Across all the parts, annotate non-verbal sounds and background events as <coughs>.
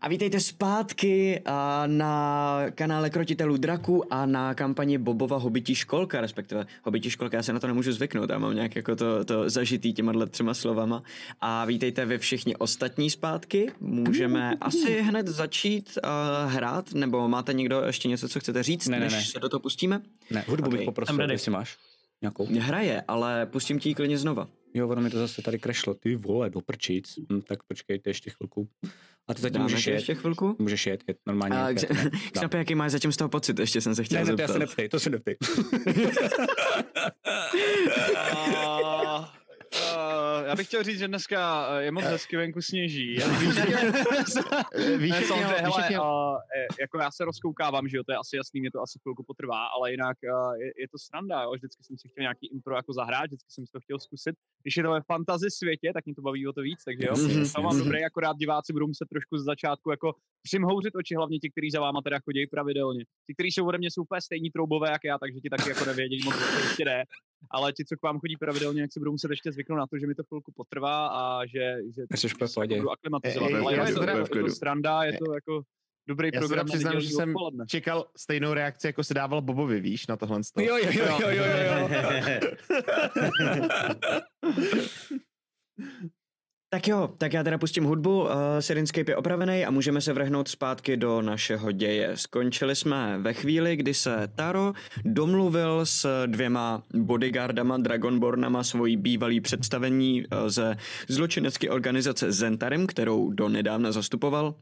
A vítejte zpátky na kanále Krotitelů draku a na kampani Bobova hobití školka, respektive hobití školka, já se na to nemůžu zvyknout, já mám nějak jako to, to zažitý těma třema slovama. A vítejte ve všichni ostatní zpátky, můžeme asi hned začít uh, hrát, nebo máte někdo ještě něco, co chcete říct, Ne, ne, než ne. se do toho pustíme? Ne, hudbu Okay. bych poprosil, jestli máš nějakou. Hraje, ale pustím ti ji klidně znova. Jo, ono mi to zase tady krešlo. Ty vole, do prčic. Hm, tak počkejte ještě chvilku. A ty zatím Dáme můžeš jet. ještě chvilku? Můžeš jet, jet normálně. A jet, jet, ne, <laughs> dám. Ksape, jaký máš zatím z toho pocit, ještě jsem se chtěl ne, ne, to já zeptat. se neptej, to se neptej. <laughs> <laughs> Já bych chtěl říct, že dneska eh, je moc hezky venku sněží. Víš, jako já se rozkoukávám, že jo, to je asi jasný, mě to asi chvilku potrvá, ale jinak uh, je, je, to sranda, jo. vždycky jsem si chtěl nějaký impro jako zahrát, vždycky jsem si to chtěl zkusit. Když je to ve fantasy světě, tak mě to baví o to víc, takže jo, Mhm, to mám mhm. dobrý, akorát diváci budou muset trošku z začátku jako přimhouřit oči, hlavně ti, kteří za váma teda chodí pravidelně. Ti, kteří jsou ode mě jsou úplně stejní troubové, jak já, takže ti taky jako nevědí moc, co ještě jde. Ale ti, co k vám chodí pravidelně, jak si budou muset ještě zvyknout na to, že mi to chvilku potrvá a že, že Jsi se budu aklimatizovat. Ej, Ale já jo, je, to, je, to, je to sranda, je to jako dobrý Já se program na přiznám, že jsem odpoledne. čekal stejnou reakci, jako se dával Bobovi, víš, na tohle. Jo, jo, jo, jo, jo, jo, jo. <laughs> <laughs> Tak jo, tak já teda pustím hudbu, uh, Sirenscape je opravený a můžeme se vrhnout zpátky do našeho děje. Skončili jsme ve chvíli, kdy se Taro domluvil s dvěma bodyguardama, Dragonbornama, svojí bývalý představení uh, ze zločinecké organizace Zentarim, kterou do nedávna zastupoval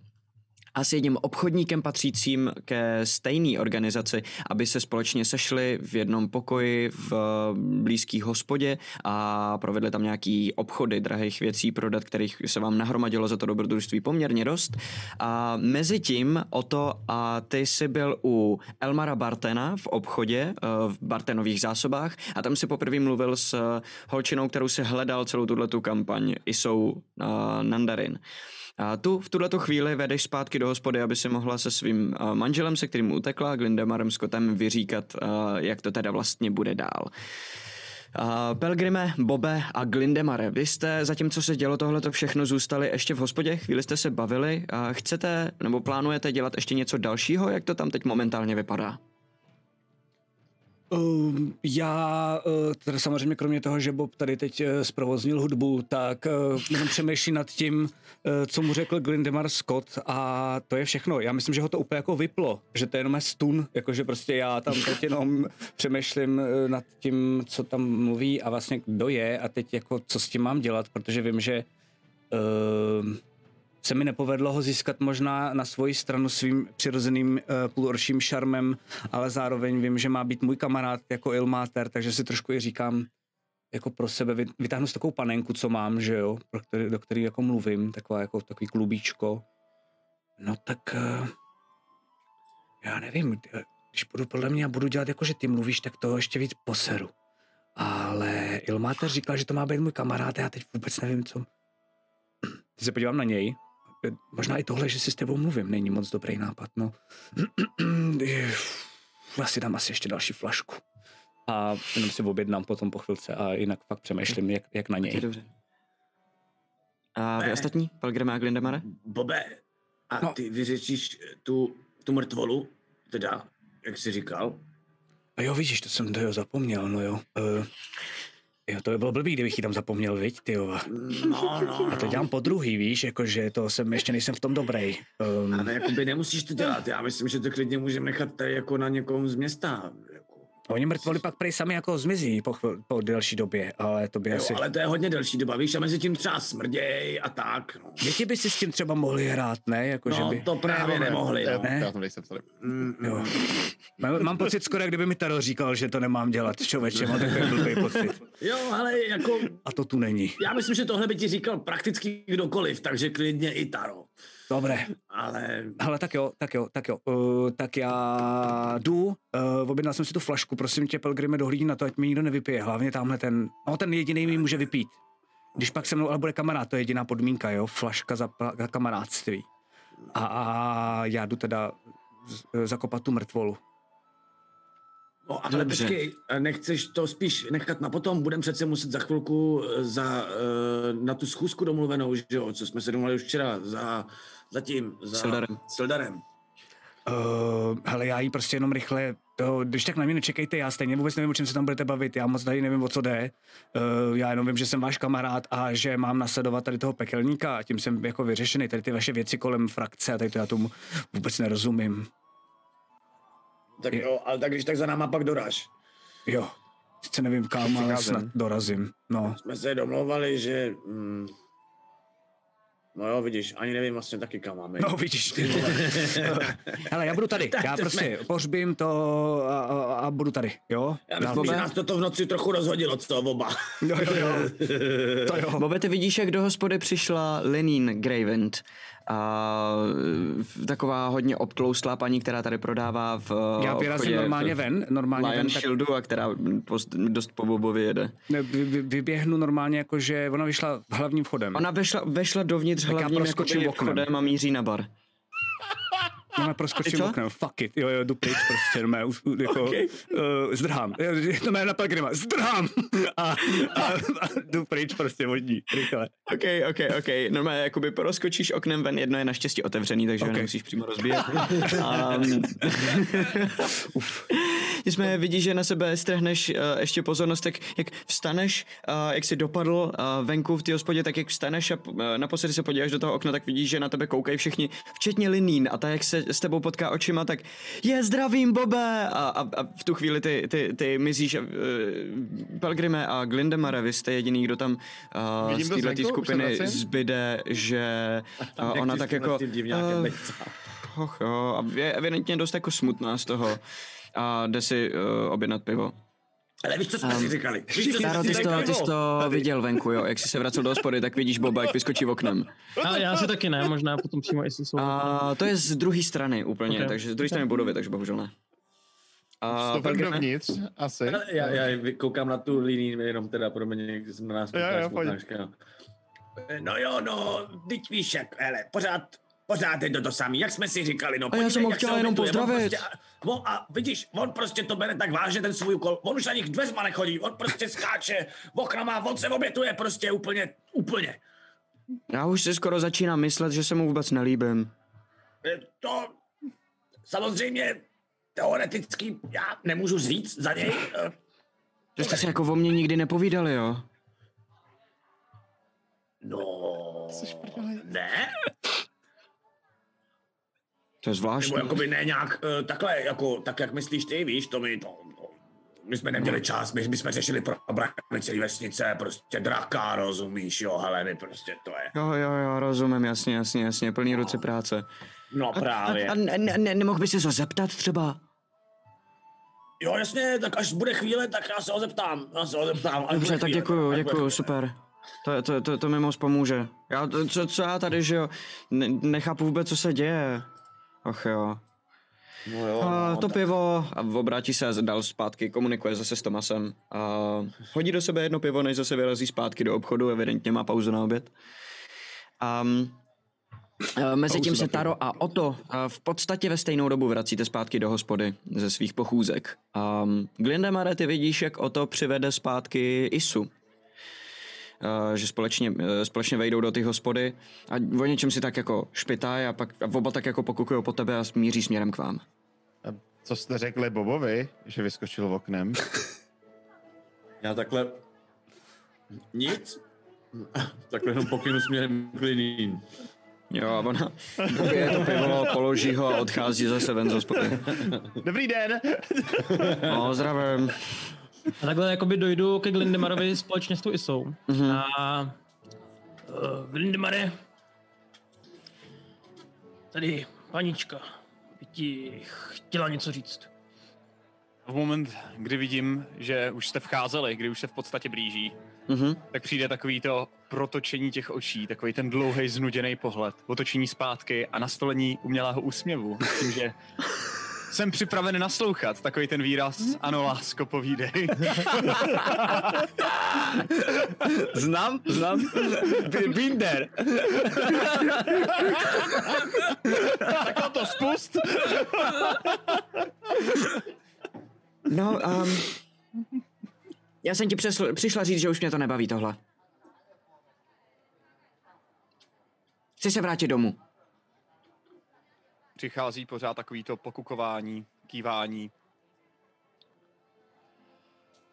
a s jedním obchodníkem patřícím ke stejné organizaci, aby se společně sešli v jednom pokoji v blízký hospodě a provedli tam nějaký obchody drahých věcí prodat, kterých se vám nahromadilo za to dobrodružství poměrně dost. A mezi tím o to a ty jsi byl u Elmara Bartena v obchodě, eh, v Bartenových zásobách a tam si poprvé mluvil s eh, holčinou, kterou si hledal celou tuhletu kampaň, Isou uh, Nandarin. A tu v tuhle chvíli vedeš zpátky do hospody, aby si mohla se svým uh, manželem, se kterým utekla, Glindemarem Scottem, vyříkat, uh, jak to teda vlastně bude dál. Uh, Pelgrime, Bobe a Glindemare, vy jste, zatímco se dělo tohle všechno, zůstali ještě v hospodě, chvíli jste se bavili. Uh, chcete nebo plánujete dělat ještě něco dalšího, jak to tam teď momentálně vypadá? Um, já uh, teda samozřejmě kromě toho, že Bob tady teď uh, zprovoznil hudbu, tak uh, jenom přemýšlím nad tím, co mu řekl Glindemar Scott a to je všechno. Já myslím, že ho to úplně jako vyplo, že to je jenom stun, jakože prostě já tam teď jenom přemýšlím nad tím, co tam mluví a vlastně kdo je a teď jako co s tím mám dělat, protože vím, že uh, se mi nepovedlo ho získat možná na svoji stranu svým přirozeným uh, půlorším šarmem, ale zároveň vím, že má být můj kamarád jako Ilmáter, takže si trošku i říkám, jako pro sebe vy- vytáhnu si takovou panenku, co mám, že jo, pro který, do který jako mluvím, taková jako takový klubíčko. No tak uh, já nevím, eh, když budu podle mě a budu dělat jako, že ty mluvíš, tak to ještě víc poseru. Ale Ilmáter říkal, že to má být můj kamarád a já teď vůbec nevím, co. <clears throat> Teď se podívám na něj. Možná i tohle, že si s tebou mluvím, není moc dobrý nápad, no. <clears throat> Já si dám asi ještě další flašku. A jenom si objednám potom po chvilce a jinak fakt přemýšlím, jak, jak na Je něj. dobře. A vy Ne. ostatní, Pelgrime a Glindemare? Bobe, a No. ty vyřešíš eh, tu, tu mrtvolu, teda, jak jsi říkal? A jo, vidíš, to jsem to jo zapomněl, no jo. Uh, jo, to by bylo blbý, kdybych ji tam zapomněl, viď, ty jo. No, no, A to no. dělám po druhý, víš, jakože to jsem, ještě nejsem v tom dobrý. Um, Ale jakoby nemusíš to dělat, já myslím, že to klidně můžeme nechat tady jako na někom z města. Oni mrtvoli pak prej sami jako zmizí po, chvil, po delší době, ale to by Jo, asi... ale to je hodně delší doba, víš, a mezi tím třeba smrděj a tak. No, Děti by si s tím třeba mohli hrát, ne? Jako, že no by... to právě nemohli. No. Ne? Já nejsem, sorry. Mm, Jo. Mám, mám pocit skoro, jak kdyby mi Taro říkal, že to nemám dělat. Člověče, mám takový blbý pocit. Jo, ale jako, A to tu není. já myslím, že tohle by ti říkal prakticky kdokoliv, takže klidně i Taro. Dobré. Ale Ale tak jo, tak jo, tak jo. Uh, tak já jdu, uh, objednal jsem si tu flašku, prosím tě, Pelgrime, dohlídni na to, ať mi nikdo nevypije. Hlavně tamhle ten, no ten jediný mi může vypít. Když pak se mnou ale bude kamarád, to je jediná podmínka, jo, flaška za, za kamarádství. A, a já jdu teda z- zakopat tu mrtvolu. No, ale Dobře. počkej, nechceš to spíš nechat na potom? Budeme přece muset za chvilku eh, za, eh, na tu schůzku domluvenou, že jo, co jsme se domluvili už včera, za, za tím, za Sildarem. Sildarem. Uh, hele, já jí prostě jenom rychle, to, když tak na mě nečekejte, já stejně vůbec nevím, o čem se tam budete bavit, já moc tady nevím, o co jde. Uh, já jenom vím, že jsem váš kamarád a že mám nasledovat tady toho pekelníka a tím jsem jako vyřešený. Tady ty vaše věci kolem frakce a tady to já tomu vůbec nerozumím. Tak jo, ale tak když tak za náma pak doráž. Jo, sice nevím kam, ale snad dorazím. No, Jsme se domlouvali, že... Mm, no jo, vidíš, ani nevím vlastně taky kam máme. no vidíš. Ty. <laughs> Hele, já budu tady, já prostě pohřbím to a, a, a budu tady, jo? Já myslím, že nás toto v noci trochu rozhodilo, co oba. Jo, jo, jo. <laughs> To jo. Bobe, ty vidíš, jak do hospody přišla Lenin Graveند. A taková hodně obtloustlá paní, která tady prodává v Já vyrazím normálně ven, normálně Lion ven, tak Shieldu a která post, dost po Bobovi jede. ne, vy, vy, vyběhnu normálně jako, že ona vyšla hlavním vchodem. Ona vešla, vešla dovnitř Tak já hlavním oknem. vchodem a míří na bar. Ona proskočím oknem, fuck it, jo, jo, jdu pryč prostě, mé, už, jako, Okay. uh, zdrhám, to mé na Pelgrima, zdrhám <laughs> a, a, a, jdu pryč prostě od ní, rychle. OK, OK, OK. Normálně jakoby proskočíš oknem ven, jedno je naštěstí otevřený, takže okay. ho nemusíš přímo rozbíjet. <laughs> um, <laughs> Nicméně vidíš, že na sebe strhneš uh, ještě pozornost, tak jak vstaneš, uh, jak jsi dopadl uh, venku v té hospodě, tak jak vstaneš a uh, naposledy se podíváš do toho okna, tak vidíš, že na tebe koukají všichni, včetně Linín a ta, jak se s tebou potká očima, tak je zdravím, Bobe! A, a, a v tu chvíli ty, ty, ty mizíš, uh, Pelgrime a Glindemare, vy jste jediný, kdo tam uh, z to této vracím. zbyde, že <laughs> uh, ona tak jako... Uh, och, jo, a je evidentně dost jako smutná z toho a jde si uh, objednat pivo. Ale víš, co jsme si říkali? Víš, co Taro, ty si jsi to, ty jsi to viděl venku, jo, jak jsi se vracel do hospody, tak vidíš Boba, jak vyskočí oknem. Ale já si taky ne, možná potom přímo, jestli jsou... A to je z druhé strany úplně, Ok. takže z druhé strany budovy, takže bohužel ne. A Pelgrime? dovnitř, asi. Já, já koukám na tu linii, jenom teda pro mě, když jsem na nás smutnáčka, no. Jo, no, teď víš jak, hele, pořád, pořád je to to samý, jak jsme si říkali, no. A já jsem ho chtěla se jenom pozdravit. Prostě, no a vidíš, on prostě to bere tak vážně, ten svůj úkol, on už ani k dveřma nechodí, on prostě skáče, okna má, on se obětuje prostě úplně, úplně. Já už si skoro začínám myslet, že se mu vůbec nelíbím. E, To samozřejmě teoreticky já nemůžu říct za něj, e, Že jste si jako o mně nikdy nepovídali, jo? no, ne, To je zvláštní. Nebo jakoby ne nějak uh, takhle, jako, tak jak myslíš ty, víš, to my, to, to, my jsme neměli čas, my, my jsme řešili problémy celé vesnice, prostě draka, rozumíš, jo, hele, my prostě to je. Jo, jo, jo, rozumím, jasně, jasně, jasně, plný ruce práce. No právě. A, a ne, ne, nemohl by si se zeptat třeba? Jo, jasně, tak až bude chvíle, tak já se ho zeptám, já se ho zeptám. Dobře, tak chvíle, děkuju, bude děkuju, chvíle. super. To, to, to, to mi moc pomůže. Já, to, co, co já tady, že jo, ne, nechápu vůbec, co se děje. Och jo. No jo, A no, to tak- pivo a obrátí se dal zpátky, komunikuje zase s Tomasem. A hodí do sebe jedno pivo, než zase vyrazí zpátky do obchodu, evidentně má pauzu na oběd. A mezi tím se Taro a Oto a v podstatě ve stejnou dobu vracíte zpátky do hospody ze svých pochůzek. A Glindemare, ty vidíš, jak Oto přivede zpátky Isu. Uh, že společně, uh, společně vejdou do ty hospody a o něčem si tak jako špitaj a pak a oba tak jako pokukují po tebe a míří směrem k vám. A Co jste řekli Bobovi, že vyskočil oknem? <laughs> Já takhle... Nic? takhle jenom pokynu směrem k liním. Jo, a ona popije to pivo, položí ho a odchází zase ven z hospody. Dobrý den! No, zdravím. A takhle jakoby dojdu ke Glindemarovi společně s tou Isou. Mhm. Mm-hmm. A uh, Glindemare, tady panička by ti chtěla něco říct. V moment, kdy vidím, že už jste vcházeli, kdy už se v podstatě blíží, Mhm. tak přijde takový to protočení těch očí, takový ten dlouhý znuděný pohled, otočení zpátky a nastolení umělého úsměvu. Myslím, že jsem připraven naslouchat, takový ten výraz, ano, lásko, povídej. <laughs> Znám, znám. There. tak to spust. No, um, já jsem ti přesl, přišla říct, že už mě to nebaví tohle. Chci se vrátit domů. Přichází pořád takový to pokukování, kývání.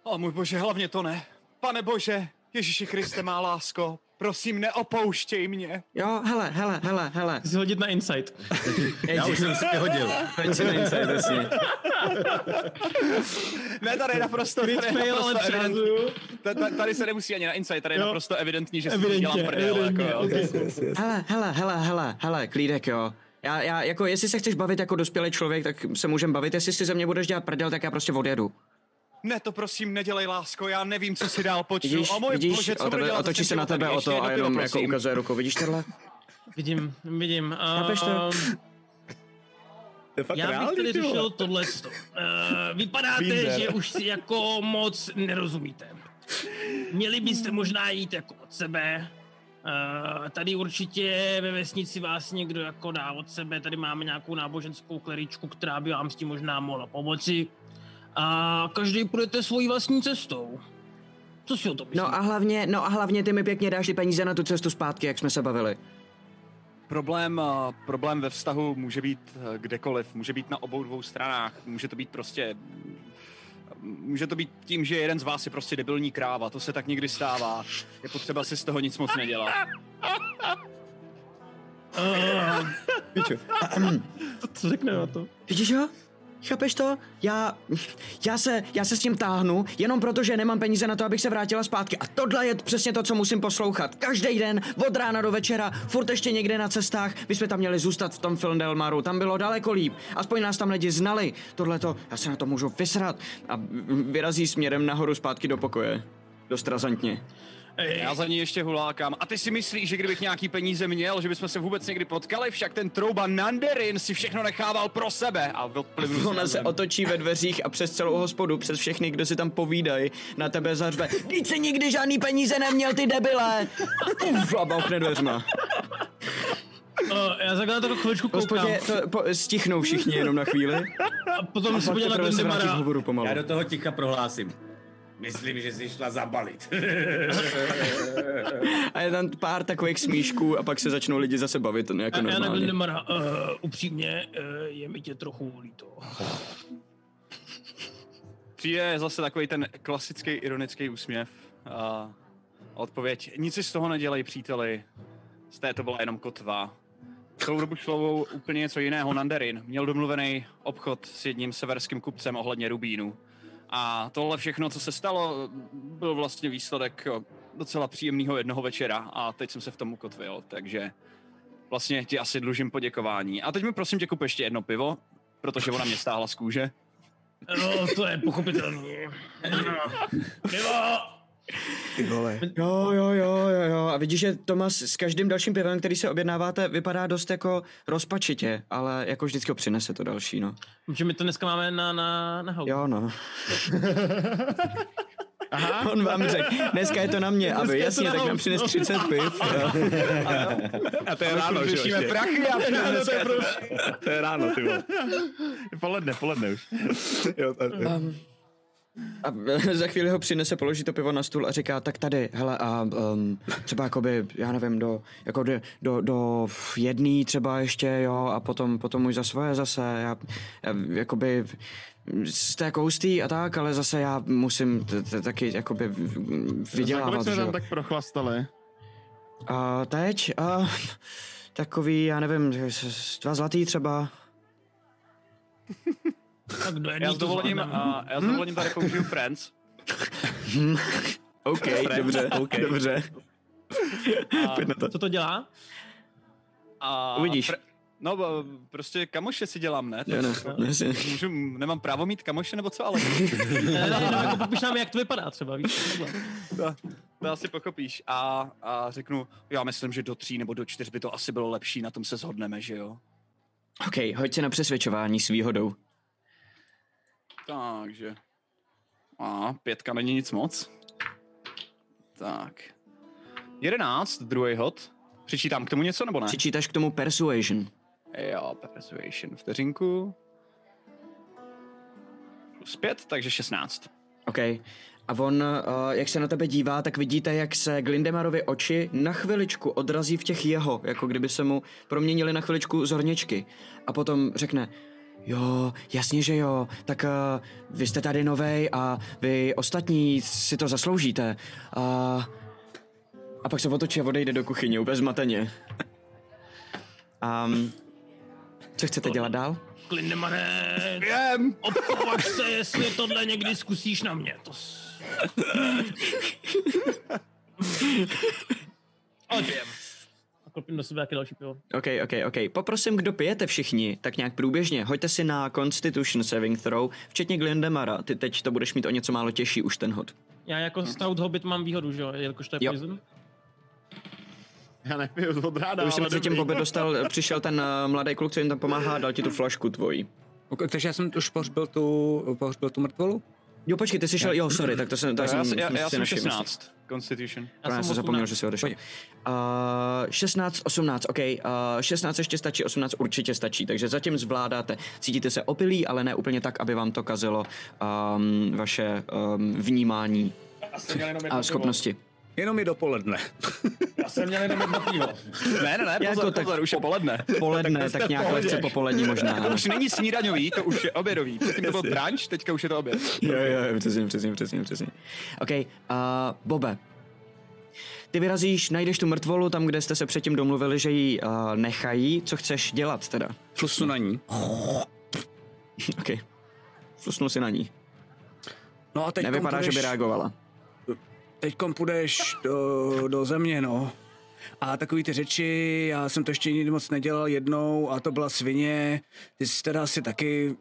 O můj bože, hlavně to ne. Pane bože, Ježíši Kriste má lásko, prosím neopouštěj mě. Jo, hele, hele, hele, hele. Chci si hodit na insight. <laughs> Já už jsem si si na insight, jasně. <laughs> Ne, tady je naprosto, tady je naprosto evidentní. přehazuju. Ta- ta- Tady se nemusí ani na insight, tady je Jo. naprosto evidentní, že si Evidentně, dělám prdel. Jako, jo. okay. Hele, hele, hele, hele, hele, klídek, jo. Já, já, jako, jestli se chceš bavit jako dospělý člověk, tak se můžem bavit. Jestli si ze mě budeš dělat prdel, tak já prostě odjedu. Ne, to prosím nedělej, lásko, já nevím, co si dál počnu. Vidíš, o můj vidíš, bože, co tebe, dělat otočí se na tebe o to a jenom jako ukazuje rukou. Vidíš tohle? Vidím, vidím. Chápeš to? Ehm, To je fakt Já bych reálný, tady řešil tohle. Uh, vypadáte, Binder. že už si jako moc nerozumíte. Měli byste možná jít jako od sebe. Uh, tady určitě ve vesnici vás někdo jako dá od sebe. Tady máme nějakou náboženskou kleričku, která by vám s tím možná mohla pomoci. A každý půjdete svojí vlastní cestou. Co si o to myslíte? No a hlavně, no a hlavně ty mi pěkně dáš ty peníze na tu cestu zpátky, jak jsme se bavili. Problém, eh, problém ve vztahu může být eh, kdekoliv, může být na obou dvou stranách, může to být prostě... Může to být tím, že jeden z vás je prostě debilní kráva, to se tak někdy stává. Je potřeba si z toho nic moc nedělat. Uh, <clears throat> co, co řekne na to? Vidíš ho? Chápeš to? Já, já, se, já se s tím táhnu, jenom proto, že nemám peníze na to, abych se vrátila zpátky. A tohle je přesně to, co musím poslouchat. Každý den, od rána do večera, furt ještě někde na cestách. My jsme tam měli zůstat v tom film Delmaru, tam bylo daleko líp. Aspoň nás tam lidi znali. Tohle to, já se na to můžu vysrat. A vyrazí směrem nahoru zpátky do pokoje. Dost razantně. Ej, Já za ní ještě hulákám. A ty si myslíš, že kdybych nějaký peníze měl, že bychom se vůbec někdy potkali, však ten trouba Nanderin si všechno nechával pro sebe. A odplivnu Ona se otočí ve dveřích a přes celou hospodu, přes všechny, kdo si tam povídají, na tebe zařve. Teď si nikdy žádný peníze neměl, ty debile! Uf, a bouchne dveřma. uh, já takhle na to chviličku V hospodě koukám. to po, stichnou všichni jenom na chvíli. A potom A se podívám na pomalu. Já do toho ticha prohlásím. Myslím, že jsi šla zabalit. <laughs> A je tam pár takových smíšků a pak se začnou lidi zase bavit jako A já normálně. Glendemara, uh, upřímně, uh, je mi tě trochu líto. Přijde zase takový ten klasický ironický úsměv a odpověď. Nic si z toho nedělej, příteli. Z té to byla jenom kotva. Celou dobu šlo úplně něco jiného. Nanderin měl domluvený obchod s jedním severským kupcem ohledně rubínu. A tohle všechno, co se stalo, byl vlastně výsledek docela příjemného jednoho večera a teď jsem se v tom ukotvil, takže vlastně ti asi dlužím poděkování. A teď mi prosím tě kup ještě jedno pivo, protože ona mě stáhla z kůže. No, to je pochopitelný. No. Pivo! Ty vole. Jo, jo, jo, jo, jo. A vidíš, že Tomas s každým dalším pivem, který se objednáváte, vypadá dost jako rozpačitě, ale jako vždycky ho přinese to další, no. Že my to dneska máme na, na, na haubu. Jo, no. <laughs> Aha. On vám řekl, dneska je to na mě, a Dneska vy je to jasně, tak nám přines no. 30 piv. <laughs> A to je ráno, že jo, prachy a <laughs> No, to je. To je ráno, ty vole. Poledne, poledne už. Jo, to, Um, a za chvíli ho přinese, položí to pivo na stůl a říká, tak tady, hele, a um, třeba jakoby, já nevím, do, jako do, do, do jedný třeba ještě, jo, a potom, potom už za svoje zase, já, já jakoby, jste jako hustý a tak, ale zase já musím t- t- taky jakoby Za vydělávat, jsme že tam tak prochlastali? A teď, a, takový, já nevím, dva zlatý třeba. <laughs> Tak do Já jedný s to dovolením, a já s dovolením tady použiju Friends. OK, dobře, OK. dobře. A, Co to dělá? a Uvidíš. no, b- prostě kamoše si dělám, ne? Jo, no, jasně. Můžu, nemám právo mít kamoše, nebo co, ale <laughs> Ne, ne, ne, jako popiš nám, jak to vypadá třeba, víš? To, to asi pochopíš. A, a řeknu, já myslím, že do tří nebo do čtyř by to asi bylo lepší, na tom se shodneme, že jo? OK, hoď se na přesvědčování s výhodou. Takže. A pětka není nic moc. Tak. Jedenáct, druhý hod. Přičítám k tomu něco nebo ne? Přičítáš k tomu persuasion. Jo, persuasion. Vteřinku. plus 5, takže 16. OK. A on, uh, jak se na tebe dívá, tak vidíte, jak se Glindemarovi oči na chviličku odrazí v těch jeho, jako kdyby se mu proměnili na chviličku zorničky. A potom řekne, jo, jasně, že jo, tak uh, vy jste tady novej a vy ostatní si to zasloužíte. Uh, a pak se otočí a odejde do kuchyně, úplně zmateně. <laughs> Um, co chcete dělat dál? Klindemane, Jem! opovaž se, jestli tohle někdy zkusíš na mě. To s... <laughs> Ale klopím do sebe jaký další pivo. OK, OK, OK. Poprosím, kdo pijete všichni, tak nějak průběžně. Hoďte si na Constitution Saving Throw, včetně Glindemara. Ty teď to budeš mít o něco málo těžší už ten hod. Já jako Stout Hobbit mám výhodu, že jo, jelikož to je Jo. poison. Já nepiju od ráda, Už ale mezi tím. Bobby dostal, přišel ten uh, mladý kluk, co jim tam pomáhá, dal ti tu flašku tvojí. Ok, takže já jsem už pohřbil tu, pohřbil tu mrtvolu? Jo, počkej, ty jsi šel, jo, sorry, tak to jsem, tak Já, jsem, já, já si jsem nevšiml. 16. Constitution. Já Já, já jsem zapomněl, že jsi odešel. Uh, 16, 18, OK. Uh, 16 ještě stačí, 18 určitě stačí, takže zatím zvládáte. Cítíte se opilí, ale ne úplně tak, aby vám to kazilo um, vaše um, vnímání Já jenom a schopnosti. Jenom je dopoledne. Já jsem měl jenom jedno pivo. Ne, ne, ne, Jako pozor, tak pozor, už je poledne. <laughs> Poledne, tak nějak lehce popolední možná. To ano. už není snídaňový, to už je obědový. Předtím to byl brunch, teďka už je to oběd. Jo, jo, přesně, přesně, přesně, přesně. OK, uh, Bobe. Ty vyrazíš, najdeš tu mrtvolu tam, kde jste se předtím domluvili, že ji uh, nechají. Co chceš dělat teda? Flusnu na ní. OK. Flusnul si na ní. No a teď Nevypadá, že by reagovala. Teďkom půjdeš do, do země, no. A takový ty řeči, já jsem to ještě nikdy moc nedělal jednou a to byla svině. Ty jsi teda asi taky,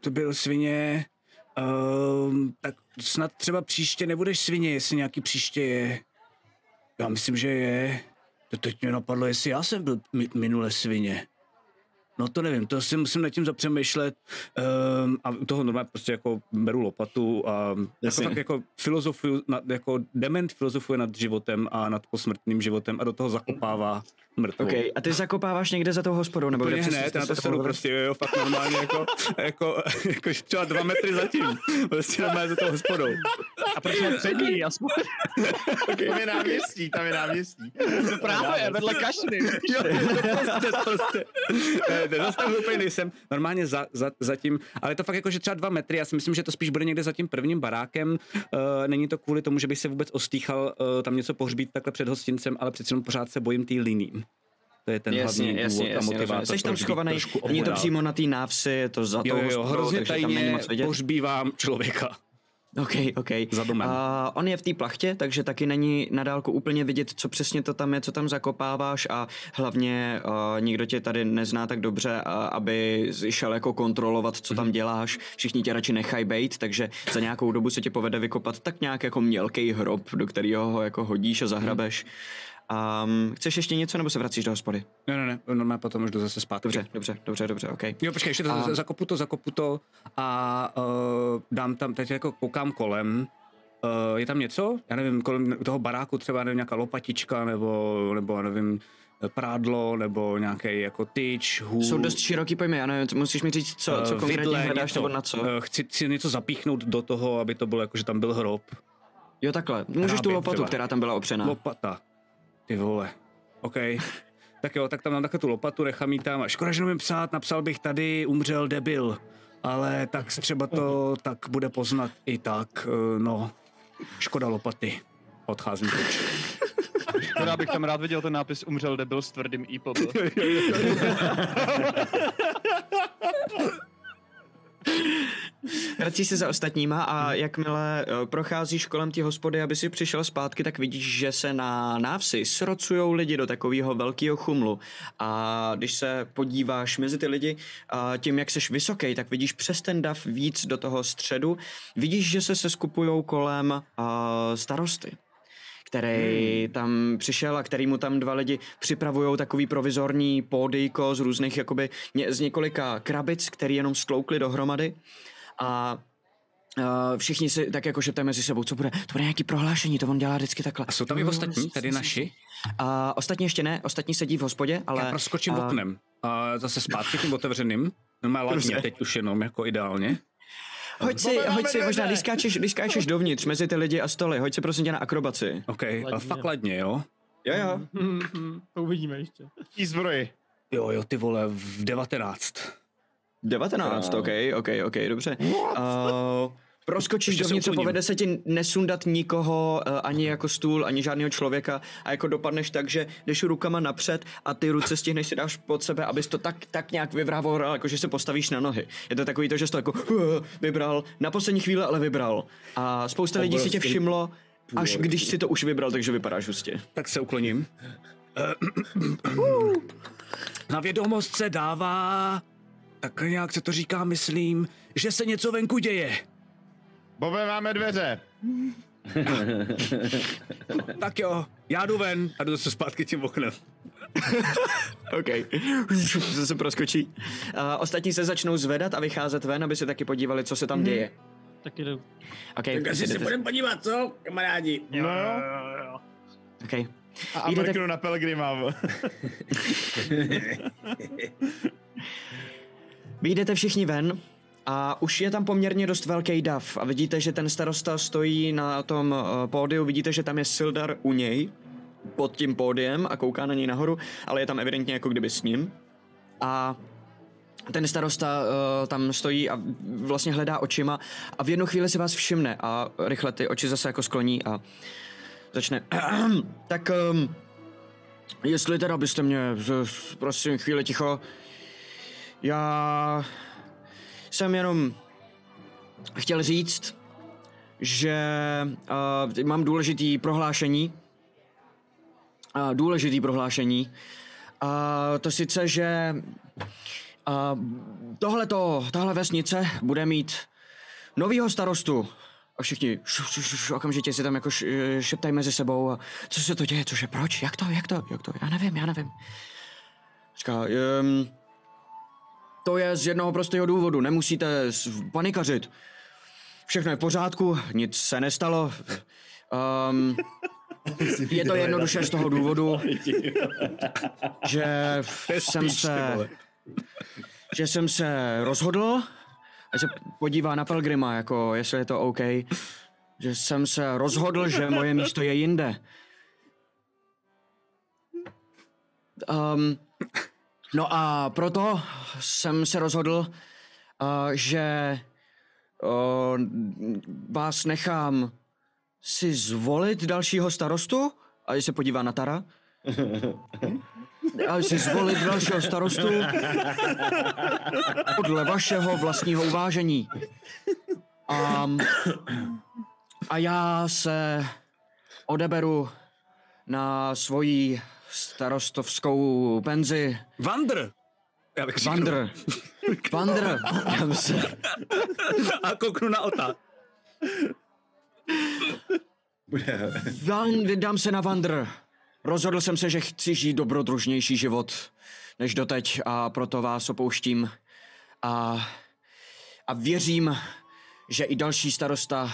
to byl svině. Um, tak snad třeba příště nebudeš svině, jestli nějaký příště je. Já myslím, že je. To teď mě napadlo, jestli já jsem byl mi- minule svině. No to nevím, to si musím nad tím zapřemýšlet um, a u toho normálně prostě jako beru lopatu a jako fakt jako filozofuju, nad, jako dement filozofuje nad životem a nad posmrtným životem a do toho zakopává mrtvou. OK, a ty zakopáváš někde za tou hospodou, nebo Úplně kde přesně hned, jste na to se sedu domluvili? prostě, jo, jo, fakt normálně jako, jako, jako třeba dva metry zatím. Prostě normálně za tou hospodou. A proč ne přední? <laughs> Aspoň Tam je náměstí, tam je náměstí. to právě vedle kašny. <laughs> Jo, prostě, prostě. Ne, ne, zase tam úplně nejsem. Normálně za, za, zatím, ale je to fakt jako, že třeba dva metry, já si myslím, že to spíš bude někde za tím prvním barákem. Uh, není to kvůli tomu, že bych se vůbec ostýchal uh, tam něco pohřbít takhle před hostincem, ale přece jenom pořád se bojím té liní. To je ten Jasně, hlavní jasně, důvod a jasně, motivátor. jasně. Jsi tam schovaný, není to přímo na té návsi, je to za Jo, jo, jo, hrozně takže tam není tajně pohřbívám člověka. OK, OK. Za domem. A on je v té plachtě, takže taky není na dálku úplně vidět, co přesně to tam je, co tam zakopáváš a hlavně uh, nikdo tě tady nezná tak dobře, a, aby šel jako kontrolovat, co Mhm. tam děláš. Všichni tě radši nechají bejt, takže za nějakou dobu se tě povede vykopat tak nějak jako mělký hrob, do kterého ho jako hodíš a zahrabeš. Um, chceš ještě něco, nebo se vracíš do hospody? Ne, ne, ne, normálně potom už jdu zase zpátky. Dobře, dobře, dobře, dobře, OK. Jo, počkej, ještě to, A- zakopu to, zakopu to a uh, dám tam, teď jako koukám kolem, uh, je tam něco? Já nevím, kolem toho baráku třeba nevím, nějaká lopatička nebo, nebo nevím, prádlo nebo nějaký jako tyč, hůl. Jsou dost široký pojmy, já nevím, co- musíš mi říct, co, co eh, konkrétně vidle, hledáš, něco. nebo na co. Eh, Chci si něco zapíchnout do toho, aby to bylo jako, že tam byl hrob. Jo, takhle. Můžeš tu Hrábě lopatu, třeba. která tam byla opřená. Lopata. Ty vole. OK. tak jo, tak tam mám takhle tu lopatu, nechám jí tam. A škoda, že nemůžu psát, napsal bych tady, umřel debil. Ale tak třeba to tak bude poznat i tak, eh, no. Škoda lopaty. Odcházím pryč. Škoda, bych tam rád viděl ten nápis Umřel debil s tvrdým i pop. <laughs> Vrací se za ostatníma a jakmile eh, procházíš kolem té hospody, aby si přišel zpátky, tak vidíš, že se na návsi srocujou lidi do takového velkého chumlu. A když se podíváš mezi ty lidi, a tím, jak seš vysoký, tak vidíš přes ten dav víc do toho středu. Vidíš, že se seskupujou kolem a, starosty který tam přišel a který mu tam dva lidi připravují takový provizorní pódyjko z různých, jakoby, ně, z několika krabic, který jenom skloukli dohromady a Uh, všichni si tak jako šeptají mezi sebou, co bude, to bude nějaký prohlášení, to on dělá vždycky takhle. A jsou tam i Jo, ostatní, tady naši? A ostatní ještě ne, ostatní sedí v hospodě, ale... Já proskočím a- oknem. A zase zpátky tím otevřeným. Normálně latně, Dobře. teď už jenom jako ideálně. Hoď si, Bobe, hoď si, možná, když skáčeš, když skáčeš dovnitř mezi ty lidi a stoly, hoď si prosím tě na akrobaci. OK, Ladně. a fakt ladně, jo? Jo, jo. <laughs> to uvidíme ještě. Tý zbroji. Jo, jo, ty vole, v 19. 19, ok, ok, ok, dobře. Uh, proskočíš dovnitř a povede se ti nesundat nikoho, uh, ani jako stůl, ani žádného člověka a jako dopadneš tak, že jdeš rukama napřed a ty ruce stihneš si dáš pod sebe, abys to tak, tak nějak vyvrával, jako že se postavíš na nohy. Je to takový to, že jsi to jako uh, vybral, na poslední chvíli ale vybral. A spousta lidí si tě všimlo, až když si to už vybral, takže vypadáš hustě. Tak se ukloním. Na vědomost se dává, tak nějak se to říká, myslím, že se něco venku děje. Bobe, máme dveře. <laughs> Tak jo, já jdu ven a jdu zase zpátky tím oknem. <laughs> OK. <laughs> Zase proskočí. Uh, ostatní se začnou zvedat a vycházet ven, aby se taky podívali, co se tam děje. Tak jdu. Okay, Tak asi se budeme podívat, co, kamarádi? No jo. okay. A, a Jdete- mrknu na Pelgrima. Vyjdete všichni ven a už je tam poměrně dost velký dav a vidíte, že ten starosta stojí na tom uh, pódiu, vidíte, že tam je Sildar u něj pod tím pódiem a kouká na něj nahoru, ale je tam evidentně jako kdyby s ním. A ten starosta uh, tam stojí a vlastně hledá očima a v jednu chvíli si vás všimne a rychle ty oči zase jako skloní a začne. <clears throat> tak um, jestli teda byste mě, prosím, chvíli ticho, já jsem jenom chtěl říct, že uh, mám důležitý prohlášení. Uh, důležitý prohlášení. A to sice, že uh, tohleto, tahle vesnice bude mít novýho starostu. A všichni š, š, š, š, okamžitě si tam jako š, šeptají mezi sebou. A co se to děje, cože, proč, jak to, jak to, jak to, já nevím, já nevím. Říká, um, to je z jednoho prostého důvodu, nemusíte panikařit. Všechno je v pořádku, nic se nestalo. Um, <laughs> je to jednoduše z toho důvodu, <laughs> že jsem se, že jsem se rozhodl, a se podívá na Pelgrima, jako jestli je to OK, že jsem se rozhodl, že moje místo je jinde. Um, no a proto jsem se rozhodl, uh, že uh, vás nechám si zvolit dalšího starostu, a se podívá na Tara, a si zvolit dalšího starostu podle vašeho vlastního uvážení. A, a já se odeberu na svoji starostovskou penzi. Vandr! Já bych. Vandr. Vandr. <laughs> A kouknu na Ota. Van, vydám se na Vandr. Rozhodl jsem se, že chci žít dobrodružnější život než doteď a proto vás opouštím. A, a věřím, že i další starosta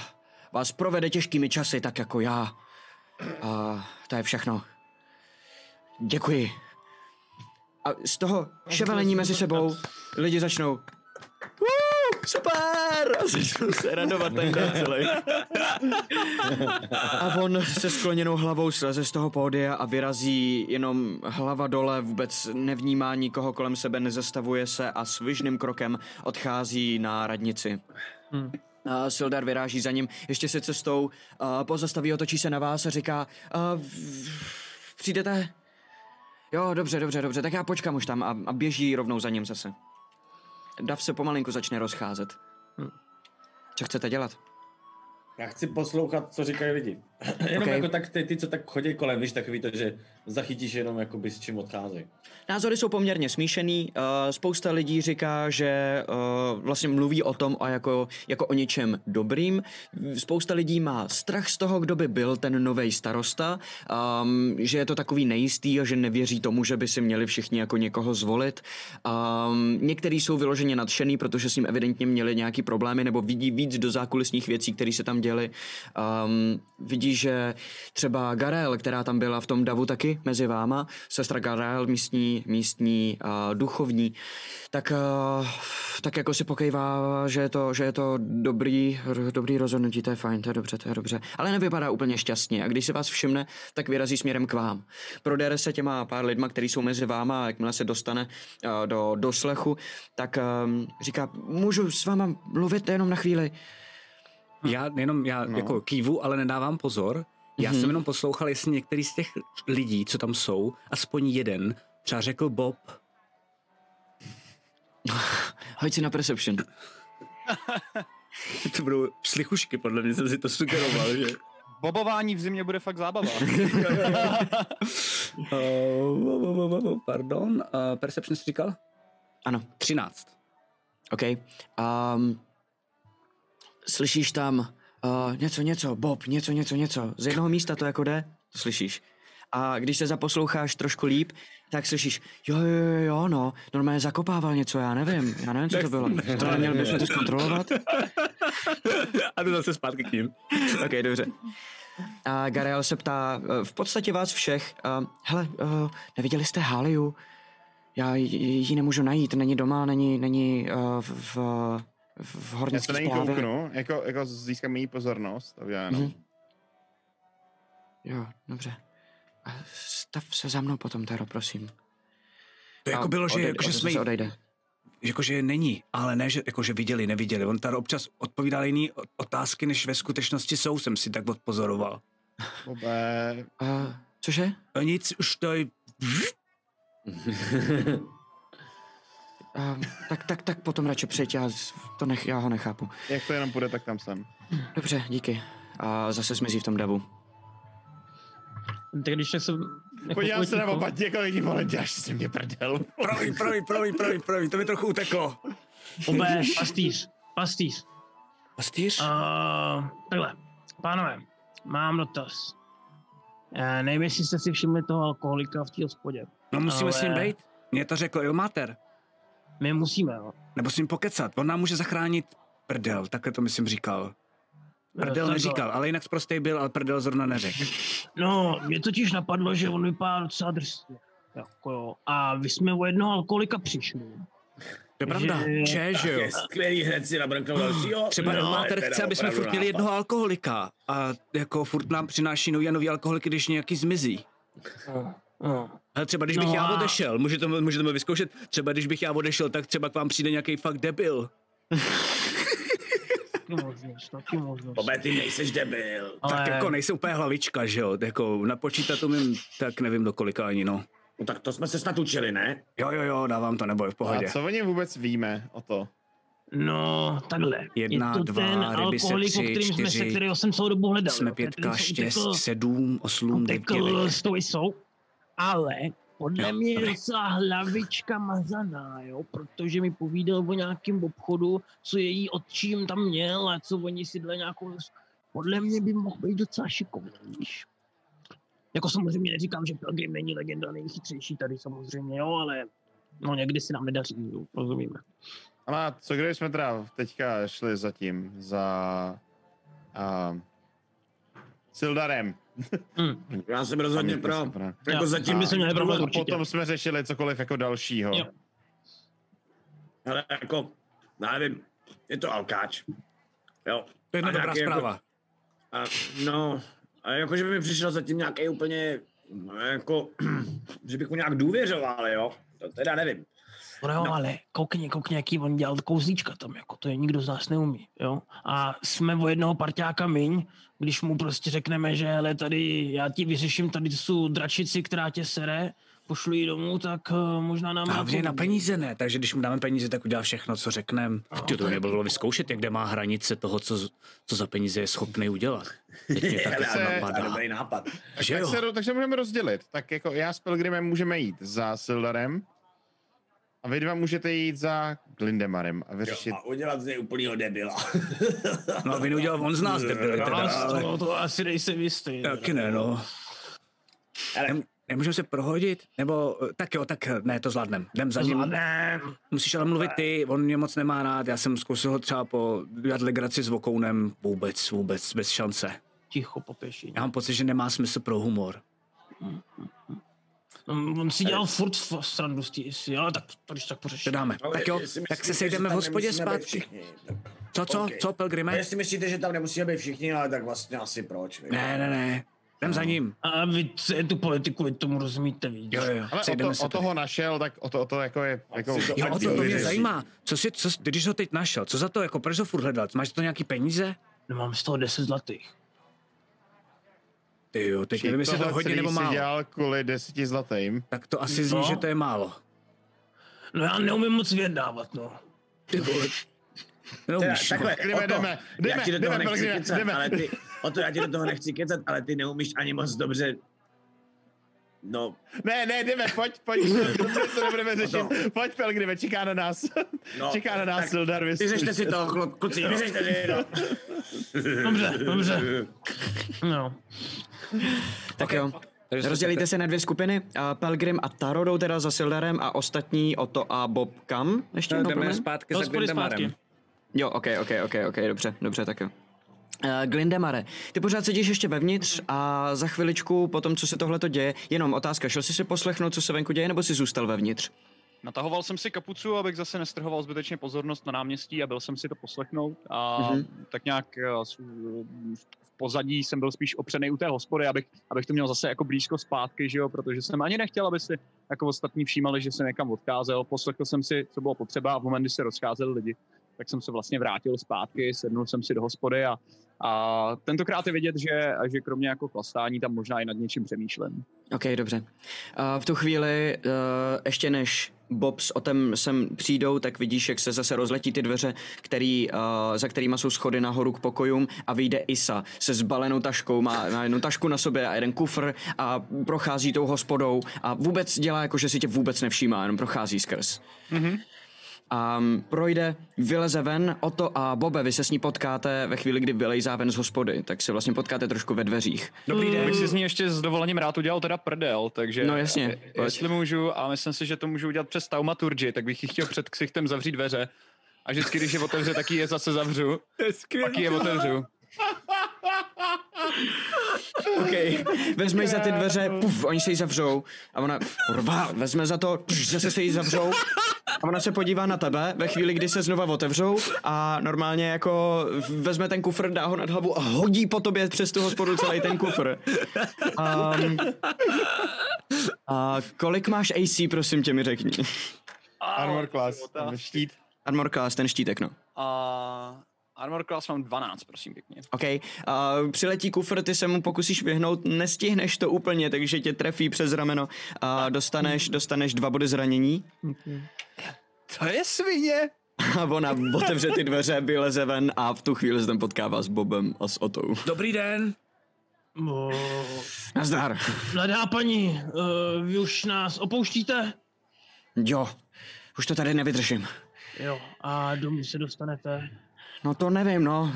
vás provede těžkými časy, tak jako já. A to je všechno. Děkuji. A z toho ševelení mezi sebou lidi začnou "Woo, super! A začnou se radovat ten den celý. A on se skloněnou hlavou sleze z toho pódia a vyrazí jenom hlava dole, vůbec nevnímá nikoho kolem sebe, nezastavuje se a svižným krokem odchází na radnici. Hmm. A Sildar vyráží za ním ještě se cestou, a pozastaví, otočí se na vás a říká, a v- přijdete? Jo, dobře, dobře, dobře, tak já počkám už tam a, a běží rovnou za ním zase. Dav se pomalinku začne rozcházet. Hmm. Co chcete dělat? Já chci poslouchat, co říkají lidi. <clears throat> jenom Ok. jako tak ty, ty, co tak chodí kolem, víš, takový to, že zachytíš jenom jakoby s čím odcházejí. Názory jsou poměrně smíšený. Uh, spousta lidí říká, že uh, vlastně mluví o tom a jako, jako o něčem dobrým. Spousta lidí má strach z toho, kdo by byl ten nový starosta, um, že je to takový nejistý a že nevěří tomu, že by si měli všichni jako někoho zvolit. Um, některý jsou vyloženě nadšený, protože s ním evidentně měli nějaký problémy nebo vidí víc do zákulisních věcí, které se tam děly. Um, vidí, že třeba Garel, která tam byla v tom davu taky, mezi váma, sestra Garael, místní, místní uh, duchovní, tak, uh, tak jako si pokejvá, že je to, že je to dobrý, dobrý rozhodnutí, to je fajn, to je dobře, to je dobře. Ale nevypadá úplně šťastně a když se vás všimne, tak vyrazí směrem k vám. Prodere se těma pár lidma, kteří jsou mezi váma a jakmile se dostane uh, do doslechu, tak um, říká, můžu s váma mluvit jenom na chvíli. Já jenom, já no. jako kývu, ale nedávám pozor. Já Mhm. jsem jenom poslouchal, jestli některý z těch lidí, co tam jsou, aspoň jeden, třeba řekl Bob, <laughs> Hoď si na perception. <laughs> to budou slichušky, podle mě jsem si to sugeroval, že? <laughs> Bobování v zimě bude fakt zábava. uh, pardon, uh, Perception jsi říkal? Ano. 13. OK. Um, slyšíš tam uh, něco, něco, Bob, něco, něco, něco. Z jednoho místa to jako jde, to slyšíš. A když se zaposloucháš trošku líp, tak slyšíš, jo, jo, jo, jo, no, normálně zakopával něco, já nevím, já nevím, co to bylo. To neměli bychom to zkontrolovat? A jdu zase zpátky k ním. OK, dobře. A Gariel se ptá, eh, v podstatě vás všech, uh, hele, uh, neviděli jste Haliu? Já ji- ji nemůžu najít, není doma, není, není uh, v, v, v Já hornické se na ní kouknu, jako, jako získám její pozornost. A já jenom. Mhm. Jo, dobře. A stav se za mnou potom, Taro, prosím. To jako A bylo, že, odejde- jako, že odejde- jsme jí, odejde. jakože není, ale ne, že, jako, že viděli, neviděli. On tady občas odpovídal jiný otázky, než ve skutečnosti jsou, jsem si tak odpozoroval. Bobe, Uh, cože? A nic, už to je... <laughs> Uh, tak, tak, tak potom radši přijď, já, to nech, já ho nechápu. jak to jenom půjde, tak tam jsem. Dobře, díky. A zase zmizí v tom davu. Tak když se... jako Podívám se na oba někoho lidí, vole, děláš si mě prdel. Promiň, promiň, promiň, promiň, promiň, to mi trochu uteklo. Obe, pastýř, pastýř. Pastýř? Uh, takhle, pánové, mám dotaz. Uh, nevím, jestli jste si všimli toho alkoholika v té hospodě. No musíme ale- s ním být. Mně to řekl Ilmater. My musíme, jo. Nebo s ním pokecat. On nám může zachránit prdel, takhle to myslím říkal. Prdel takhle. neříkal, ale jinak prostý byl, ale prdel zrovna neřekl. <laughs> No, mě totiž napadlo, že on vypadá docela drsně. Jako jo. A vy jsme o jednoho alkoholika přišli. To je pravda. Že- Če, že jo. Skvělý hned si nabrknout dalšího. Třeba No, je chce, aby jsme furt měli nápad. jednoho alkoholika. A jako furt nám přináší nový a nový alkoholiky, když nějaký zmizí. No. Ale třeba když bych No já a- odešel, můžete, můžete mi vyzkoušet, třeba když bych já odešel, tak třeba k vám přijde nějaký fakt debil. Taky možnost, taky možnost. Bobe, ty nejseš debil. Ale Tak jako nejsem úplně hlavička, že jo, jako napočítat umím, tak nevím do kolika ani no. No tak to jsme se snad učili, ne? Jo, jo, jo, dávám to, neboj, v pohodě. A co o něm vůbec víme o to? No, takhle. Jedna, je to dva, ten ryby se alkoholik, o tři, kterým jsme se, čtyři. kterého jsem celou dobu hledal. Jsme je pětka, šest, sedm, osm, devět. s tou jsou, ale podle Jo, mě je docela hlavička mazaná, jo, protože mi povídal o nějakém obchodu, co její otčím tam měl a co oni si dali nějakou... Podle mě by mohl být docela šikovný, víš. Jako samozřejmě neříkám, že Pilgrim není legenda nejchytřejší tady samozřejmě, jo, ale no někdy si nám nedaří, jo, rozumíme. Ale co když jsme teda teďka šli zatím, za uh, Sildarem. Hm. <laughs> Já jsem rozhodně pro. to super. Jako zatím by se problém určitě. potom jsme řešili cokoliv jako dalšího. Jo. Ale jako, já nevím, je to alkáč. Jo. To je jedna dobrá jako- zpráva. A, no, a jako, že by mi přišel zatím nějaký úplně, no, jako, <clears throat> že bych mu nějak důvěřoval, jo. To teda nevím. No, jo, No. ale koukni, koukni, jaký on dělal kouzlíčka tam, jako to je nikdo z nás neumí, jo. A jsme o jednoho parťáka míň, když mu prostě řekneme, že hele, tady já ti vyřeším tady tu dračici, která tě sere, pošlu ji domů, tak uh, možná nám... A na peníze ne, takže když mu dáme peníze, tak udělá všechno, co řekneme. Ty to nebylo vyzkoušet, jak kde má hranice toho, co, co za peníze je schopný udělat. <laughs> Teď mě tak jako se- to je napadá. dobrý nápad. Tak, Že tak jo? se, takže můžeme rozdělit. Tak jako já s Pelgrimem můžeme jít za Sildarem a vy dva můžete jít za Glindemarem a vyřešit... Jo, a udělat z něj úplnýho debila. <laughs> No a neudělal on z nás debily teda. Ale Ale... to, to asi nejsem jistý. Taky ne, no. Ale- Nem, nemůžeme se prohodit? Nebo, tak jo, tak ne, to zvládnem. Jdem za ním. Zvládnem. Musíš ale mluvit ty, on mě moc nemá rád, já jsem zkusil ho třeba po dělat legraci s Vokounem, vůbec, vůbec, bez šance. Ticho po pěšině. Já mám pocit, že nemá smysl pro humor. On, on si dělal furt f- srandu z té ale tak to když tak To pořešíme. dáme. Tak jo, tak se sejdeme v hospodě zpátky. Co, co, Ok. co, Pelgrime? Jestli myslíte, že tam nemusíme být všichni, ale tak vlastně asi proč. vy? Ne, ne, ne. Jdem za ním. A vy tu politiku, vy tomu rozumíte víc. Jo, jo, Ale o, to, se o tady. toho našel, tak o to, o to jako je... Jako, to- Jo, o to, to mě zajímá. Co si, co, jsi- když ho teď našel, co za to, jako proč ho furt hledal? Máš to nějaký peníze? No, mám z toho 10 zlatých. Ty jo, teď nevím, jestli to hodně nebo málo. dělal kvůli deseti zlatým. Tak to asi zní, No. že to je málo. No já neumím moc vyjednávat, no. Ty vole. No, Teda, už, takhle, Jdeme, jdeme, jdeme, já ti do toho jdeme, nechci Pelgrime, kecat, jdeme. ale ty, o to já ti do toho nechci kecat, ale ty neumíš ani moc dobře No, Ne, ne, jdeme, pojď, pojď, dobře to nebudeme řešit. Pojď, Pelgrime, čeká na nás. no čeká na nás Sildar, vy Vyřešte si to, klo- kluci, vyřešte si to. Dobře, dobře. No. Tak jo. Takže jsme Rozdělíte se na dvě skupiny. A Pelgrim a Taro jdou teda za Sildarem a ostatní Oto a Bob kam? Ještě No, jdeme zpátky za Glindemarem. zpátky. Jo, ok, ok, ok, ok, dobře, dobře, tak jo. Uh, Glindemare, ty pořád sedíš ještě vevnitř a za chviličku po tom, co se tohle děje, jenom otázka, šel jsi si poslechnout, co se venku děje, nebo jsi zůstal vevnitř? Natahoval jsem si kapucu, abych zase nestrhoval zbytečně pozornost na náměstí a byl jsem si to poslechnout a Mhm. tak nějak eh, v pozadí jsem byl spíš opřený u té hospody, abych, abych to měl zase jako blízko zpátky, že jo, protože jsem ani nechtěl, aby si jako ostatní všímali, že jsem někam odcházel. Poslechl jsem si, co bylo potřeba a v moment, kdy se rozcházeli lidi, tak jsem se vlastně vrátil zpátky, sednul jsem si do hospody a, a tentokrát je vidět, že, že kromě jako klastání tam možná i nad něčím přemýšlím. Ok, dobře. Uh, v tu chvíli, uh, ještě než Bob s Otem sem přijdou, tak vidíš, jak se zase rozletí ty dveře, který, uh, za kterýma jsou schody nahoru k pokojům a vyjde Isa se zbalenou taškou, má, má jednu tašku na sobě a jeden kufr a prochází tou hospodou a vůbec dělá jako, že si tě vůbec nevšímá, jenom prochází skrz. Mhm. A um, projde, vyleze ven, Oto a Bobe, vy se s ní potkáte ve chvíli, kdy vylejzá ven z hospody, tak se vlastně potkáte trošku ve dveřích. Dobrý den. Bych si z ní ještě s dovolením rád udělal teda prdel, takže... No jasně, je- pojď. Jestli můžu, a myslím si, že to můžu udělat přes taumaturgy, tak bych jí chtěl před ksichtem zavřít dveře. A vždycky, když je otevře, tak ji je zase zavřu. Pak ji je otevřu. OK, vezmeš za ty dveře, puf, oni se jí zavřou a ona rvá, vezme za to, pš, zase se jí zavřou a ona se podívá na tebe ve chvíli, kdy se znova otevřou a normálně jako vezme ten kufr, dá ho nad hlavu a hodí po tobě přes tu hospodu celý ten kufr. Um, a kolik máš AC, prosím tě mi řekni. Armor class, štít. Armor class, ten štítek, no. A armor class mám 12, prosím pěkně. OK, a přiletí kufr, ty se mu pokusíš vyhnout, nestihneš to úplně, takže tě trefí přes rameno a dostaneš, dostaneš dva body zranění. To je svině! A ona otevře ty dveře, vyleze ven a v tu chvíli se tam potkává s Bobem a s Otou. Dobrý den. O, Nazdar. Mladá paní, uh, vy už nás opouštíte? Jo, už to tady nevydržím. Jo, a domů se dostanete. No to nevím, no.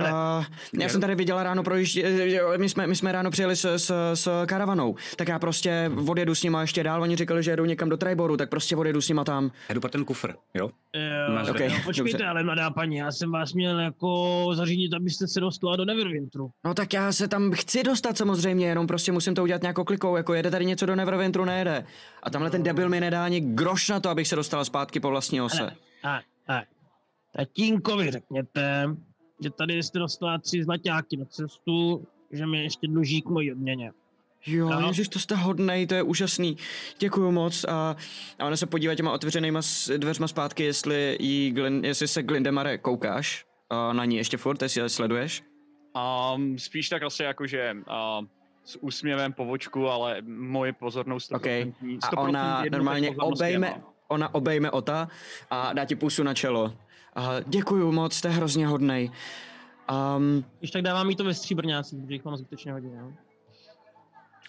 Uh, já jsem tady viděla ráno projíždě, my jsme, my jsme ráno přijeli s, s, s karavanou, tak já prostě odjedu s nima ještě dál, oni říkali, že jedou někam do Triboru, tak prostě odjedu s nima tam. Já jdu pro ten kufr, jo? Jo, Máš- okay, okej, no, počkejte, dobře. ale mladá paní, já jsem vás měl jako zařídit, abyste se dostala do Neverwinteru. No tak já se tam chci dostat samozřejmě, jenom prostě musím to udělat nějakou klikou, jako jede tady něco do Neverwinteru, nejede. A tamhle ten debil mi nedá ani groš na to, abych se dostala zpátky po vlastní ose. A, a, tatínkovi řekněte, že tady jste dostala tři zlaťáky na cestu, že mi ještě dluží k mojí odměně. Jo, No. ježiš, to jste hodnej, to je úžasný. Děkuju moc. A, a ona se podívá těma otevřenýma dveřma zpátky, jestli, jí Glin, jestli se Glindemare koukáš a na ní ještě furt, jestli je sleduješ. A spíš tak asi jako, že a, s úsměvem po vočku, ale moje pozornost OK. 100%, A ona 100% normálně obejme, ona obejme Ota a dá ti pusu na čelo. A děkuju moc, jste hrozně hodnej. Um, Když tak dávám jí to ve stříbrňácích, protože jich mám zbytečně hodně. Jo?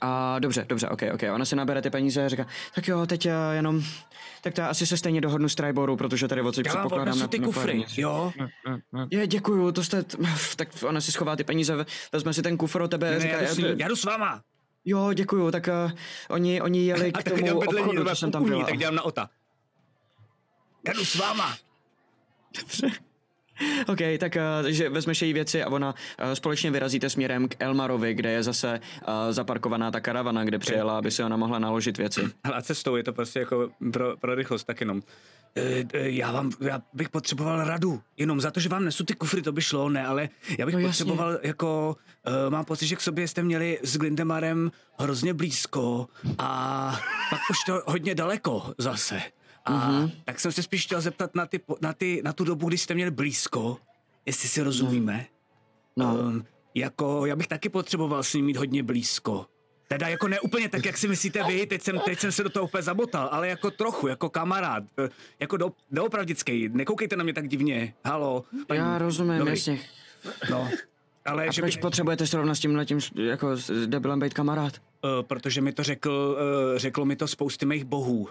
A dobře, dobře, ok, ok. Ona si nabere ty peníze a říká, tak jo, teď uh, jenom, tak to já asi se stejně dohodnu s Triboru, protože tady odsud Já vám předpokládám odnesu ty na kufry, pár- jo? Je, děkuju, to jste, <laughs> tak ona si schová ty peníze, ve- vezme si ten kufr od tebe a Ne, říká, já, jdu s já- já jdu s váma. jo, děkuju, tak uh, oni, oni jeli k tak tomu obchodu, co jsem tam byla. tak dělám na ota. Já jdu s váma. Dobře. OK, tak uh, že vezmeš její věci a ona uh, společně vyrazíte směrem k Elmarovi, kde je zase uh, zaparkovaná ta karavana, kde přijela, aby si ona mohla naložit věci. Hele, a cestou je to prostě jako pro, pro rychlost tak jenom. E, e, já vám, já bych potřeboval radu, jenom za to, že vám nesu ty kufry, to by šlo, ne, ale já bych No no, jasně. potřeboval jako, e, mám pocit, že k sobě jste měli s Glindemarem hrozně blízko a pak už to hodně daleko zase. A mm-hmm. tak jsem se spíš chtěl zeptat na, ty, na, ty, na tu dobu, kdy jste měli blízko, jestli si rozumíme. No. Um, jako, já bych taky potřeboval s ním mít hodně blízko. Teda jako ne úplně tak, jak si myslíte vy, teď jsem, teď jsem se do toho úplně zabotal, ale jako trochu, jako kamarád, eh, jako do, doopravdický, nekoukejte na mě tak divně, halo. paní- Já rozumím, Dobrý. jasně. No, ale A že proč by, potřebujete srovnat s tím letím, jako s debilem být kamarád? uh, protože mi to řekl, uh, řeklo mi to spousty mých bohů.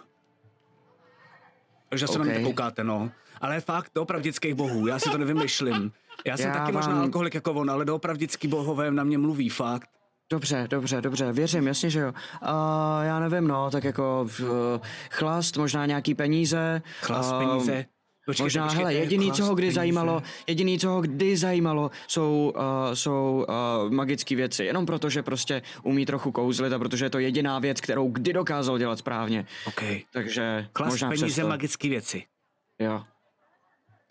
Takže se na mě koukáte, no. Ale fakt doopravdických bohů, já si to nevymyšlím. Já jsem Já taky možná vám- alkoholik jako on, ale doopravdický bohové na mě mluví, fakt. Dobře, dobře, dobře, věřím, jasně, že jo. A já nevím, no, tak jako uh, chlast, možná nějaký peníze. Chlas, a peníze. Počkejte, možná, počkejte, hele, jediný, co ho kdy peníze. zajímalo, jediný, co ho kdy zajímalo, jsou, uh, jsou uh, magické věci. Jenom proto, že prostě umí trochu kouzlit a protože je to jediná věc, kterou kdy dokázal dělat správně. OK. Takže Klas, možná peníze, přesto. magické věci. Jo.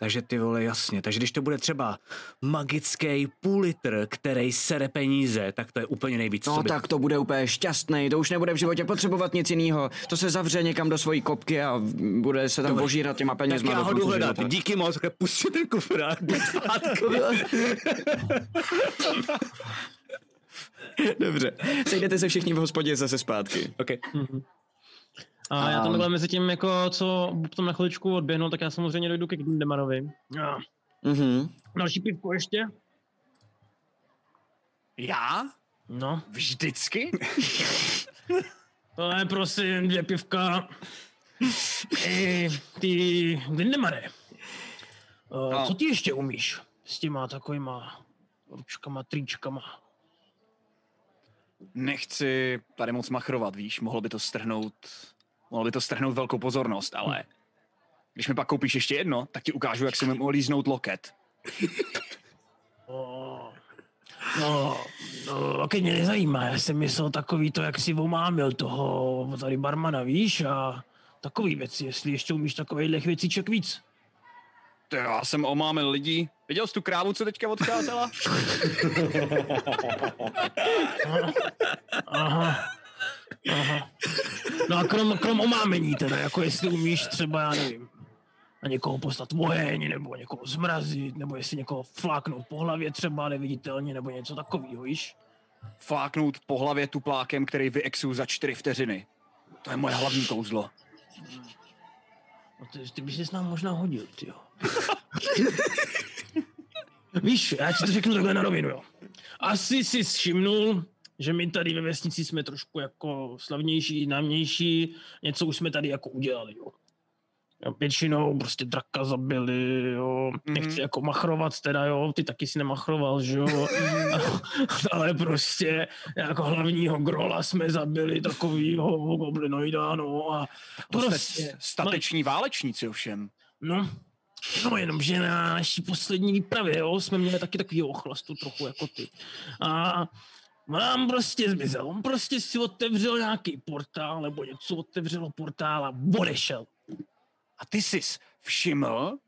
Takže ty vole, jasně. Takže když to bude třeba magický půl litr, který sere peníze, tak to je úplně nejvíc. No co by... tak to bude úplně šťastný, to už nebude v životě potřebovat nic jiného. To se zavře někam do svojí kopky a bude se tam požírat těma tak penězma. já do ho jdu hledat. života. Díky moc, pustě ten kufr a. <laughs> Dobře. Sejdete se všichni v hospodě zase zpátky. okay. A já tam takhle mezi tím, jako co potom na chviličku odběhnu, tak já samozřejmě dojdu ke Gundemarovi. A Mhm. další pivko ještě? Já? No, Vždycky? <laughs> je prosím dvě pivka. Ej, ty Gundemare. Uh, No. Co ty ještě umíš s těma takovýma ručkama, tričkama? Nechci tady moc machrovat, víš, mohlo by to strhnout, mohlo by to strhnout velkou pozornost, ale když mi pak koupíš ještě jedno, tak ti ukážu, jak si mi mohl líznout loket. No, no, taky mě nezajímá, já jsem myslel takový to, jak si omámil toho tady barmana, víš, a takový věci, jestli ještě umíš takovýchhle věcíček víc. To já jsem omámil lidí. Viděl jsi tu krávu, co teďka odcházela? <laughs> Aha. Aha. No a krom, krom omámení teda, jako jestli umíš třeba, já nevím, na někoho poslat oheň, nebo někoho zmrazit, nebo jestli někoho fláknout po hlavě třeba neviditelně, nebo něco takového, víš? Fláknout po hlavě tuplákem, který vyexu za čtyři vteřiny. To je moje hlavní kouzlo. No ty, ty bys se s nám možná hodil, ty jo. <laughs> Víš, já ti to řeknu takhle na rovinu, jo. Asi si všimnul, že my tady ve vesnici jsme trošku jako slavnější, známější, něco už jsme tady jako udělali, jo. Jo, Většinou prostě draka zabili, jo. Nechci jako machrovat teda, jo. Ty taky si nemachroval, že jo. <laughs> <laughs> Ale prostě jako hlavního grola jsme zabili takovýho goblinoida, no. A To jste prostě, stateční válečníci ovšem. No, no jenomže na naší poslední výpravě, jo, jsme měli taky takový ochlastu trochu jako ty. A nám prostě zmizel. On prostě si otevřel nějaký portál, nebo něco otevřelo portál a odešel. A ty jsi všiml,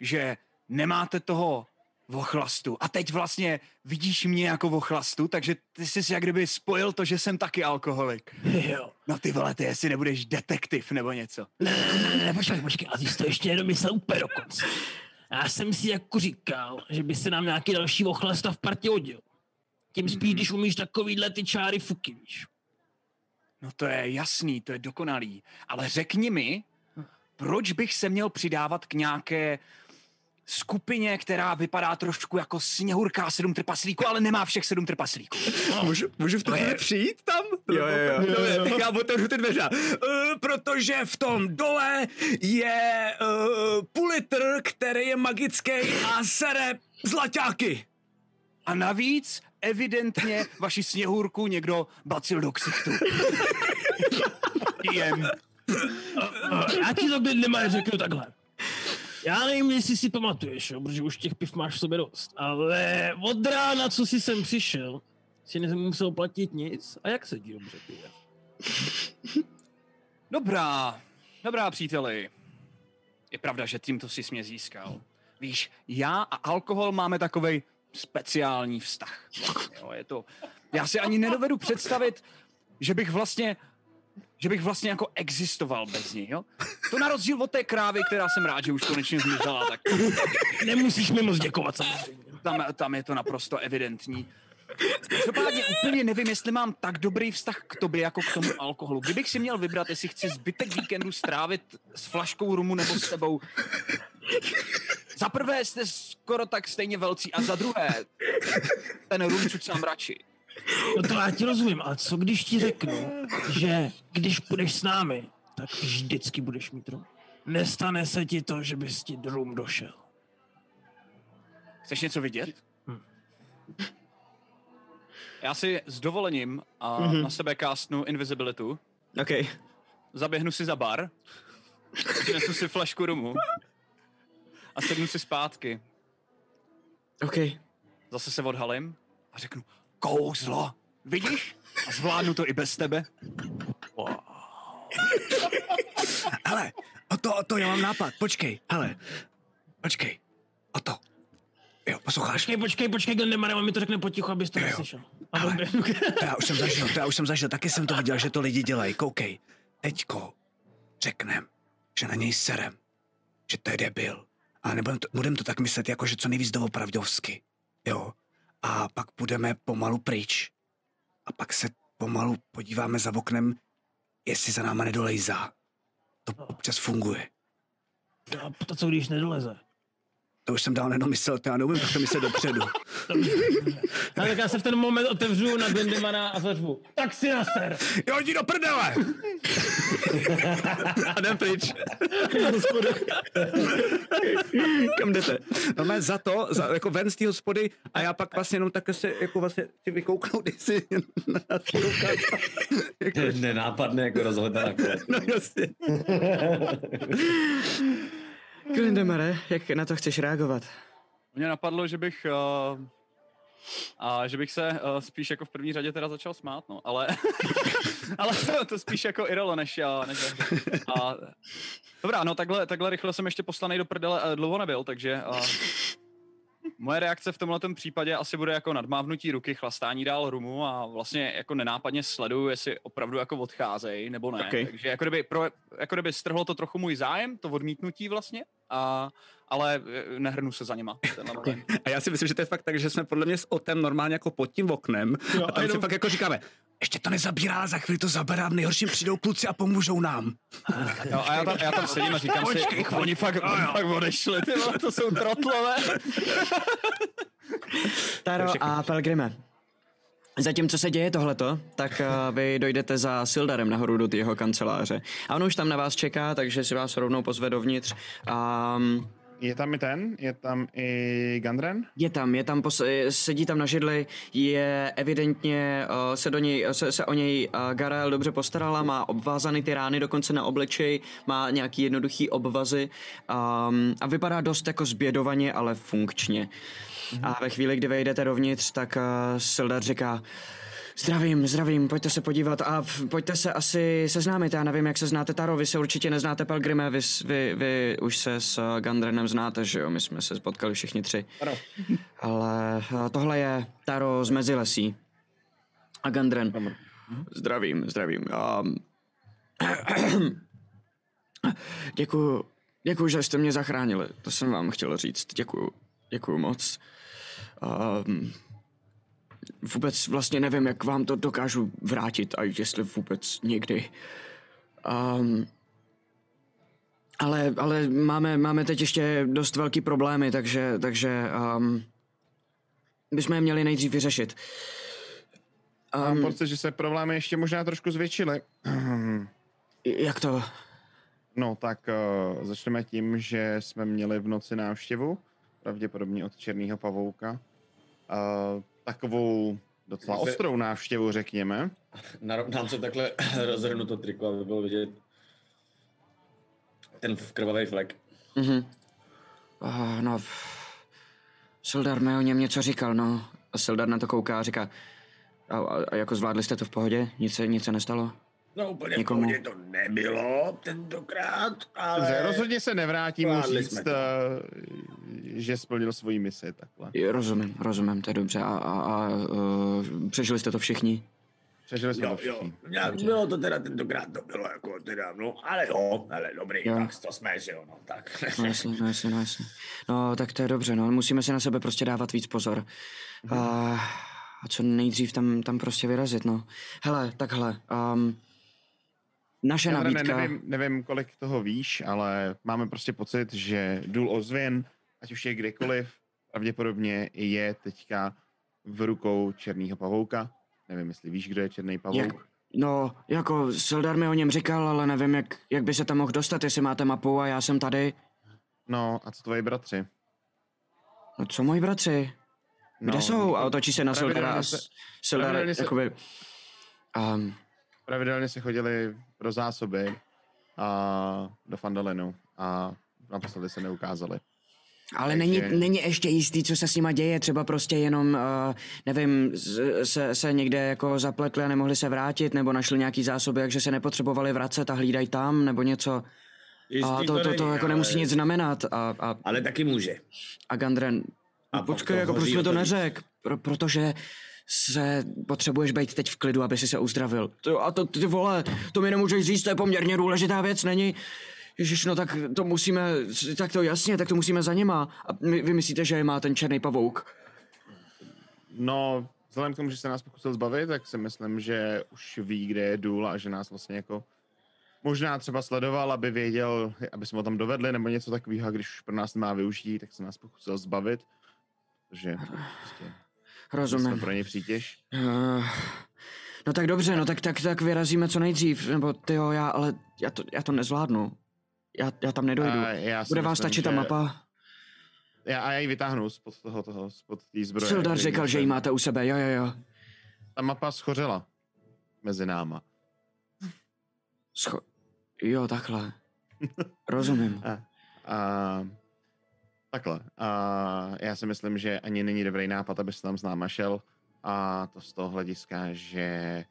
že nemáte toho vochlastu. A teď vlastně vidíš mě jako vochlastu, takže ty jsi jak kdyby spojil to, že jsem taky alkoholik. Jo. No ty vole, ty jestli nebudeš detektiv nebo něco. Ne, ne, ne, počkej, počkej, a ty jsi to ještě nedomyslel úplně dokonce. Já jsem si jako říkal, že by se nám nějaký další ochlasta v partě hodil. Tím spíš, když umíš takovýhle ty čáry fuky, víš. No to je jasný, to je dokonalý. Ale řekni mi, proč bych se měl přidávat k nějaké skupině, která vypadá trošku jako sněhurka sedm trpaslíků, ale nemá všech sedm trpaslíků. <laughs> Můžu, můžu v tu chvíli přijít tam? Jo, jo, jo. Dobře, Já otevřu ty dveře. Uh, protože v tom dole je uh, půl litr, který je magický a sere zlaťáky. A navíc evidentně vaši sněhurku někdo bacil do ksichtu. Jem. Já ti to by nemá řeknu takhle. Já nevím, jestli si pamatuješ, jo, protože už těch piv máš v sobě dost, ale od rána, co jsi sem přišel, si nemusel platit nic. A jak se ti dobře pije? Dobrá, dobrá příteli. Je pravda, že tímto si mě získal. Víš, já a alkohol máme takovej speciální vztah. Jo, je to, já si ani nedovedu představit, že bych vlastně že bych vlastně jako existoval bez ní, jo? To na rozdíl od té krávy, která jsem rád, že už konečně zmizela, tak Nemusíš mi moc děkovat samozřejmě. tam, tam je to naprosto evidentní. Každopádně úplně nevím, jestli mám tak dobrý vztah k tobě jako k tomu alkoholu. Kdybych si měl vybrat, jestli chci zbytek víkendu strávit s flaškou rumu nebo s tebou. Za prvé jste skoro tak stejně velcí a za druhé ten rum cucám radši. No to já ti rozumím, ale co když ti řeknu, že když půjdeš s námi, tak vždycky budeš mít rum. Nestane se ti to, že bys ti rum došel. Chceš něco vidět? Hm. Já si s dovolením a Mhm. na sebe kástnu invisibilitu, OK. zaběhnu si za bar, přinesu si flašku rumu a sednu si zpátky. OK. Zase se odhalím a řeknu, kouzlo, vidíš? A zvládnu to i bez tebe. Hele, o to, o to, já mám nápad, počkej, hele, počkej, o to. Jo, posloucháš? Počkej, počkej, počkej, Glendemare, on mi to řekne potichu, abys to Jo, neslyšel. A Ale-. To já už jsem zažil, to já už jsem zažil, taky jsem to viděl, že to lidi dělají, koukej. Teďko řeknem, že na něj serem, že to je debil. A nebudem to, budem to tak myslet, jako že co nejvíc doopravdovsky. Jo. A pak půjdeme pomalu pryč. A pak se pomalu podíváme za oknem, jestli za náma nedolejzá. To občas funguje. A to co když nedoleze? To už jsem dál nedomyslel, to já neumím takto myslet dopředu. <laughs> A tak já se v ten moment otevřu na Glendemana a zařvu. Tak si naser! Jo, jdi do prdele! a jdem pryč. Kam jdete? No mé za to, za, jako ven z té hospody a já pak vlastně jenom takhle se jako vlastně si vykouknout, jestli <laughs> na to jako, Nenápadné jako na kole. No jasně. <laughs> Glindemare, jak na to chceš reagovat? Mně napadlo, že bych... Uh, a že bych se uh, spíš jako v první řadě teda začal smát, no, ale, <laughs> ale <laughs> to, spíš jako Irolo, než já. Než já. A, dobrá, no takhle, takhle rychle jsem ještě poslaný do prdele uh, dlouho nebyl, takže uh, moje reakce v tomhle případě asi bude jako nadmávnutí ruky, chlastání dál rumu a vlastně jako nenápadně sleduju, jestli opravdu jako odcházejí nebo ne. Okay. Takže jako kdyby, pro, jako kdyby strhlo to trochu můj zájem, to odmítnutí vlastně, a, ale eh, nehrnu se za nima. A já si myslím, že to je fakt tak, že jsme podle mě s Otem normálně jako pod tím oknem Jo, a tam a si jenom- fakt jako říkáme, ještě to nezabírá, za chvíli to zabere a v nejhorším přijdou kluci a pomůžou nám. Jo, a já tam, já tam sedím a říkám si, oni fakt, oni fakt odešli, ty vole, to jsou trotlové. Taro a Pelgrime. Zatímco se děje tohleto, tak uh, vy dojdete za Sildarem nahoru do jeho kanceláře. A on už tam na vás čeká, takže si vás rovnou pozve dovnitř. Um, Je tam i ten? Je tam i Gandren? je tam, je tam, pos- sedí tam na židli, je evidentně, uh, se, do něj, se, se o něj uh, Garel dobře postarala, má obvázaný ty rány dokonce na obličeji, má nějaký jednoduchý obvazy um, a vypadá dost jako zbědovaně, ale funkčně. A ve chvíli, kdy vejdete dovnitř, tak uh, Sildar říká, Zdravím, zdravím, pojďte se podívat a pojďte se asi seznámit, já nevím, jak se znáte Taro, vy se určitě neznáte Pelgrime, vy, vy, vy už se s uh, Gandrenem znáte, že jo, my jsme se spotkali všichni tři. Ano. Ale uh, tohle je Taro z Mezilesí. A Gandren. Zdravím, zdravím. Um, <clears throat> děkuju, děkuju, že jste mě zachránili, to jsem vám chtěl říct, děkuju, děkuju moc. Um, vůbec vlastně nevím, jak vám to dokážu vrátit a jestli vůbec někdy. Um, ale, ale máme, máme teď ještě dost velký problémy, takže, takže um, bychom je měli nejdřív vyřešit. Mám Um, pocit, že se problémy ještě možná trošku zvětšily. <clears throat> jak to? No tak uh, začneme tím, že jsme měli v noci návštěvu, pravděpodobně od Černého pavouka. Uh, takovou docela ostrou návštěvu, řekněme. <laughs> Narovnám se takhle <laughs> rozhrnu to triko, aby bylo vidět ten krvavý flek. Mhm. Uh, no, Sildar mi o něm něco říkal, no. A Sildar na to kouká a říká, a, a, a jako zvládli jste to v pohodě? Nic se, nic se nestalo? No úplně Někomu. Někomu. to nebylo tentokrát, ale... Dobře, rozhodně se nevrátím Zvládli říct, eh, že splnil svoji misi takhle. Jo, Rozumím, rozumím, to je dobře. A, a, a uh, přežili jste to všichni? Přežili jsme Jo, to jo, všichni. nějak bylo to teda tentokrát, to bylo jako teda, no, ale jo, ale dobrý, Jo. jo. tak to jsme, že jo, no, tak. No jasně, no jasně, no jasně. No tak to je dobře, no, musíme si na sebe prostě dávat víc pozor. A, a co nejdřív tam, tam prostě vyrazit, no. Hele, takhle, um, naše Já nabídka... ne, nevím, nevím, kolik toho víš, ale máme prostě pocit, že důl ozvěn, ať už je kdekoliv, pravděpodobně je teďka v rukou černého pavouka. Nevím, jestli víš, kdo je černý pavouk. Jak, no, jako Sildar mi o něm říkal, ale nevím, jak, jak by se tam mohl dostat, jestli máte mapu a já jsem tady. No, a co tvoji bratři? No co moji bratři? Kde No, jsou? A otočí se na Sildara a Sildar, jakoby... Um, Pravidelně se chodili pro zásoby a do Fandalinu a naposledy se neukázali. Ale není, není ještě jistý, co se s nima děje, třeba prostě jenom, uh, nevím, z- se, se někde jako zapletli a nemohli se vrátit, nebo našli nějaký zásoby, takže se nepotřebovali vracet a hlídají tam, nebo něco. A Jistý to, to, to není, jako ale- nemusí nic znamenat. A, a, Ale taky může. a Gandren, A a pak počkej, to jako proč to to neřek? Pro, protože se potřebuješ být teď v klidu, aby si se uzdravil. To, a to ty vole, to mi nemůžeš říct, to je poměrně důležitá věc, není? Ježiš, no tak to musíme, tak to jasně, tak to musíme za nima. A my, vy myslíte, že je má ten černý pavouk? No, vzhledem k tomu, že se nás pokusil zbavit, tak si myslím, že už ví, kde je důl a že nás vlastně jako možná třeba sledoval, aby věděl, aby jsme ho tam dovedli nebo něco takového, když už pro nás nemá využít, tak se nás pokusil zbavit. Takže prostě Rozumím. pro něj přítěž. Uh, no tak dobře, no tak, tak, tak vyrazíme co nejdřív, nebo ty jo, já, ale já to, já to nezvládnu. Já, já tam nedojdu. A já Bude vám myslím, stačit ta že- mapa? Já, a já ji vytáhnu spod toho, toho, spod té zbroje. Sildar říkal, že ji máte u sebe, jo, jo, jo. Ta mapa schořela mezi náma. Scho- jo, takhle. Rozumím. <laughs> A, a, takhle. A já si myslím, že ani není dobrý nápad, aby se tam s náma šel. A to z toho hlediska, že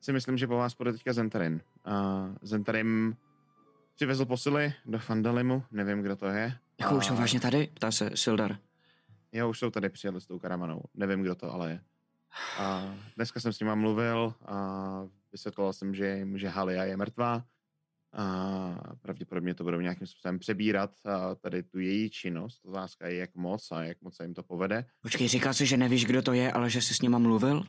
si myslím, že po vás půjde teďka Zentarin. A Zentarim přivezl posily do Fandalimu, nevím, kdo to je. Jako už jsou A- vážně tady? Ptá se Sildar. Jo, už jsou tady přijeli s tou karamanou. Nevím, kdo to ale je. A dneska jsem s nima mluvil a vysvětloval jsem, že, jim, že Halia je mrtvá a pravděpodobně to budou nějakým způsobem přebírat a tady tu její činnost. Otázka je, jak moc a jak moc se jim to povede. Počkej, říkal jsi, že nevíš, kdo to je, ale že jsi s nima mluvil?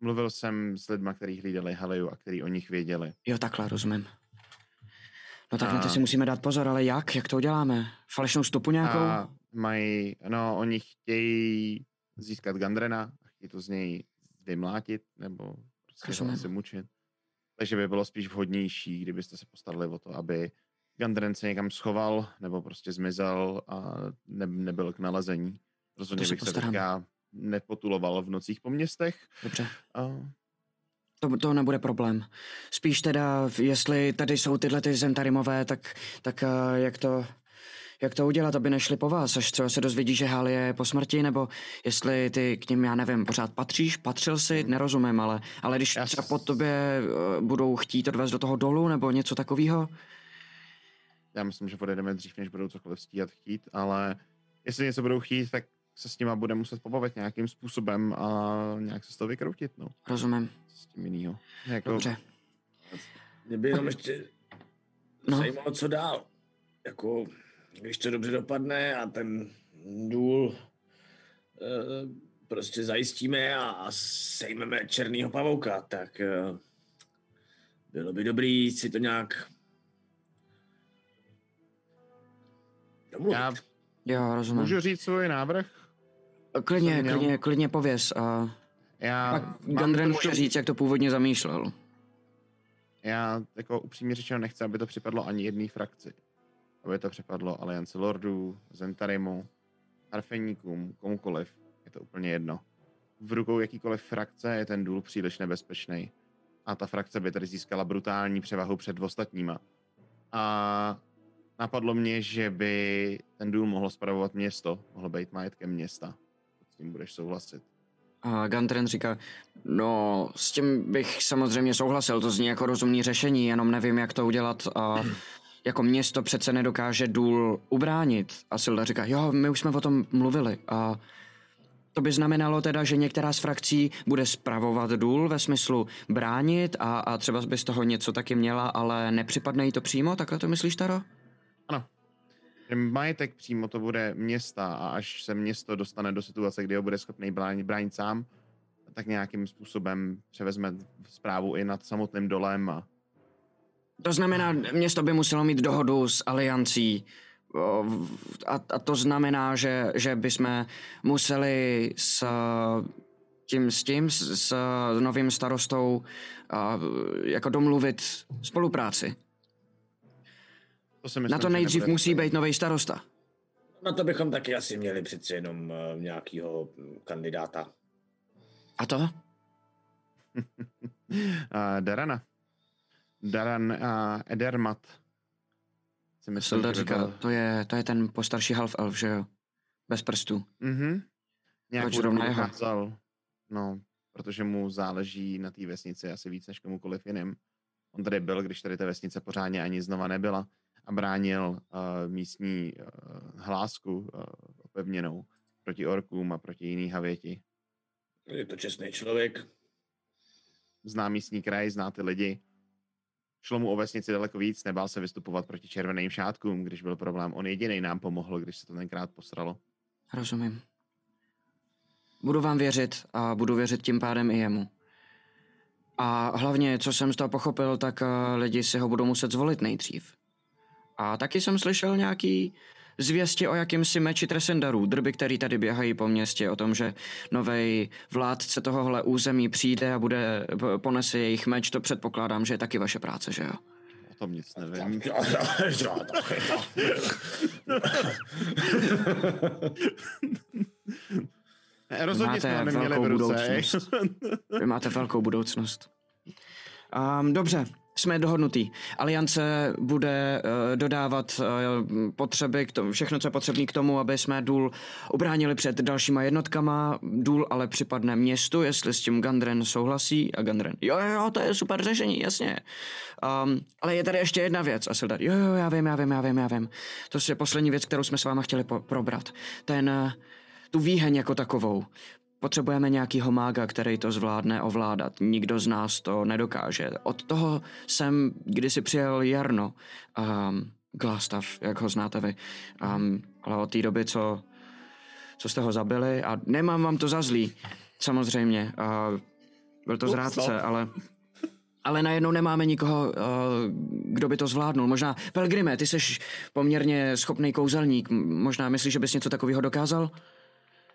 Mluvil jsem s lidmi, kteří hlídali Haliu a kteří o nich věděli. Jo, takhle, rozumím. No tak A- na to si musíme dát pozor, ale jak? Jak to uděláme? Falešnou stopu nějakou? A mají, no, oni chtějí získat Gandrena a chtějí to z něj vymlátit nebo prostě ho asi mučit. Takže by bylo spíš vhodnější, kdybyste se postarali o to, aby Gandren se někam schoval nebo prostě zmizel a ne, nebyl k nalezení. Rozhodně se bych se postarám. teďka nepotuloval v nocích po městech. Dobře. A To, to nebude problém. Spíš teda, jestli tady jsou tyhle ty Zentarimové, tak, tak uh, jak to... Jak to udělat, aby nešli po vás, až třeba se dozvědí, že Halie je po smrti, nebo jestli ty k ním, já nevím, pořád patříš, patřil si, nerozumím, ale, ale když Já třeba s- po tobě uh, budou chtít odvést do toho dolu, nebo něco takového, já myslím, že pojedeme dřív, než budou cokoliv stíhat chtít, ale jestli něco budou chtít, tak se s nima bude muset pobavit nějakým způsobem a nějak se z toho vykroutit, no. rozumím, S tím jinýho. Jako, dobře. Mě by jenom ještě No. no. zajímalo, co dál. Jako, když to dobře dopadne a ten důl eh, prostě zajistíme a, a sejmeme černýho pavouka, tak eh, bylo by dobrý si to nějak domluvit. Já Jo, rozumím. můžu říct svůj návrh? Klidně, klidně, klidně pověz. A Já, pak Gandren trošku- může říct, jak to původně zamýšlel. Já jako upřímně řečeno nechci, aby to připadlo ani jedné frakci. Aby to připadlo Alianci Lordů, Zentarimu, Harfeníkům, komukoliv. Je to úplně jedno. V rukou jakýkoliv frakce je ten důl příliš nebezpečný. A ta frakce by tedy získala brutální převahu před ostatníma. A napadlo mě, že by ten důl mohl spravovat město, mohl být majetkem města. S tím budeš souhlasit. A Gantren říká, no s tím bych samozřejmě souhlasil, to zní jako rozumný řešení, jenom nevím, jak to udělat. A jako město přece nedokáže důl ubránit. A Silda říká, jo, my už jsme o tom mluvili. A to by znamenalo teda, že některá z frakcí bude spravovat důl ve smyslu bránit a, a třeba by z toho něco taky měla, ale nepřipadne jí to přímo, takhle to myslíš, Taro? Že majetek přímo to bude města a až se město dostane do situace, kdy ho bude schopný bránit, bránit sám, tak nějakým způsobem převezme zprávu i nad samotným dolem a To znamená, město by muselo mít dohodu s aliancí a, a to znamená, že, že bychom museli s tím, s tím, s, s novým starostou a, jako domluvit spolupráci. to si myslím, Na to nejdřív musí být nový starosta. Na to bychom taky asi měli přeci jenom uh, nějakýho mm, kandidáta. A to? <laughs> uh, Darana. Daran uh, Edermat. Si myslím, říká, byl- to je, to je ten postarší half elf, že jo? Bez prstů. Mhm. Nějakou zrovna jeho? no, protože mu záleží na té vesnici asi víc než komukoliv jiným. On tady byl, když tady ta vesnice pořádně ani znova nebyla a bránil uh, místní uh, hlásku uh, opevněnou proti orkům a proti jiný havěti. Je to čestný člověk. Zná místní kraj, zná ty lidi. Šlo mu o vesnici daleko víc, nebál se vystupovat proti červeným šátkům, když byl problém. On jediný nám pomohl, když se to tenkrát posralo. Rozumím. Budu vám věřit a budu věřit tím pádem i jemu. A hlavně, co jsem z toho pochopil, tak eh, lidi si ho budou muset zvolit nejdřív. A taky jsem slyšel nějaký zvěsti o jakýmsi meči Tresendarů, drby, který tady běhají po městě, o tom, že novej vládce tohohle území přijde a bude, p- ponese jejich meč, to předpokládám, že je taky vaše práce, že jo? O tom nic nevím. <laughs> Rozhodně Máte jsme neměli velkou v ruce. budoucnost. <laughs> Vy máte velkou budoucnost. Um, dobře, jsme dohodnutí. Aliance bude uh, dodávat uh, potřeby, k tomu, všechno, co je potřebné k tomu, aby jsme důl ubránili před dalšíma jednotkama. Důl ale připadne městu, jestli s tím Gandren souhlasí. A Gandren, jo, jo, to je super řešení, jasně. Um, ale je tady ještě jedna věc. A Sildar, jo, jo, já vím, já vím, já vím, já vím. To je poslední věc, kterou jsme s váma chtěli po- probrat. Ten, uh, tu výheň jako takovou. Potřebujeme nějakýho mága, který to zvládne ovládat. Nikdo z nás to nedokáže. Od toho jsem kdysi přijel Jarno, um, Glastav, jak ho znáte vy. Um, ale od té doby, co, co jste ho zabili, a nemám vám to za zlý, samozřejmě. Uh, byl to zrádce, no. ale... Ale najednou nemáme nikoho, uh, kdo by to zvládnul. Možná, Pelgrime, ty jsi poměrně schopný kouzelník. Možná myslíš, že bys něco takového dokázal?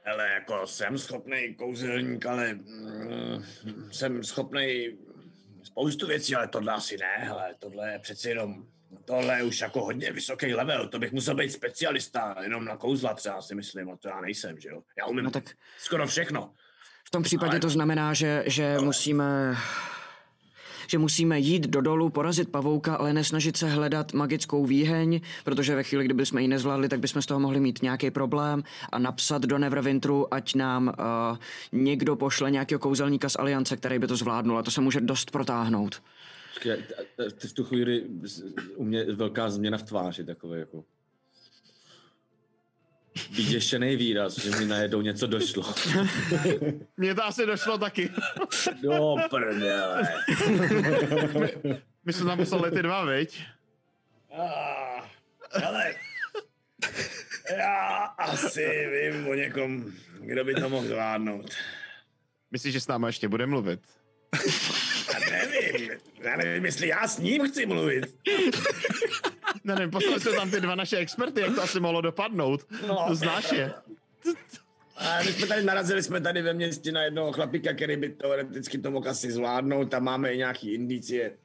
Ale jako jsem schopný kouzelník, ale mm, jsem schopný spoustu věcí, ale tohle asi ne, hele, tohle je přeci jenom, tohle je už jako hodně vysoký level, to bych musel být specialista, jenom na kouzla třeba si myslím, a to já nejsem, že jo. Já umím No no, tak skoro všechno. V tom případě Ale- to znamená, že, že musíme že musíme jít do dolu, porazit pavouka, ale nesnažit se hledat magickou výheň, protože ve chvíli, kdyby jsme ji nezvládli, tak bychom z toho mohli mít nějaký problém a napsat do Neverwinteru, ať nám uh, někdo pošle nějakého kouzelníka z Aliance, který by to zvládnul a to se může dost protáhnout. Počkej, t- t- v tu chvíli u mě velká změna v tváři takové jako vyděšený výraz, že mi najednou něco došlo. <laughs> Mně to asi došlo taky. <laughs> Do prdele. My jsme tam poslali ty dva, viď? Ah, hele, já asi vím o někom, kdo by to mohl zvládnout. Myslíš, že s námi ještě bude mluvit? Já nevím, já nevím, jestli já s ním chci mluvit. <laughs> Ne, nevím, poslali jsme tam ty dva naše experty, jak to asi mohlo dopadnout. No. To znáš je. A my jsme tady narazili jsme tady ve městě na jednoho chlapíka, který by teoreticky to mohl asi zvládnout. Tam máme i nějaký indicie.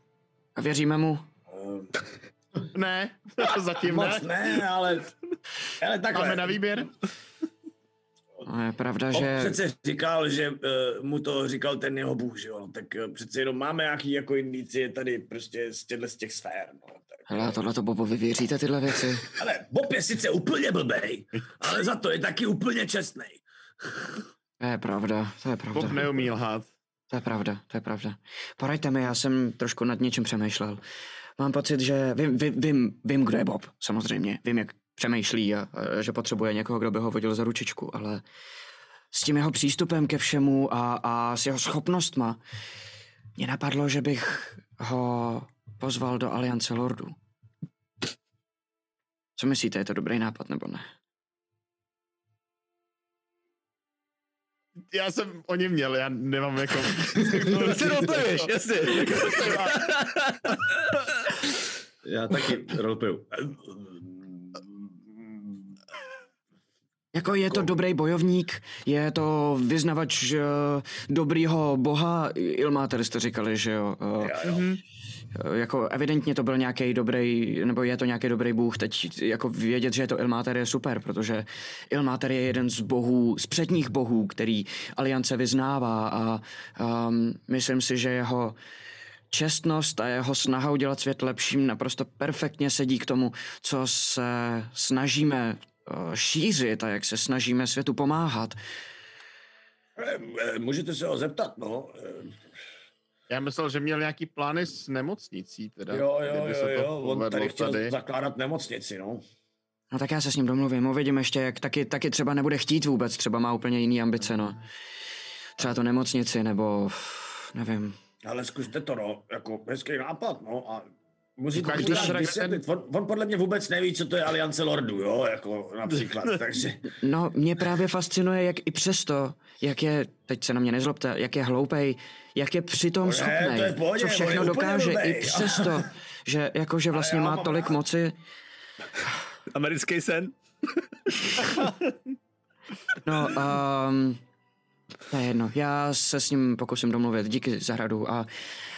A věříme mu? Uh, Ne, <laughs> zatím moc ne. ne, ale, ale takhle. Máme na výběr. No, je pravda, On že... přece říkal, že uh, mu to říkal ten jeho bůh, že jo? No, tak uh, přece jenom máme nějaký jako indicie tady prostě z těchto z těch sfér. No, tak. Hele, a tohle to Bobovi věříte tyhle věci? <laughs> Ale Bob je sice úplně blbej, ale za to je taky úplně čestný. <laughs> To je pravda, to je pravda. Bob neumí lhát. To je pravda, to je pravda. Poraďte mi, já jsem trošku nad něčím přemýšlel. Mám pocit, že vím, vím, vím, vím kdo je Bob, samozřejmě. Vím, jak přemýšlí a, a že potřebuje někoho, kdo by ho vodil za ručičku, ale s tím jeho přístupem ke všemu a, a s jeho schopnostma mě napadlo, že bych ho pozval do Aliance Lordů. Co myslíte, je to dobrý nápad nebo ne? Já jsem o něm měl, já nemám jako... <laughs> Si roleplayuješ, jasně. <laughs> Já taky roleplayu. Jako je to dobrý bojovník, je to vyznavač uh, dobrýho boha, Ilmáter jste říkali, že jo? Uh, Mhm. jako evidentně to byl nějaký dobrý, nebo je to nějaký dobrý bůh, teď jako vědět, že je to Ilmáter je super, protože Ilmáter je jeden z bohů, z předních bohů, který Aliance vyznává a um, myslím si, že jeho čestnost a jeho snaha udělat svět lepším naprosto perfektně sedí k tomu, co se snažíme šířit a jak se snažíme světu pomáhat. Eh, eh, Můžete se ho zeptat, no. Eh, Já myslel, že měl nějaký plány s nemocnicí, teda. Jo, jo, jo, to jo, on tady chtěl zakládat nemocnici, no. No tak já se s ním domluvím, uvidím ještě, jak taky, taky třeba nebude chtít vůbec, třeba má úplně jiný ambice, no. Třeba to nemocnici, nebo nevím. Ale zkuste to, no, jako hezký nápad, no a musíte Ukáž, mu když vysvětlit. On, on, podle mě vůbec neví, co to je Aliance Lordů, jo, jako například, <laughs> takže... No, mě právě fascinuje, jak i přesto, jak je, teď se na mě nezlobte, jak je hloupej, jak je přitom Ne, schopný, to je pohodě, co všechno dokáže, i přesto, že jakože <laughs> vlastně já má mám tolik rád. moci. Americký sen. No, um, <laughs> to je jedno, já se s ním pokusím domluvit, díky zahradu a,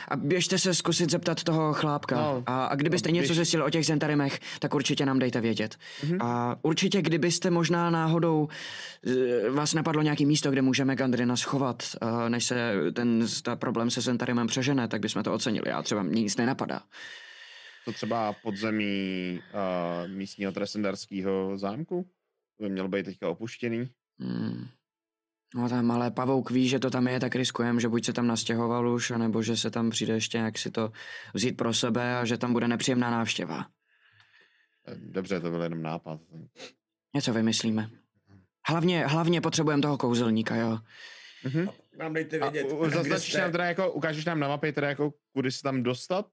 a běžte se zkusit zeptat toho chlápka No, a, a kdybyste no, něco běž. zjistili o těch zentarimech, tak určitě nám dejte vědět. A určitě, kdybyste možná náhodou eh, vás napadlo nějaký místo, kde můžeme Gandrina schovat, eh, než se ten ta problém se zentarimem přežene, tak bychom to ocenili. Já třeba mě nic nenapadá. To třeba podzemí uh, místního tresendarského zámku? To by mělo být teďka opuštěný. Hmm. No tam ale pavouk ví, že to tam je, tak riskujem, že buď se tam nastěhoval už, anebo že se tam přijde ještě nějak si to vzít pro sebe a že tam bude nepříjemná návštěva. Dobře, to byl jenom nápad. Něco vymyslíme. Hlavně, hlavně potřebujeme toho kouzelníka, jo. Mhm. Nám dejte A vědět, zaznačíš jste. nám teda jako, ukážeš nám na mapě teda jako, kudy se tam dostat?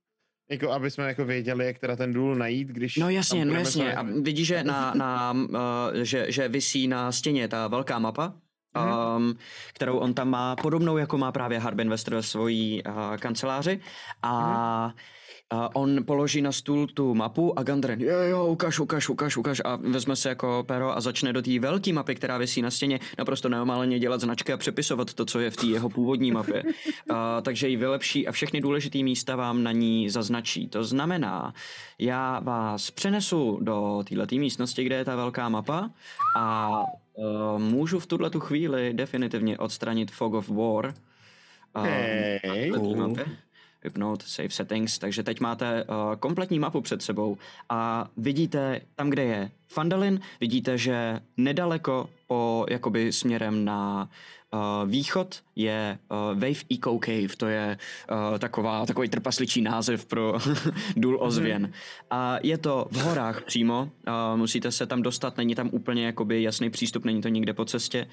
Jako, aby jsme jako věděli, jak teda ten důl najít, když No tam jasně, no jasně. A sami. vidíš, že, na, na, uh, že, že visí na stěně ta velká mapa, um, kterou on tam má, podobnou jako má právě Harbin Wester ve svojí uh, kanceláři. A uh, on položí na stůl tu mapu a Gandren, jo, jo, ukaž, ukaž, ukaž, ukaž a vezme se jako pero a začne do té velké mapy, která visí na stěně, naprosto neomaleně dělat značky a přepisovat to, co je v té jeho původní mapě. <laughs> Uh, takže ji vylepší a všechny důležité místa vám na ní zaznačí. To znamená, já vás přenesu do této místnosti, kde je ta velká mapa a můžu v tuhle tu chvíli definitivně odstranit Fog of War. Uh, té mapě. Vypnout save settings, takže teď máte uh, kompletní mapu před sebou a vidíte tam, kde je Fandalin, vidíte, že nedaleko po, jakoby směrem na uh, východ je uh, Wave Eco Cave, to je uh, taková, takový trpasličí název pro <laughs> důl ozvěn. A je to v horách přímo, uh, musíte se tam dostat, není tam úplně jakoby jasný přístup, není to nikde po cestě,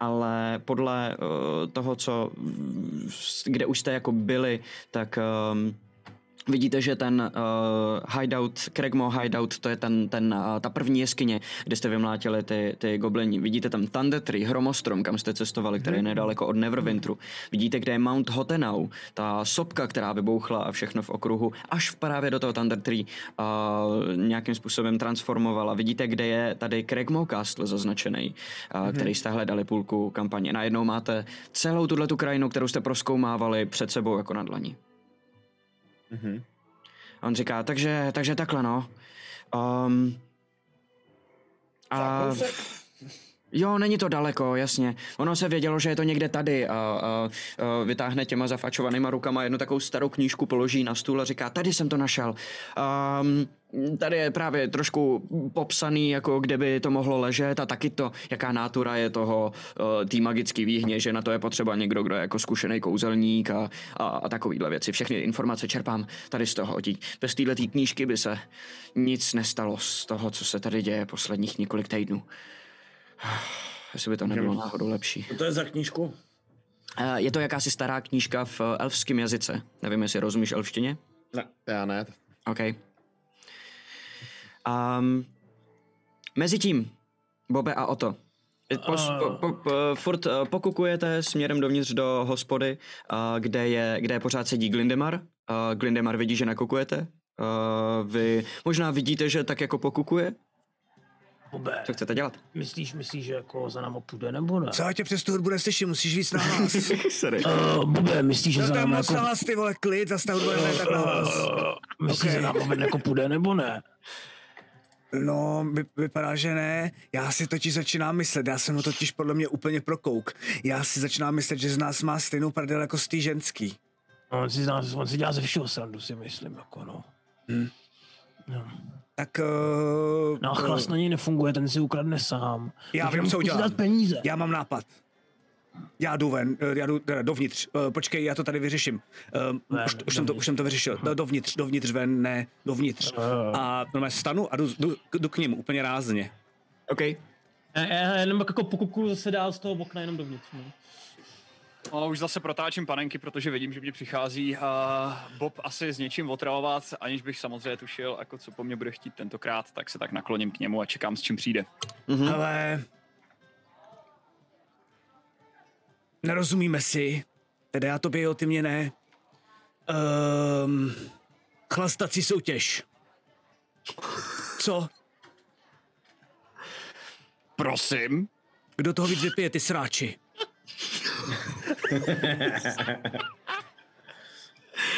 ale podle uh, toho, co, kde už jste jako byli, tak um, Vidíte, že ten uh, hideout, Craigmore hideout, to je ten, ten, uh, ta první jeskyně, kde jste vymlátili ty, ty goblini. Vidíte tam Thunder Tree, hromostrom, kam jste cestovali, který je nedaleko od Neverwinteru. Vidíte, kde je Mount Hotenau, ta sopka, která vybouchla a všechno v okruhu, až v právě do toho Thunder Tree uh, nějakým způsobem transformovala. Vidíte, kde je tady Craigmore Castle zaznačený, uh, který jste hledali půlku kampaně. Najednou máte celou tuhle tu krajinu, kterou jste proskoumávali před sebou jako na dlani. Mhm. A on říká, takže, takže takhle no. Um, a Kousek. Jo, není to daleko, jasně. Ono se vědělo, že je to někde tady a, a, a vytáhne těma zafačovanýma rukama jednu takovou starou knížku, položí na stůl a říká, tady jsem to našel. Um, tady je právě trošku popsaný, jako kde by to mohlo ležet a taky to, jaká nátura je toho uh, tý magický výhně, že na to je potřeba někdo, kdo je jako zkušený kouzelník a, a, a takovýhle věci. Všechny informace čerpám tady z toho. Bez této knížky by se nic nestalo z toho, co se tady děje posledních několik týdnů. <sighs> Jestli by to nebylo náhodou lepší. Co to je za knížku? Eh, Je to jakási stará knížka v eh, elfském jazyce. Nevím, jestli rozumíš elfštině? Já ne. OK. Um, mezi tím, Bobe a Oto, po, po, po, po, furt eh, pokukujete směrem dovnitř do hospody, kde, je, kde je pořád sedí Glindemar. Glindemar vidí, že nakukujete. Vy možná vidíte, že tak jako pokukuje. Bube, Co chcete dělat? myslíš, myslíš, že jako za náma půjde nebo ne? Co já tě přes tu hudbu neslyším, musíš víc na hlas. Sorry. Uh, Bube, myslíš, že No za to je náma moc jako... na hlas, ty vole, klid, zase ta hudba je tak na hlas. Uh, myslíš, že za náma jako půjde nebo ne? No, vy, vypadá, že ne. Já si totiž začínám myslet, já jsem ho totiž podle mě úplně prokouk. Já si začínám myslet, že z nás má stejnou prdel jako z té ženský. No, On si, z nás, on si dělá ze všeho srandu, si myslím, jako no. Hm. No. Tak... Uh, No a chlas na něj nefunguje, ten si ukradne sám. Já vím, co udělám. dát peníze. Já mám nápad. Já jdu ven, eh, já jdu teda dovnitř. Eh, Počkej, já to tady vyřeším. Uh, Ven, už, už, jsem to, už jsem to vyřešil. No, dovnitř, dovnitř ven, ne, dovnitř. Eh. A normálně stanu a jdu, jdu, jdu k ním úplně rázně. OK. Já, já jenom jako pokukuju zase dál z toho okna jenom dovnitř. No. A už zase protáčím panenky, protože vidím, že mě přichází a Bob asi s něčím otravovat, aniž bych samozřejmě tušil, jako co po mně bude chtít tentokrát, tak se tak nakloním k němu a čekám, s čím přijde. Mhm. Ale... Nerozumíme si. Teda já tobě, jo, ty mě ne. Um, chlastací soutěž. Co? Prosím? Kdo toho víc vypije, ty sráči? <laughs>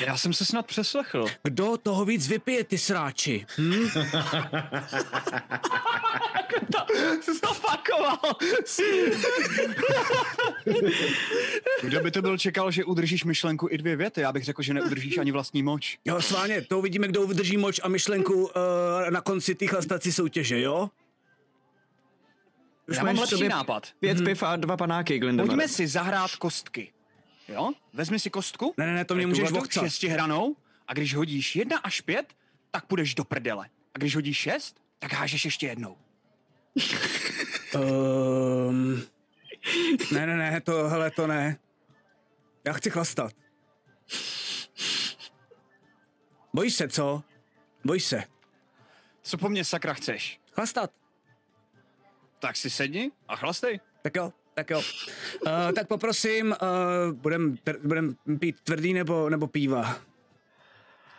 Já jsem se snad přeslechl. Kdo toho víc vypije, ty sráči? Hm? <laughs> Zopakoval! <laughs> Kdo by to byl čekal, že udržíš myšlenku i dvě věty? Já bych řekl, že neudržíš ani vlastní moč. Jo, sváně, to uvidíme, kdo udrží moč a myšlenku uh, na konci té chlastací soutěže, jo? Už Já mám máš lepší sobě nápad. Pět piv a dva panáky, Glindemar. Pojďme si zahrát kostky. Jo? Vezmi si kostku. Ne, ne, ne, to mě můžeš vochcat. šestihranou a když hodíš jedna až pět, tak půjdeš do prdele. A když hodíš šest, tak hážeš ještě jednou. Um, <laughs> ne, ne, ne, to, hele, to ne. Já chci chlastat. Bojíš se, co? Bojíš se. Co po mně sakra chceš? Chlastat. Tak si sedni a chlastej. Tak jo, tak jo. Uh, tak poprosím, uh, budem, budem pít tvrdý nebo, nebo píva?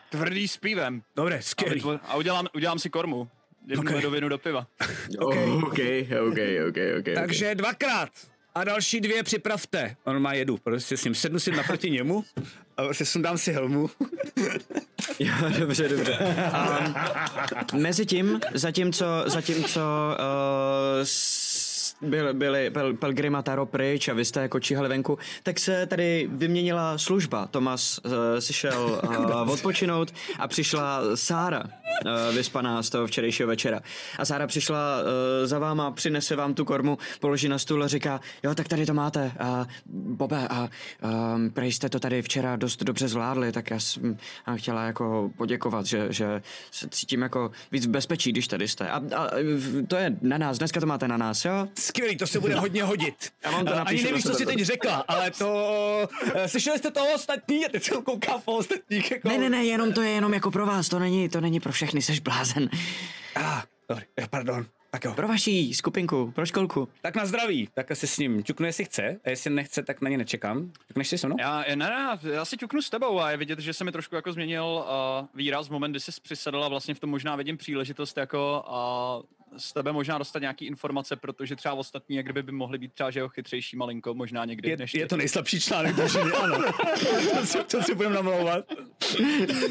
Tvrdý s pívem. Dobré, A, skvělý. vytvo- a udělám, udělám si kormu. Jednu Ok. ledovinu do piva. Okay. OK, OK, OK, OK. Takže dvakrát. A další dvě připravte. On má jedu, prostě s ním sednu si naproti němu a prostě sundám si helmu. <laughs> Jo, dobře, dobře. Um, mezi tím, zatímco, zatímco uh, s- byl, byli pel, Pelgrim a Taro pryč a vy jste jako číhali venku, tak se tady vyměnila služba. Tomas uh, si šel uh, <laughs> odpočinout a přišla Sára, uh, vyspaná z toho včerejšího večera. A Sára přišla uh, za váma, přinese vám tu kormu, položí na stůl a říká, jo, tak tady to máte. A Bobe, a um, prej jste to tady včera dost dobře zvládli, tak já jsem chtěla jako poděkovat, že, že se cítím jako víc v bezpečí, když tady jste. A, a to je na nás, dneska to máte na nás, jo? Skvělý, to se bude hodně hodit. Já vám to Eh, napíšu Ani nevíš, co jsi teď řekla, ale to... eh, Slyšeli jste toho ostatní a teď se koukám po ostatních. Jako... Ne, ne, ne, jenom to je jenom jako pro vás, to není, to není pro všechny, jsi blázen. Ah, dobrý, pardon. Tak jo. Pro vaší skupinku, pro školku. Tak na zdraví. Tak asi s ním ťuknu, jestli chce. A jestli nechce, tak na ně nečekám. Ťukneš si se mnou? Já, ne, ne, já si ťuknu s tebou a je vidět, že se mi trošku jako změnil uh, výraz v moment, kdy jsi přisedl a vlastně v tom možná vidím příležitost jako uh, z tebe možná dostat nějaký informace, protože třeba ostatní, jak kdyby by mohli být třeba, že jeho chytřejší malinko, možná někdy Je, než je to nejslabší článek družiny, ano. <laughs> to, si, to si budeme namlouvat.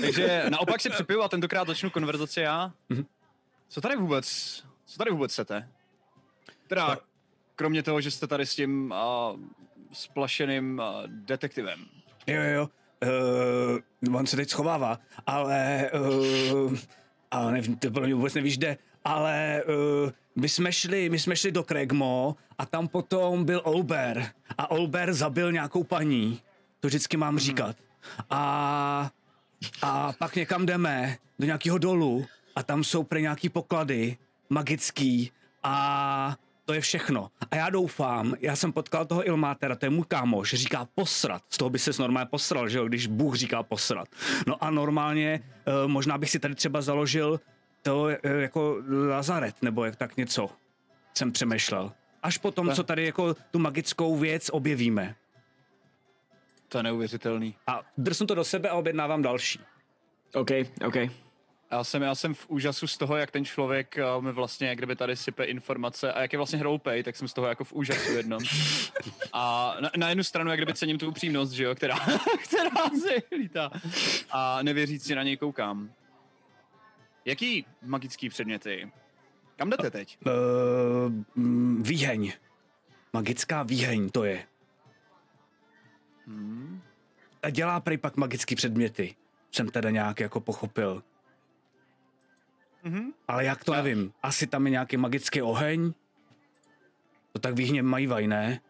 Takže naopak si připiju a tentokrát začnu konverzaci já. Mhm. Co tady vůbec, co tady vůbec chcete? Teda, kromě toho, že jste tady s tím uh, splašeným uh, detektivem. Jo, jo, jo. Uh, on se teď schovává, ale... Uh, ale nevím, to pro mě vůbec nevíš, kde. Ale uh, my jsme šli, my jsme šli do Kregmo a tam potom byl Olber. A Olber zabil nějakou paní. To vždycky mám říkat. A, a pak někam jdeme, do nějakého dolu a tam jsou pre nějaký poklady magický a to je všechno. A já doufám, já jsem potkal toho Ilmátera, to je můj kámoš, říká posrat. Z toho by se normálně posral, že jo, když Bůh říká posrat. No a normálně uh, možná bych si tady třeba založil to uh, jako lazaret, nebo jak tak něco jsem přemýšlel. Až potom, co tady jako tu magickou věc objevíme. To je neuvěřitelný. A drsnu to do sebe a objednávám další. OK, OK. Já jsem, já jsem v úžasu z toho, jak ten člověk uh, mi vlastně, jak kdyby tady sype informace a jak je vlastně hroupej, tak jsem z toho jako v úžasu jednom. A na, na jednu stranu, jak kdyby cením tu upřímnost, že jo, která, <laughs> která se lítá. A nevěřící na něj koukám. Jaký magický předměty? Kam jdete teď? Uh, výheň. Magická výheň to je. Hmm. A dělá prej pak magické předměty. Jsem teda nějak jako pochopil. Mhm. Ale jak to nevím. Asi tam je nějaký magický oheň. To tak výhně mají ne?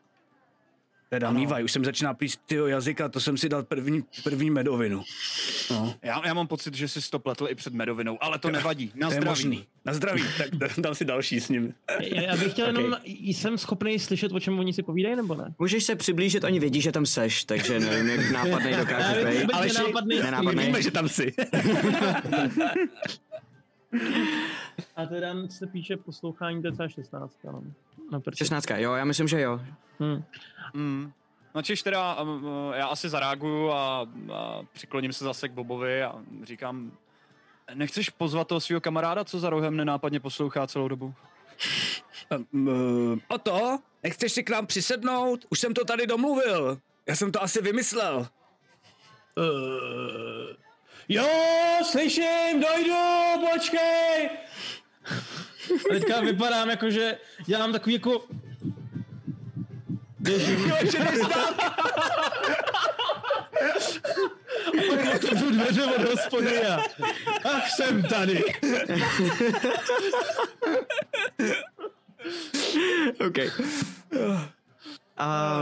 Teda Ano. mývaj, už jsem začíná plíst tyho jazyka, to jsem si dal první, první medovinu. No, Já, já mám pocit, že jsi to pletl i před medovinou, ale to nevadí. Na to zdraví. možný. Na zdraví, <laughs> tak d- dám si další s ním. Já, já bych chtěl <laughs> Ok. jenom, jsem schopný slyšet, o čem oni si povídají, nebo ne? Můžeš se přiblížit, oni vědí, že tam seš, takže nevím, jak <laughs> nápadnej Já dokáže vím, být. Ale nenápadnej. nenápadnej. Víme, že tam jsi. A teda se píše poslouchání DCA 16, no. Na prči. 16, jo, já myslím, že jo. Hm. Mm. No čiž teda um, uh, já asi zareaguju a, a přikloním se zase k Bobovi a říkám, nechceš pozvat toho svého kamaráda, co za rohem nenápadně poslouchá celou dobu? Um, o to? Nechceš si k nám přisednout? Už jsem to tady domluvil. Já jsem to asi vymyslel. Uh, jo, slyším, dojdu, počkej! A teďka vypadám jako, že dělám takový jako... Běžím. A pak otevřu dveře od hospody a ach, jsem tady. OK. A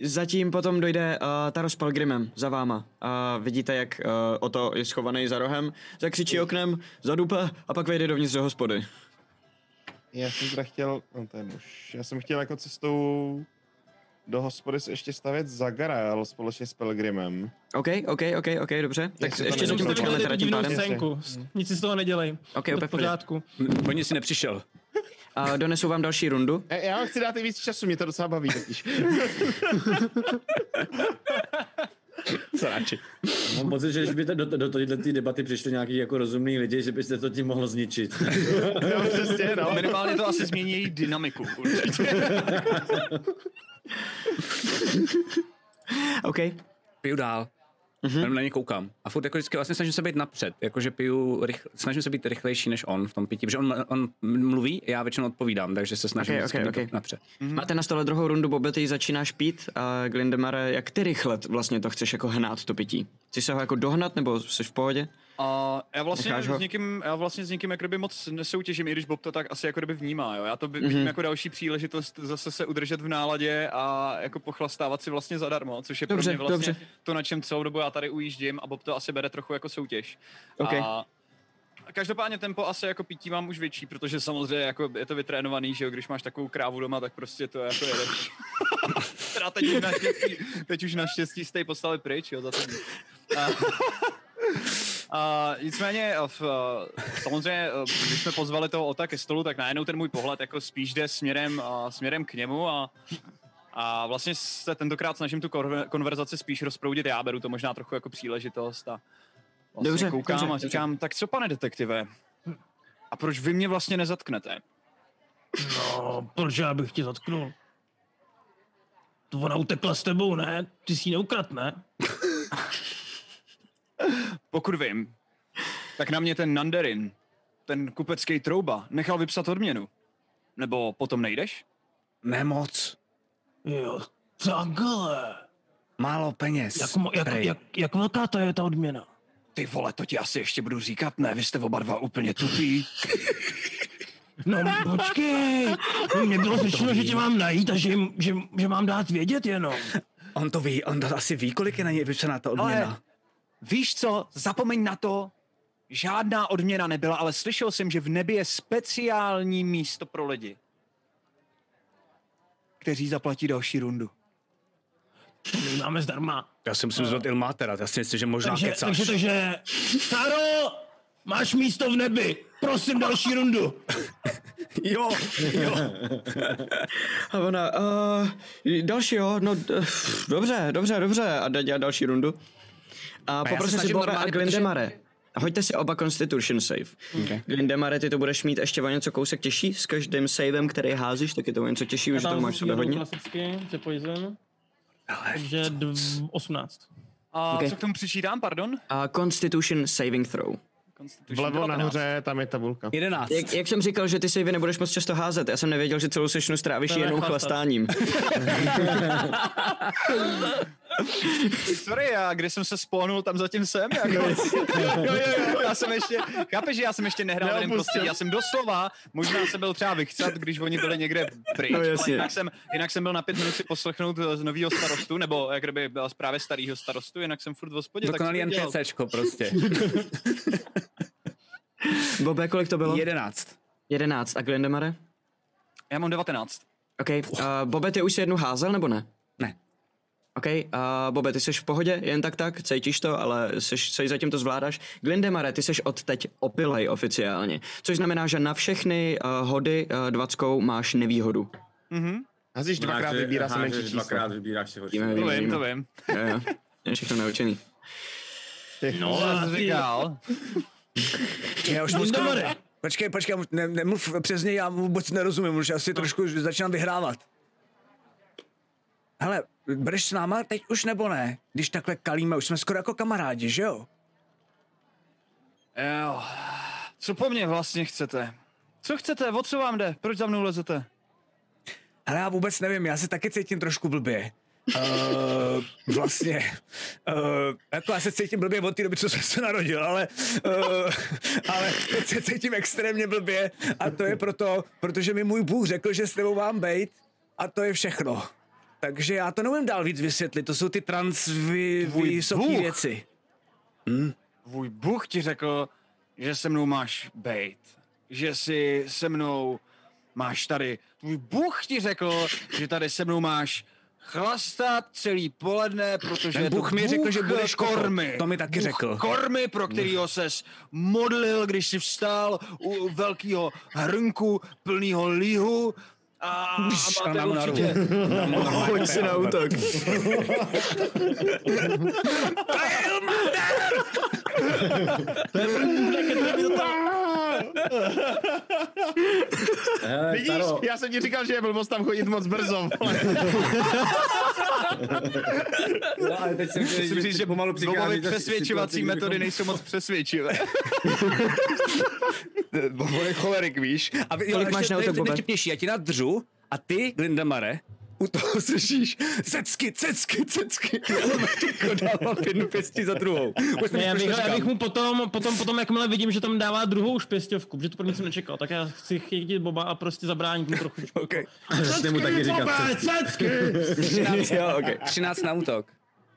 zatím potom dojde uh, Taro s Pelgrimem za váma. A vidíte, jak uh, o to je schovaný za rohem, zakřičí oknem, zadupe a pak vejde dovnitř do hospody. Já jsem teda chtěl, no ten už, já jsem chtěl jako cestou do hospody se ještě stavět za Garael společně s Pelgrimem. OK, OK, OK, OK, dobře. Tak Jestli to ještě zatím počkáme teda tím divnou pádem. scénku. Nic si z toho nedělej. OK, To úplně v pořádku. Oni si nepřišel. A donesu vám další rundu. E, Já vám chci dát i víc času, mě to docela baví totiž. <laughs> Co radši? Mám pocit, že když by do, do této debaty přišli nějaký jako rozumný lidi, že byste to tím mohlo zničit. <laughs> jo, přesně, no. Minimálně to asi změní její dynamiku. Určitě. <laughs> OK. Piju dál. Mm-hmm. Jenom na ně koukám. A furt jako vždycky vlastně snažím se být napřed. Jakože piju, rych, snažím se být rychlejší než on v tom pití. Protože on, on mluví, já většinou odpovídám, takže se snažím Ok, vždycky ok, být ok. napřed. Máte na stole druhou rundu, Bobe, ty ji začínáš pít a Glindemare, jak ty rychle vlastně to chceš jako hnát, to pití? Chceš se ho jako dohnat, nebo jsi v pohodě? A já vlastně, Necháš s někým, já vlastně s někým jak kdyby moc nesoutěžím, i když Bob to tak asi jako kdyby vnímá. Jo? Já to vidím Mhm. mm-hmm. jako další příležitost zase se udržet v náladě a jako pochlastávat si vlastně zadarmo, což je Dobře, pro mě vlastně dobře. to, na čem celou dobu já tady ujíždím a Bob to asi bere trochu jako soutěž. OK. A každopádně tempo asi jako pití mám už větší, protože samozřejmě jako je to vytrénovaný, že jo, když máš takovou krávu doma, tak prostě to jako jedeš. <laughs> Teda teď už naštěstí, teď už naštěstí z té postavy pryč, jo, za to. A, <laughs> a nicméně, a v, a samozřejmě, a když jsme pozvali toho Ota ke stolu, tak najednou ten můj pohled jako spíš jde směrem, a, směrem k němu a, a vlastně se tentokrát snažím tu konverzaci spíš rozproudit já, beru to možná trochu jako příležitost a vlastně Dobře, koukám dobře, a říkám, tak co pane detektive, a proč vy mě vlastně nezatknete? No, proč já bych tě zatknul? To ona utekla s tebou, ne? Ty si ji neukradl, ne? Pokud vím, tak na mě ten Nanderin, ten kupecký trouba, nechal vypsat odměnu. Nebo potom nejdeš? nemoc, Jo, takhle. málo peněz. Jak, mo- jak, jak, jak velká to je ta odměna? Ty vole, to ti asi ještě budu říkat, ne, vy jste oba dva úplně tupí. No počkej, mně bylo řečeno, že tě mám najít a že, že, že mám dát vědět jenom. On to ví, on to asi ví, kolik je na něj vypsaná ta odměna. Ale víš co, zapomeň na to, žádná odměna nebyla, ale slyšel jsem, že v nebi je speciální místo pro lidi, kteří zaplatí další rundu. To my máme zdarma. Já si musím zvat Ilmátera, já si myslím, že možná Takže, kecáš. takže, takže, Saro, máš místo v nebi. Prosím další rundu. <laughs> Jo, jo. A ona, uh, další jo, no uh, dobře, dobře, dobře. A jde dělat další rundu. A se poprosím si Bobe a Glindemare. Hoďte si oba Constitution save. Okay. Glindemare, ty to budeš mít ještě o něco kousek těžší. S každým savem, který házíš, tak je to o něco těžší, už to máš sobě hodně. klasicky, poison. Takže dv- 18. A Ok. co k tomu přičítám, pardon? A Constitution saving throw. Constitution Vlevo 19. nahoře, tam je tabulka. 11. Jak, jak jsem říkal, že ty savey nebudeš moc často házet, já jsem nevěděl, že celou sešnu strávíš jenom chlastáním. <laughs> <laughs> Sorry, já když jsem se spónul, tam zatím jsem. Jako. jo, jo, jo, já jsem ještě, chápeš, že já jsem ještě nehrál Neopustil. prostředí. Já jsem doslova, možná se byl třeba vychcat, když oni byli někde pryč, No, ale jinak jsem, jinak jsem byl na pět minut si poslechnout z nového starostu, nebo jak kdyby byla právě starého starostu, jinak jsem furt v hospodě. tak Dokonalý jsem to dělal. NPCčko prostě. <laughs> Bobe, kolik to bylo? 11. 11. A Glindemare? Já mám 19. OK. Uh, Bobe, ty už si jednu házel, nebo ne? OK, uh, Bobe, ty jsi v pohodě, jen tak tak, cítíš to, ale jsi, jsi zatím to zvládáš. Glindemare, ty jsi od teď opilej oficiálně, což znamená, že na všechny uh, hody uh, dvackou máš nevýhodu. Mhm. Hazíš dvakrát, vybírá se menší číslo. Dvakrát vybíráš si horší. To vím, to vím. Jo, jo. Je všechno naučený. No, a ty, říkal? <laughs> Já už moc. Počkej, počkej, ne, nemluv přes něj, já vůbec nerozumím, už asi trošku začínám vyhrávat. Hele, budeš s náma teď už nebo ne? Když takhle kalíme, už jsme skoro jako kamarádi, že jo? Jo. Co po mně vlastně chcete? Co chcete? O co vám jde? Proč za mnou lezete? Hele, já vůbec nevím, já se taky cítím trošku blbě. Uh, <laughs> vlastně, uh, jako já se cítím blbě od té doby, co jsem se narodil, ale, uh, ale teď se cítím extrémně blbě a to je proto, protože mi můj Bůh řekl, že s tebou mám bejt a to je všechno. Takže já to neumím dál víc vysvětlit, to jsou ty trans vy, Tvůj vysoké Bůh? věci. Tvůj Bůh ti řekl, že se mnou máš bejt. Že si se mnou máš tady. Tvůj Bůh ti řekl, že tady se mnou máš chlastat celý poledne, protože Ten Bůh mi řekl, že budeš kormy. To mi taky Bůh řekl. Kormy, pro kterýho ses modlil, když jsi vstal u velkého hrnku plného lihu. A, a a máte na určitě... <laughs> Hoď si na útok. Hele, Vidíš, Taro, já jsem ti říkal, že je blbost tam chodit moc brzo. <laughs> no, ale teď jsem chtěl Musím říct, že pomalu přichází přesvědčovací metody nejsou moc přesvědčivé. <laughs> <laughs> On je cholerik, víš? A vy, Kolik máš na to nejvtipnější, já ti nadřu a ty, Glindamare, u toho <laughs> slyšíš cecky, cecky, cecky. <laughs> Jako dávám jednu pěstí za druhou. Ne, já, bych, já bych mu potom, potom, potom, jakmile vidím, že tam dává druhou špěstěvku, protože to první jsem nečekal, tak já chci chytit Boba a prostě zabránit mu trochu. Okay. Přesně mu taky říkat. Bobe, cecky! 13, jo, okay. 13 na útok.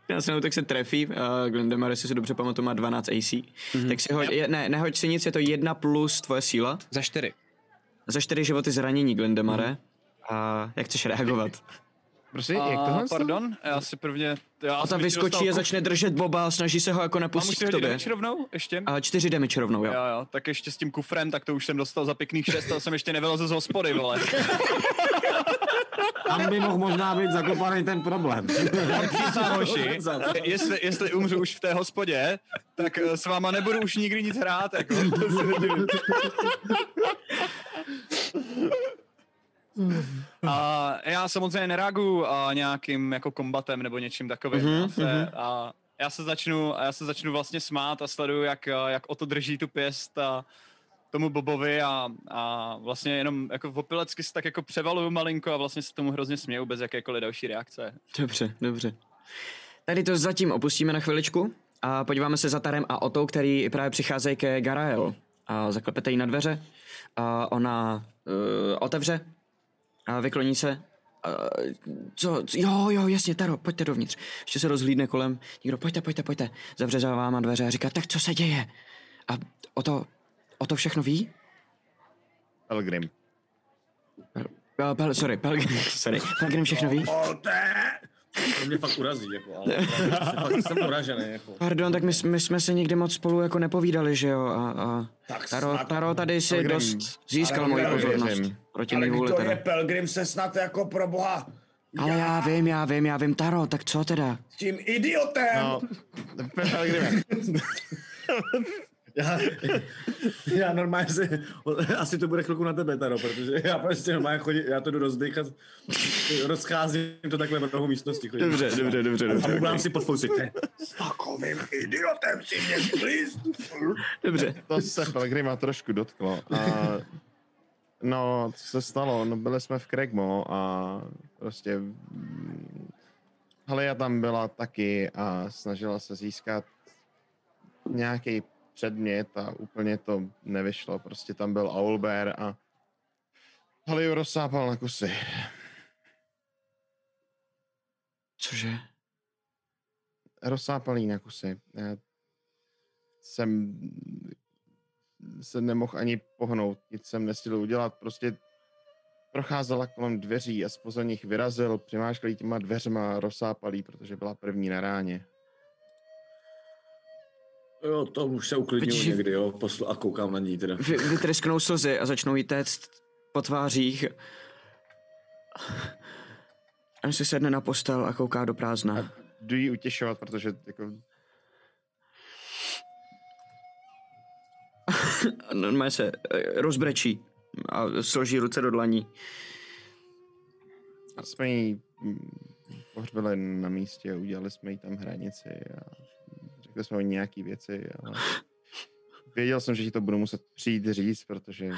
Já se útok se trefí, uh, Glendemar, jestli si dobře pamatuju, má 12 AC. Mm-hmm. Tak si hoď, je, ne, nehoď si nic, je to jedna plus tvoje síla. Za 4. Za čtyři životy zranění, Glendemare. Mm. A jak chceš reagovat? <laughs> Prosím, jak A, tohle? pardon, já si prvně... Já A ta vyskočí a začne držet Boba a snaží se ho jako Mám nepustit k tobě. damage rovnou? Ještě? A čtyři damage rovnou, jo. Jo, jo, tak ještě s tím kufrem, tak to už jsem dostal za pěkných šest, ale jsem ještě nevylezl z hospody, vole. <laughs> Tam by mohl možná být zakopaný ten problém. Hoši, <laughs> jestli, jestli umřu už v té hospodě, tak eh, s váma nebudu už nikdy nic hrát, jako. <laughs> A já samozřejmě nereaguju a nějakým jako kombatem nebo něčím takovým. Mhm, já, se, a já se začnu, a já se začnu vlastně smát a sleduju, jak, jak o to drží tu pěst a, tomu Bobovi a, a vlastně jenom jako v opilecky se tak jako převaluju malinko a vlastně se tomu hrozně směju bez jakékoliv další reakce. Dobře, dobře. Tady to zatím opustíme na chviličku a podíváme se za Tarem a Otou, který právě přicházejí ke Garael. A zaklepete jí na dveře a ona uh, otevře a vykloní se. Uh, co, co? Jo, jo, jasně, Taro, pojďte dovnitř. Ještě se rozhlídne kolem. Někdo, pojďte, pojďte, pojďte. Zavře za váma dveře a říká, tak co se děje? A o to, o to všechno ví? Pelgrim. Pel, pel, sorry, Pelgrim, <laughs> sorry. Pelgrim všechno ví? Ote! To mě fakt urazí, jako, ale <laughs> fakt jsem uražený, jako. Pardon, tak my, my jsme se nikdy moc spolu jako nepovídali, že jo? A, a Tak Taro, snad- Taro tady si Pelgrim, dost získal ale moji Pelgrim, pozornost. Proti Ale vůli to teda. je Pelgrim se snad jako pro boha Ale já vím, já vím, já vím, Taro, tak co teda? s tím idiotem. No, Pelgrime. <laughs> Já, já normálně si, asi to bude chvilku na tebe, Taro, protože já prostě normálně chodím, já to jdu rozdechat, rozcházím to takhle v rohu místnosti. Chodím. Dobře, dobře, dobře, A dobře. bublám si pod fousy. S takovým idiotem si mě sklíst. Dobře. To se Pelgrima trošku dotklo. A, no, co se stalo? No, byli jsme v Kregmo a prostě mm, Halia tam byla taky a snažila se získat nějaký předmět a úplně to nevyšlo. Prostě tam byl Owlbear a Haliu rozsápal na kusy. Cože? rozsápal jí na kusy. Já jsem se nemohl ani pohnout, nic jsem nestihl udělat, prostě procházela kolem dveří a spoza nich vyrazil, přimáškal těma dveřma a rozsápal jí, protože byla první na ráně. Jo, to už se uklidňuji Vidíš, někdy, jo, poslu a koukám na ní teda. Vy, vytrysknou slzy a začnou jí téct po tvářích. A on si sedne na postel a kouká do prázdna. Jdu jí utěšovat, protože jako A <laughs> normálně se eh, rozbrečí a složí ruce do dlaní. jsme jí mm, pohřbili na místě, udělali jsme jí tam hranici a řekli jsme o nějaký věci, ale věděl jsem, že ti to budu muset přijít říct, protože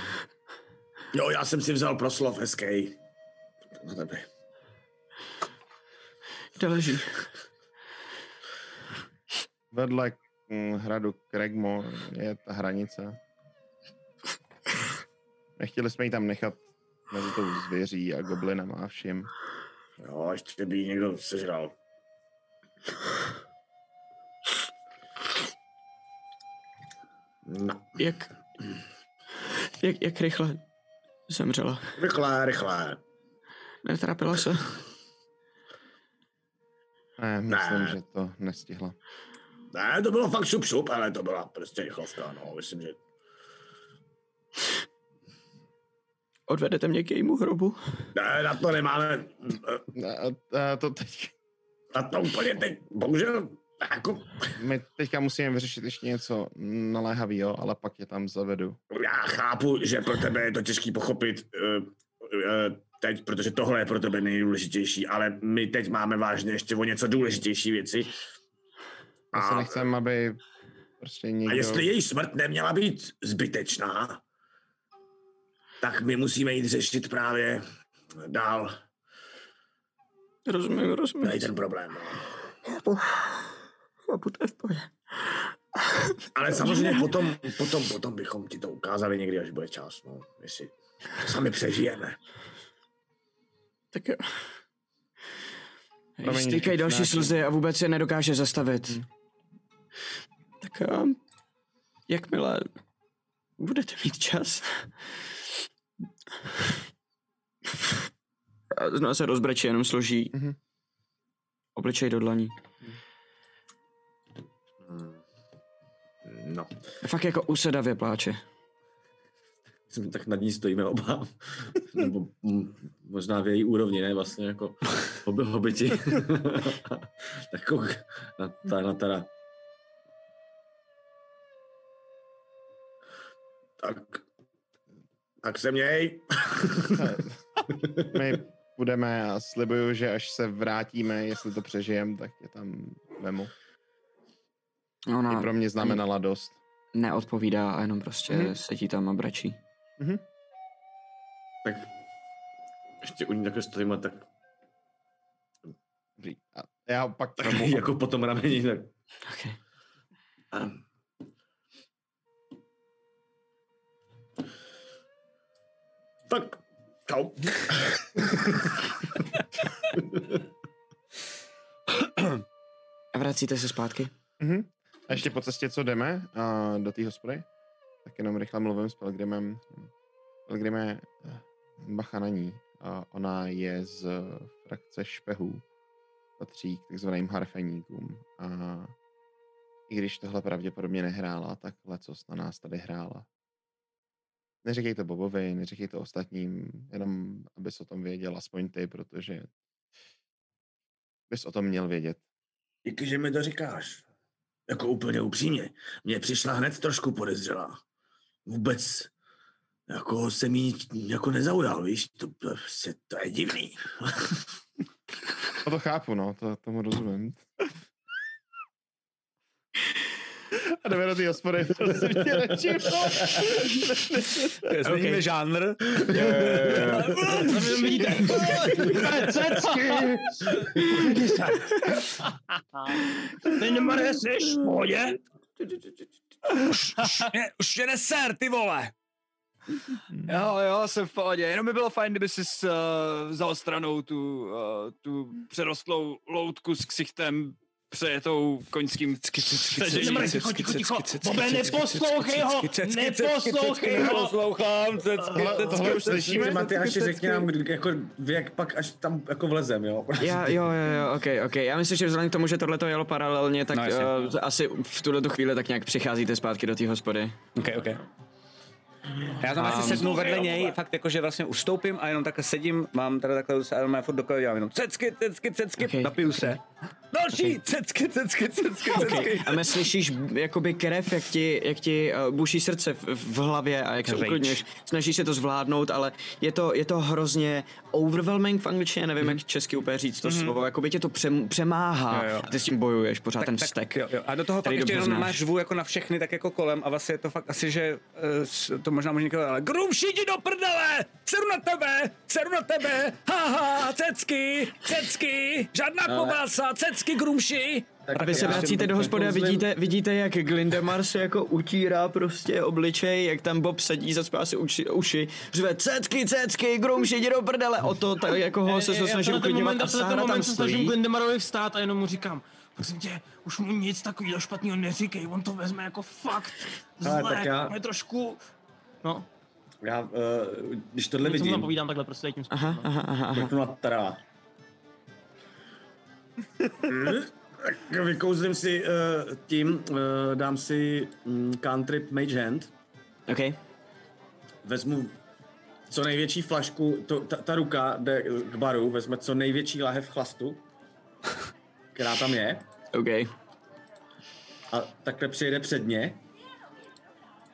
Jo, já jsem si vzal proslov hezký. Na tebe. Kde leží? vedle mm, hradu Kregmo je ta hranice. Nechtěli jsme ji tam nechat mezi tou zvěří a goblinama a vším. Jo, ještě by ji někdo sežral. Jak, jak, jak rychle zemřela? rychle, rychle. Netrapila se? Ne, myslím, Ne. že to nestihla. Ne, to bylo fakt šup šup, ale to byla prostě rychlovka, no, myslím, že... Odvedete mě k jejímu hrobu? Ne, na to nemáme, A, a to teď, na to úplně teď, bohužel, jako, my teďka musíme vyřešit ještě něco naléhavého, ale pak je tam zavedu. já chápu, že pro tebe je to těžký pochopit uh, uh, teď, protože tohle je pro tebe nejdůležitější, ale my teď máme vážně ještě o něco důležitější věci. Já se nechcem, aby prostě někdo... A jestli její smrt neměla být zbytečná, tak my musíme jít řešit právě dál Rozumím, rozumím. tady ten problém. No. Chápu. Chápu, to je v pohodě. Ale samozřejmě potom, potom, potom bychom ti to ukázali někdy, až bude čas. No, jestli to sami přežijeme. Tak jo. Stýkají další slzy a vůbec je nedokáže zastavit. Tak a jakmile budete mít čas. <laughs> Znovu se rozbrečí, jenom složí Mhm. obličej do dlaní. No. Fakt jako usedavě pláče. Jsme tak nad ní stojíme oba. <laughs> Nebo možná v její úrovni, ne? Vlastně jako hobi, hobiti. <laughs> tak kouk na, ta, na teda. Tak, tak se měj. <laughs> My budeme a slibuju, že až se vrátíme, jestli to přežijem, tak je tam vemu. I Ona pro mě znamenala dost. neodpovídá a jenom prostě Mhm. sedí tam a brečí. Tak ještě u ní takhle stojím a tak, Dobrý. A já pak tak jako po tom rameni. Tak. Okay. A... Tak, čau. A vracíte se zpátky? Mhm. A ještě po cestě, co jdeme uh, do té hospody, tak jenom rychle mluvím s Pelgrimem. Pelgrime, eh, bacha na ní. A ona je z frakce špehů. Patří k takzvaným harfeníkům. A i když tohle pravděpodobně nehrála, tak lecos na nás tady hrála. Neříkej to Bobovi, neříkej to ostatním, jenom abys o tom věděl, aspoň ty, protože bys o tom měl vědět. Díky, že mi to říkáš. Jako úplně upřímně. Mně přišla hned trošku podezřelá. Vůbec jako se mi jako nezaujal, víš, to, to, prostě- to je divný. <laughs> No to chápu, no, to, tomu rozumím. A jdeme do té hospody, <laughs> prosím tě, radši. Změníme Okay. žánr. Cecky! Ty nemare, jsi? Už, už mě neser, ty vole. Jo, jo, jsem v pohodě. Jenom by bylo fajn, kdyby si uh, vzal stranou tu, uh, tu přerostlou loutku s ksichtem přejetou koňským ticho, ticho, ticho. Bobe, neposlouchej ho! Neposlouchej ho! Neposlouchám, cecky, Tohle, už slyšíme? Matyáši, řekni nám, jako, jak pak až tam jako vlezem, jo? Já, jo, jo, jo, ok, ok. Já myslím, že vzhledem k tomu, že tohle to jelo paralelně, tak No, uh, asi v tuhle tu chvíli tak nějak přicházíte zpátky do té hospody. Ok, ok. Já tam asi sednu vedle něj, fakt jako, že vlastně ustoupím a jenom takhle sedím, mám tady takhle ale furt dokola dělám jenom cecky, cecky, cecky, Ok. napiju se. Další, cecky, cecky, cecky, cecky. A my slyšíš jakoby krev, jak ti, jak ti uh, buší srdce v, v hlavě a jak se uklidňuješ. Snažíš se to zvládnout, ale je to, je to hrozně overwhelming v angličtině, nevím, jak česky úplně říct to slovo, jakoby tě to přem, přemáhá Jo, jo. a ty s tím bojuješ, pořád ten vztek. Jo, jo. A do toho fakt ještě jenom máš žvu jako na všechny, tak jako kolem a vlastně je to fakt asi, že uh, to možná někdo, ale grumši jdi do prdele, seru na tebe, seru na tebe, haha, cecky, cecky, žádná Ale- klobása, cecky, grumši. Tak A vy se vracíte do hospody a vidíte, vidíte, jak Glindemar se jako utírá prostě obličej, jak tam Bob sedí, zacpá si uši, uši řve cecky, cecky, grumši, jdi do prdele, o to tak jako ho se to snaží já v tenhle ten uklidňovat a Sára tam se snažím stojí. Glindemarovi vstát a jenom mu říkám, prosím tě, už mu nic takového špatného neříkej, on to vezme jako fakt Ale zle, tak já- je trošku, no, Já, uh, když tohle vidím, napovídám takhle prostě tím způsobem. Aha, aha, aha, aha. mrknu na Tara. Tak Vykouzlím si uh, tím, uh, dám si um, cantrip Mage Hand, OK, vezmu co největší flašku, to, ta, ta ruka jde k baru, vezme co největší lahev chlastu, která tam je, OK. a takhle přijede před ně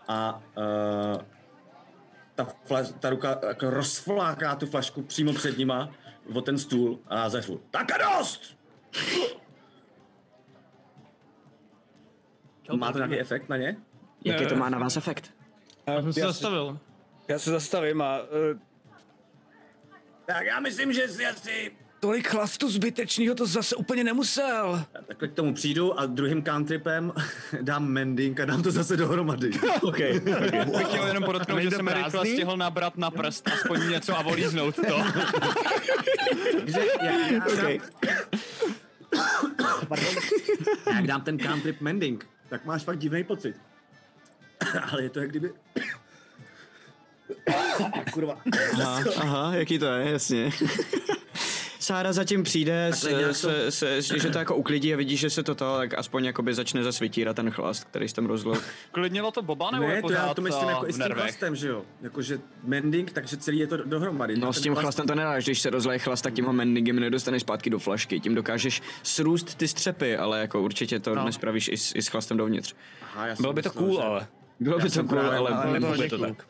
a uh, ta, flaš, ta ruka jako rozfláká tu flašku přímo před nima o ten stůl a název furt, tak a dost! Má to nějaký efekt na ně? Jaký to má na vás efekt? Já jsem se Já zastavil. Já se zastavím a uh, Tak já myslím, že si asi... tolik chlastu zbytečného to zase úplně nemusel. Já takhle k tomu přijdu a druhým cantripem <laughs> dám mending a dám to zase dohromady. <laughs> OK. Bych chtěl jenom podotknout, že jsem rychle stihl nabrat na prst aspoň něco a volíznout to. <laughs> Takže jak, já, OK. <coughs> Pardon. Jak dám ten cantrip mending, tak máš fakt divný pocit. <coughs> Ale je to jak kdyby... <coughs> Kurva. Aha, aha, jaký to je, jasně. Sára zatím přijde, nějak se, se, se, že to jako uklidí a vidí, že se to to, tak aspoň jakoby začne zasvítírat ten chlast, který jsi tam rozlil. <laughs> Klidnilo to Boba, nebo je Ne, to pořád já to myslím a, jako i s tím chlastem, že jo? Jakože mending, takže celý je to do- dohromady. No s tím chlast- chlastem to nedáš, když se rozleje chlast, tak tím ho mendingem nedostaneš zpátky do flašky. Tím dokážeš srůst ty střepy, ale jako určitě to no. nespravíš i s, i s chlastem dovnitř. Aha, já jsem Bylo by to cool, že- ale. Bylo by to jsem cool, ale, Ale nebylo by to tak.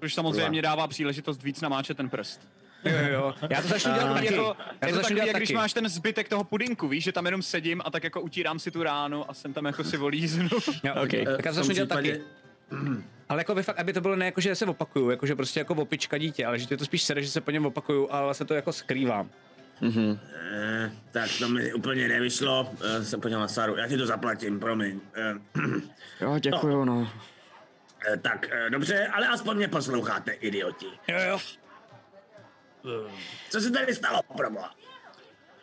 Což samozřejmě dává příležitost víc namáčet ten prst. Jo, jo. Já to začnu dělat taky. Jako, Já je to to začnu takový, dělat jak když taky. máš ten zbytek toho pudinku, víš, že tam jenom sedím a tak jako utírám si tu ránu a jsem tam jako si volíznu. <laughs> Jo, Okay. Tak já to začnu dělat případě- taky. <clears throat> Ale jako by fakt, aby to bylo ne jako, že se opakuju, jako že prostě jako opička dítě, ale že tě to spíš sere, že se po něm opakuju, ale se to jako skrývám. Eh, tak to mi úplně nevyšlo. Eh, jsem podíval na Saru. Já ti to zaplatím, promiň. Eh, <clears throat> Jo, děkuju, no. eh, tak eh, dobře, ale aspoň mě posloucháte, idioti. Jo, jo. Co se tady stalo, proboha?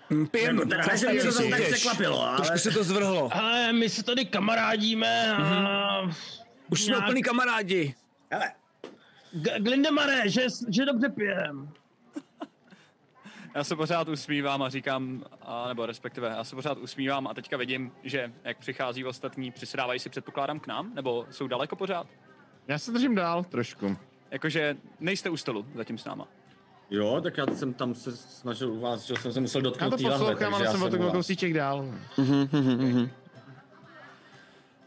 Hm, Pijem, Nebo teda, ne, že mě to zase tak překvapilo, ale... Trošku se to zvrhlo. Ale my se tady kamarádíme a... Už jsme nějak- úplný kamarádi. Hele, G- Glindemare, že, že dobře pijem. Já se pořád usmívám a říkám, a, nebo respektive, já se pořád usmívám a teďka vidím, že jak přichází ostatní, přisedávají si předpokládám k nám, nebo jsou daleko pořád? Já se držím dál trošku. Jakože nejste u stolu zatím s náma. Jo, tak já jsem tam se snažil u vás, že jsem se musel dotknout to té lahve, takže ale já jsem o vás. kousíček dál.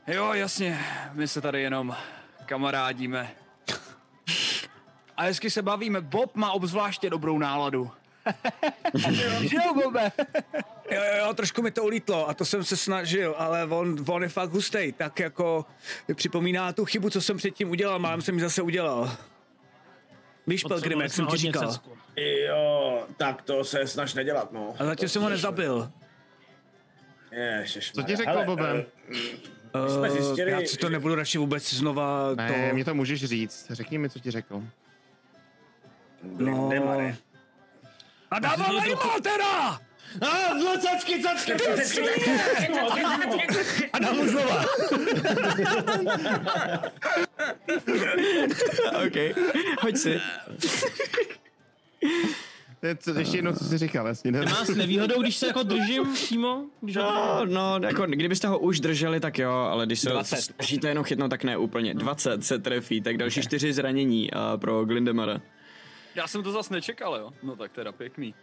Jo, jasně, my se tady jenom kamarádíme. A hezky se bavíme. Bob má obzvláště dobrou náladu. Že <laughs> jo, Bobe? Jo, jo, jo, trošku mi to ulítlo a to jsem se snažil, ale on, on je fakt hustej, tak jako mi připomíná tu chybu, co jsem předtím udělal, málem jsem ji zase udělal. Víš, Pelgrim, jak jsem ti říkal. jo, tak to se snaž nedělat, no. A zatím jsem ho nezabil. Ježišmarja. Co ti řekl, Hele, Bobe? eh, jsme Uh, zjistili, já si to nebudu radši vůbec znova Ne, to... mě to můžeš říct. Řekni mi, co ti řekl. No... Nemare. A dávám lejmo teda! A, no, cacky, cacky, cacky, A dám mu znova. OK, hoď si. To je co, ještě jednou, co jsi říkal, jasně. Ne? Má s nevýhodou, když se jako držím přímo? Když. No, no, jako kdybyste ho už drželi, tak jo, ale když se 20. snažíte jenom chytnout, tak ne úplně. 20 se trefí, tak další čtyři zranění uh, pro Glindemara. Já jsem to zase nečekal, jo. No tak teda pěkný.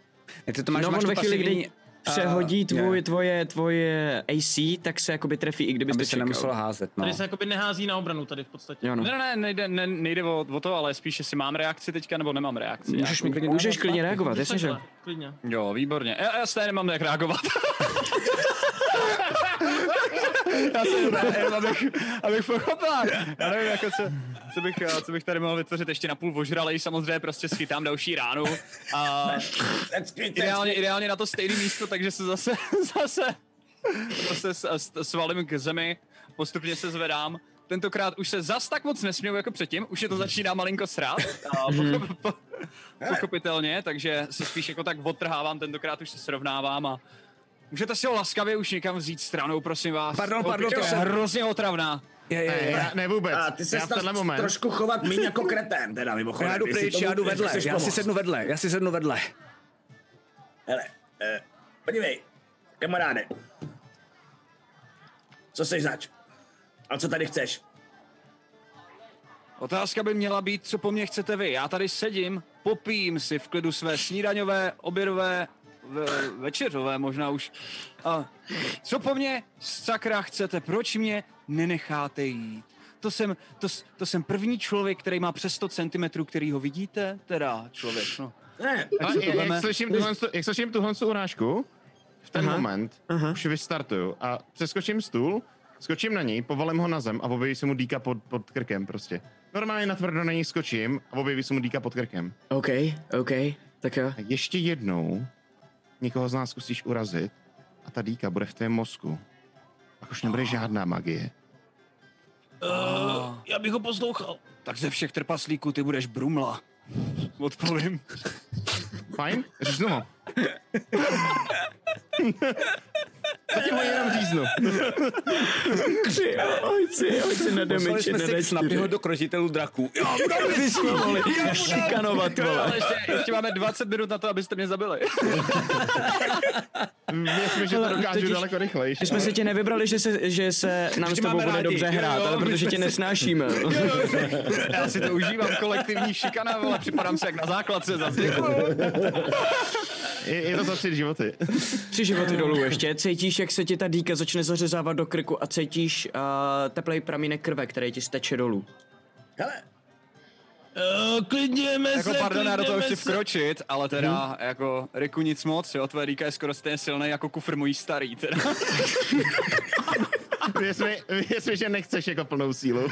Je to, to máš, No, máš on ve chvíli, pasivní, kdy přehodí je. tvůj, tvoje, tvoje AC, tak se jakoby trefí, i aby se čekal. nemusel házet, no. Tady se jakoby nehází na obranu tady v podstatě. Jo, no. Ne, ne, ne, nejde, ne, nejde o, o, to, ale spíš, jestli mám reakci teďka, nebo nemám reakci. Můžeš mi klidně Můžeš klidně reagovat, jasně, že? Klidně. Jo, výborně. Já, já stejně nemám jak reagovat. <laughs> <laughs> já ne, jenom abych, abych pochopil. Já nevím, jako co, co, bych, eh, co bych tady mohl vytvořit ještě na půl ožralej, samozřejmě prostě schytám další ránu. A ideálně, ideálně na to stejné místo, takže se zase, <laughs> zase, zase svalím k zemi, postupně se zvedám. Tentokrát už se zas tak moc nesměju jako předtím, už je to začíná malinko srát, a pochop, po, pochopitelně, takže se spíš jako tak odtrhávám, tentokrát už se srovnávám a můžete si ho laskavě už někam vzít stranou, prosím vás. Pardon, pardon, to je jsem- hrozně otravná. Je, je, Ne, je. já, ne vůbec. A ty se já v tenhle moment. trošku chovat míň jako kretén, teda mimochodem. Já jdu pryč, já jdu vedle, já si sednu vedle, já si sednu vedle. Hele, eh, podívej, kamaráde. Co jsi zač? A co tady chceš? Otázka by měla být, co po mně chcete vy. Já tady sedím, popím si v klidu své snídaňové, obědové, ve, večerové možná už. A co po mně sakra chcete? Proč mě nenecháte jít? To jsem, to, to jsem první člověk, který má přes 100 cm, který ho vidíte? Teda člověk, no. Ne, Ale jak, jak, slyším tuhle, jak slyším tuhle urážku, v ten Aha, moment aha. už vystartuju a přeskočím stůl, skočím na něj, povolím ho na zem a objeví se mu dýka pod, pod krkem prostě. Normálně natvrdo na něj skočím a objeví se mu dýka pod krkem. OK, OK, tak jo. A ještě jednou někoho z nás zkusíš urazit a ta dýka bude v tvém mozku. Pak už nebude žádná magie. Uh, já bych ho poslouchal. Tak ze všech trpaslíků ty budeš brumla. Odpovím. Fajn? Říznu ho. <laughs> Zatím ho jenom říznu. Kři, hoď si na damage, jsme si snapyho D4. do krotitelů draků. Jo, mohli šikanovat, Ale vole. ještě, ještě máme 20 minut na to, abyste mě zabili. Myslím, že to dokážu totiž- daleko rychleji. My jsme se tě nevybrali, že se, že se nám s tebou máme bude rádi. dobře hrát, jo, ale protože tě nesnášíme. Já si to užívám, kolektivní šikana, ale připadám si jak na základce zase. Je, je to za tři životy. <laughs> Tři životy dolů ještě. Cítíš, jak se ti ta dýka začne zařezávat do krku a cítíš uh, teplej pramínek krve, který ti steče dolů. hele. Uh, klidněme Jako se, pardon, já do toho chci vkročit, ale teda Mhm. jako Riku nic moc, jo, tvoje Rika je skoro stejně silný jako kufr můj starý, teda. <laughs> Věř mi, věř mi, že nechceš jako plnou sílu.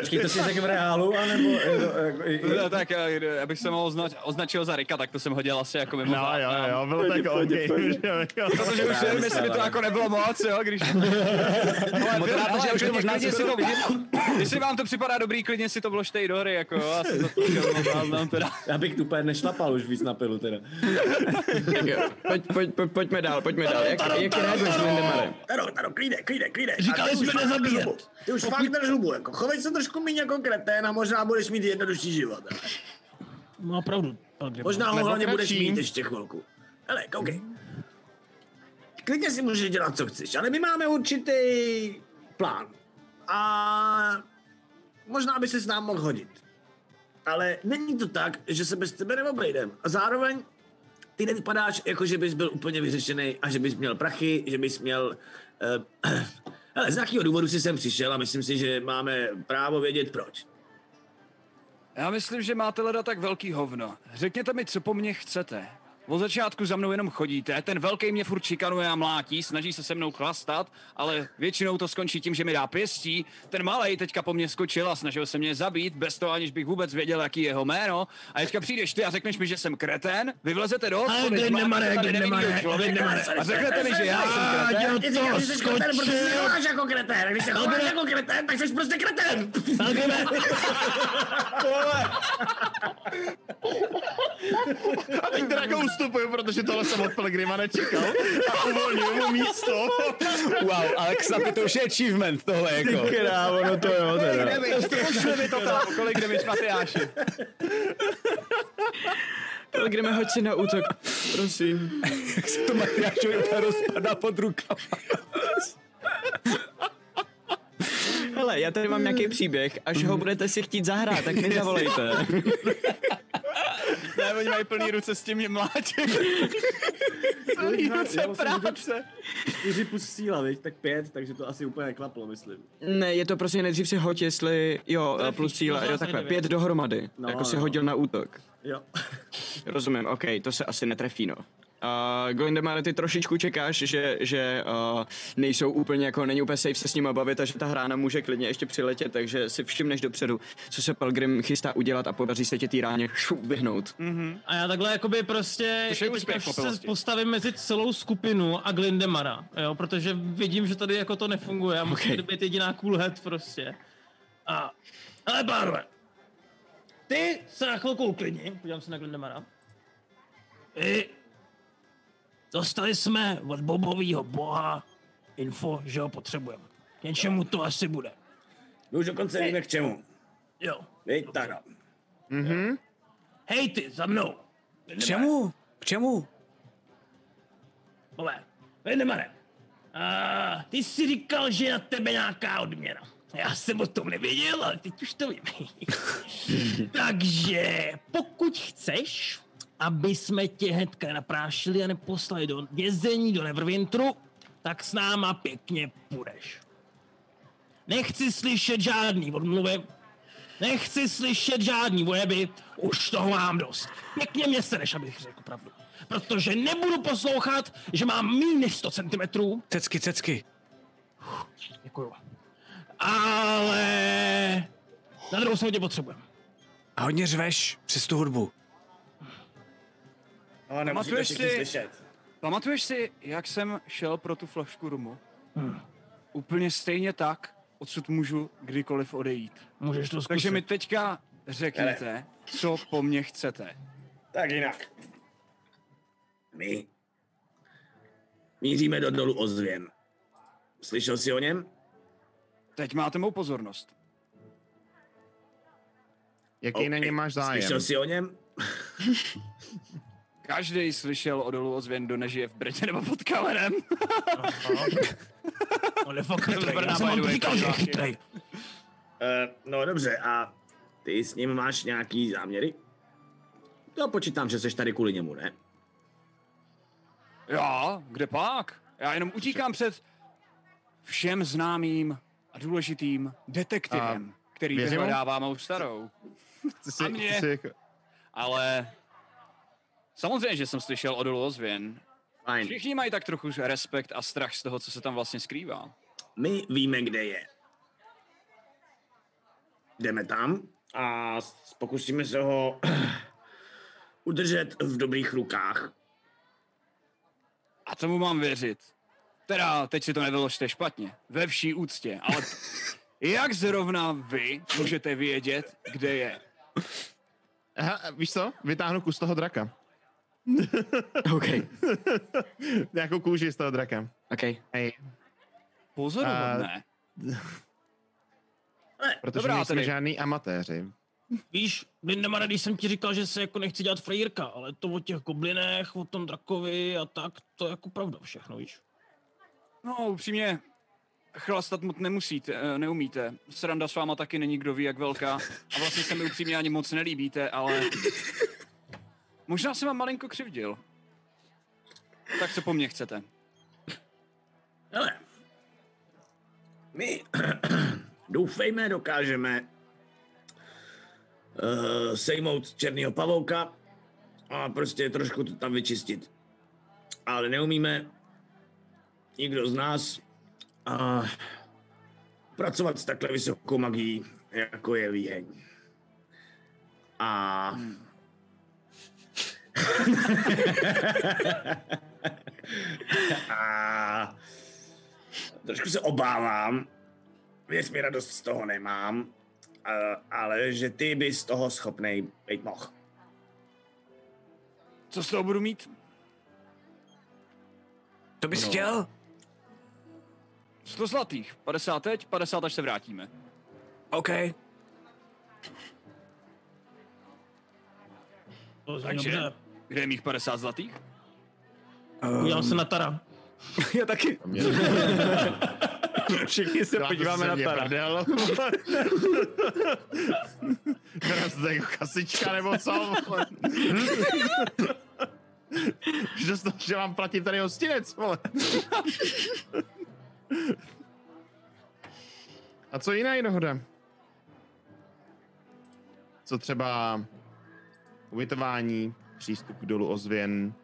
Počkej, to si řekl v reálu, anebo... Jako, jako, jako, No, tak eh, abych se mohl označ, označil za Rika, tak to jsem hodil asi jako mimo No jo, jo, bylo tak OK. Protože už nevím, jestli mi to jako nebylo moc, jo, když... Ale, Moderátor, že už to možná si to. Jestli vám to připadá dobrý, klidně si to vložte i do hry, jako jo, asi to záznam teda. Já bych tu úplně nešlapal už víc na pilu teda. Tak jo, pojď, pojď, pojď, pojďme dál, pojďme dál. Jak, jak reaguješ, Lindemare? Taro, Taro, klídek, klídek, klídek. Říkali A ty už jsme nezabíjet. Ty už fakt drž hubu, jako chovej se trošku méně jako kretén a možná budeš mít jednodušší život. Má pravdu. Pelgrim. Možná ho hlavně budeš mít ještě chvilku. Hele, koukej. Klidně si můžeš dělat, co chceš, ale my máme určitý plán. A možná by se s nám mohl hodit. Ale není to tak, že se bez tebe neobejdem. A zároveň ty nevypadáš jako, že bys byl úplně vyřešený a že bys měl prachy, že bys měl... Uh, hele, z nějakého důvodu si sem přišel a myslím si, že máme právo vědět proč. Já myslím, že máte leda tak velký hovno. Řekněte mi, co po mně chcete. Od začátku za mnou jenom chodíte, ten velký mě furt šikanuje a mlátí, snaží se se mnou chlastat, ale většinou to skončí tím, že mi dá pěstí. Ten malej teďka po mně skočil a snažil se mě zabít, bez toho aniž bych vůbec věděl, jaký je jeho jméno. A teďka přijdeš ty a řekneš mi, že jsem kretén, vy vlezete do hospody, a řeknete mi, že já jsem kretén. Ty říkáš, že jsi kretén, protože se chováš jako kretén. Když se chováš jako kretén, tak jsi prostě. Pelgrime, A teď teda ustupuju, protože tohle jsem od Pelgrima nečekal. A uvolňuju mu místo. Wow, ale Xapi, to už je achievement tohle, jako. Krávo, no to jo, teda. Pošli mi to tam, kolik damage Matyáši. Pelgrime, hoď si na útok, prosím. Jak se to Matyášovi úplně rozpadá pod rukama. Hele, já tady mám nějaký příběh, až ho budete si chtít zahrát, tak mi zavolejte. Ne, oni mají plný ruce s tím mláčem. <laughs> plný ruce práce. Čtyři plus síla, viď? tak pět, takže to asi úplně neklaplo, myslím. Ne, je to prostě nejdřív si hoď, jestli, jo, Trefíš, plus síla, jo, takhle, pět dohromady, No, jako si no. hodil na útok. Jo. Rozumím, OK, to se asi netrefí, no. Uh, Glindemare, ty trošičku čekáš, že, že uh, nejsou úplně jako, není úplně safe se s nimi bavit a že ta hrána může klidně ještě přiletět, takže si všimneš dopředu, co se Pelgrim chystá udělat a podaří se tě té ráně šup vyhnout. A já takhle jakoby prostě je úspěch se postavím mezi celou skupinu a Glindemara, jo, protože vidím, že tady jako to nefunguje a musí Ok. okay. být jediná cool head prostě. A, ale pánové, ty se na chvilku uklidni, podívám se na Glindemara. I dostali jsme od bobovýho boha info, že ho potřebujeme. K něčemu to asi bude. My už dokonce víme k čemu. Jo. Viď, tak. Hej ty, za mnou. K čemu? K čemu? Bové, Vendemare, a ty jsi říkal, že je na tebe nějaká odměna. Já jsem o tom nevěděl, ale teď už to vím. <laughs> Takže pokud chceš, aby jsme tě hnedka naprášili a neposlali do vězení, do Neverwinteru, tak s náma pěkně půjdeš. Nechci slyšet žádný odmluvy, nechci slyšet žádný vojeby, už toho mám dost. Pěkně mě sereš, abych řekl pravdu. Protože nebudu poslouchat, že mám méně než 100 cm. Cecky, cecky. Děkuju. Ale na druhou stranu tě potřebujeme. A hodně řveš přes tu hudbu. Ale Pamatuješ si- slyšet. Pamatuješ si, jak jsem šel pro tu flašku rumu? Úplně stejně tak, odsud můžu kdykoliv odejít. Můžeš to zkusit. Takže mi teďka řekněte, co po mně chcete. Tak jinak. My míříme do dolu ozvěn. Slyšel jsi o něm? Teď máte mou pozornost. Jaký na OK. ně máš zájem? Slyšel jsi o něm? <laughs> Každý slyšel o dolu ozvěn, kdo nežije v Brně nebo pod kamenem. <laughs> On je fakt Já jsem vám říkal, že je chytrej. Uh, no dobře, a ty s ním máš nějaký záměry? To počítám, že jsi tady kvůli němu, ne? Já? Kde pak? Já jenom utíkám před všem známým a důležitým detektivem, který věřím mu? vyhledává mou starou. Jsi, A mě? jsi jako, Ale samozřejmě, že jsem slyšel o dolu ozvěn. Fajn. Všichni mají tak trochu respekt a strach z toho, co se tam vlastně skrývá. My víme, kde je. Jdeme tam a pokusíme se ho <clears throat> udržet v dobrých rukách. A tomu mám věřit. Teda, teď si to nevyložte špatně. Ve vší úctě, ale <laughs> jak zrovna vy můžete vědět, kde je? aha, víš co? Vytáhnu kus toho draka. OK, <laughs> Nějakou kůži z toho draka. OK. Hej, Pozoruhodné. protože Dobrá, nejsme tedy. žádný amatéři. Víš, Lindemare, když jsem ti říkal, že se jako nechci dělat frajírka, ale to o těch goblinech, o tom drakovi a tak, to je jako pravda všechno, víš. No, upřímně, chlastat moc nemusíte, eh, neumíte. Sranda s váma taky není kdo ví jak velká. A vlastně se mi upřímně ani moc nelíbíte, ale... Možná jsem vám malinko křivdil. Tak co po mně chcete? Hele, my <clears throat> doufejme, dokážeme uh, sejmout černýho pavouka a prostě trošku to tam vyčistit. Ale neumíme nikdo z nás uh, pracovat s takhle vysokou magií, jako je výheň. A... <laughs> a trošku se obávám, věř mi, radost z toho nemám, ale že ty bys z toho schopnej být mohl. Co z toho budu mít? To bys chtěl? 100 zlatých. 50 teď, 50 až se vrátíme. OK. To zní Takže, dobře. Kde je mých 50 zlatých? Podívám se na Tara. <laughs> Já taky. <laughs> Všichni se podíváme na Tara. Prdel. Teraz <laughs> jako kasička nebo co? že, to, že mám platit tady hostinec, vole. A co jiná dohoda? Co třeba ubytování, přístup k dolu ozvěn,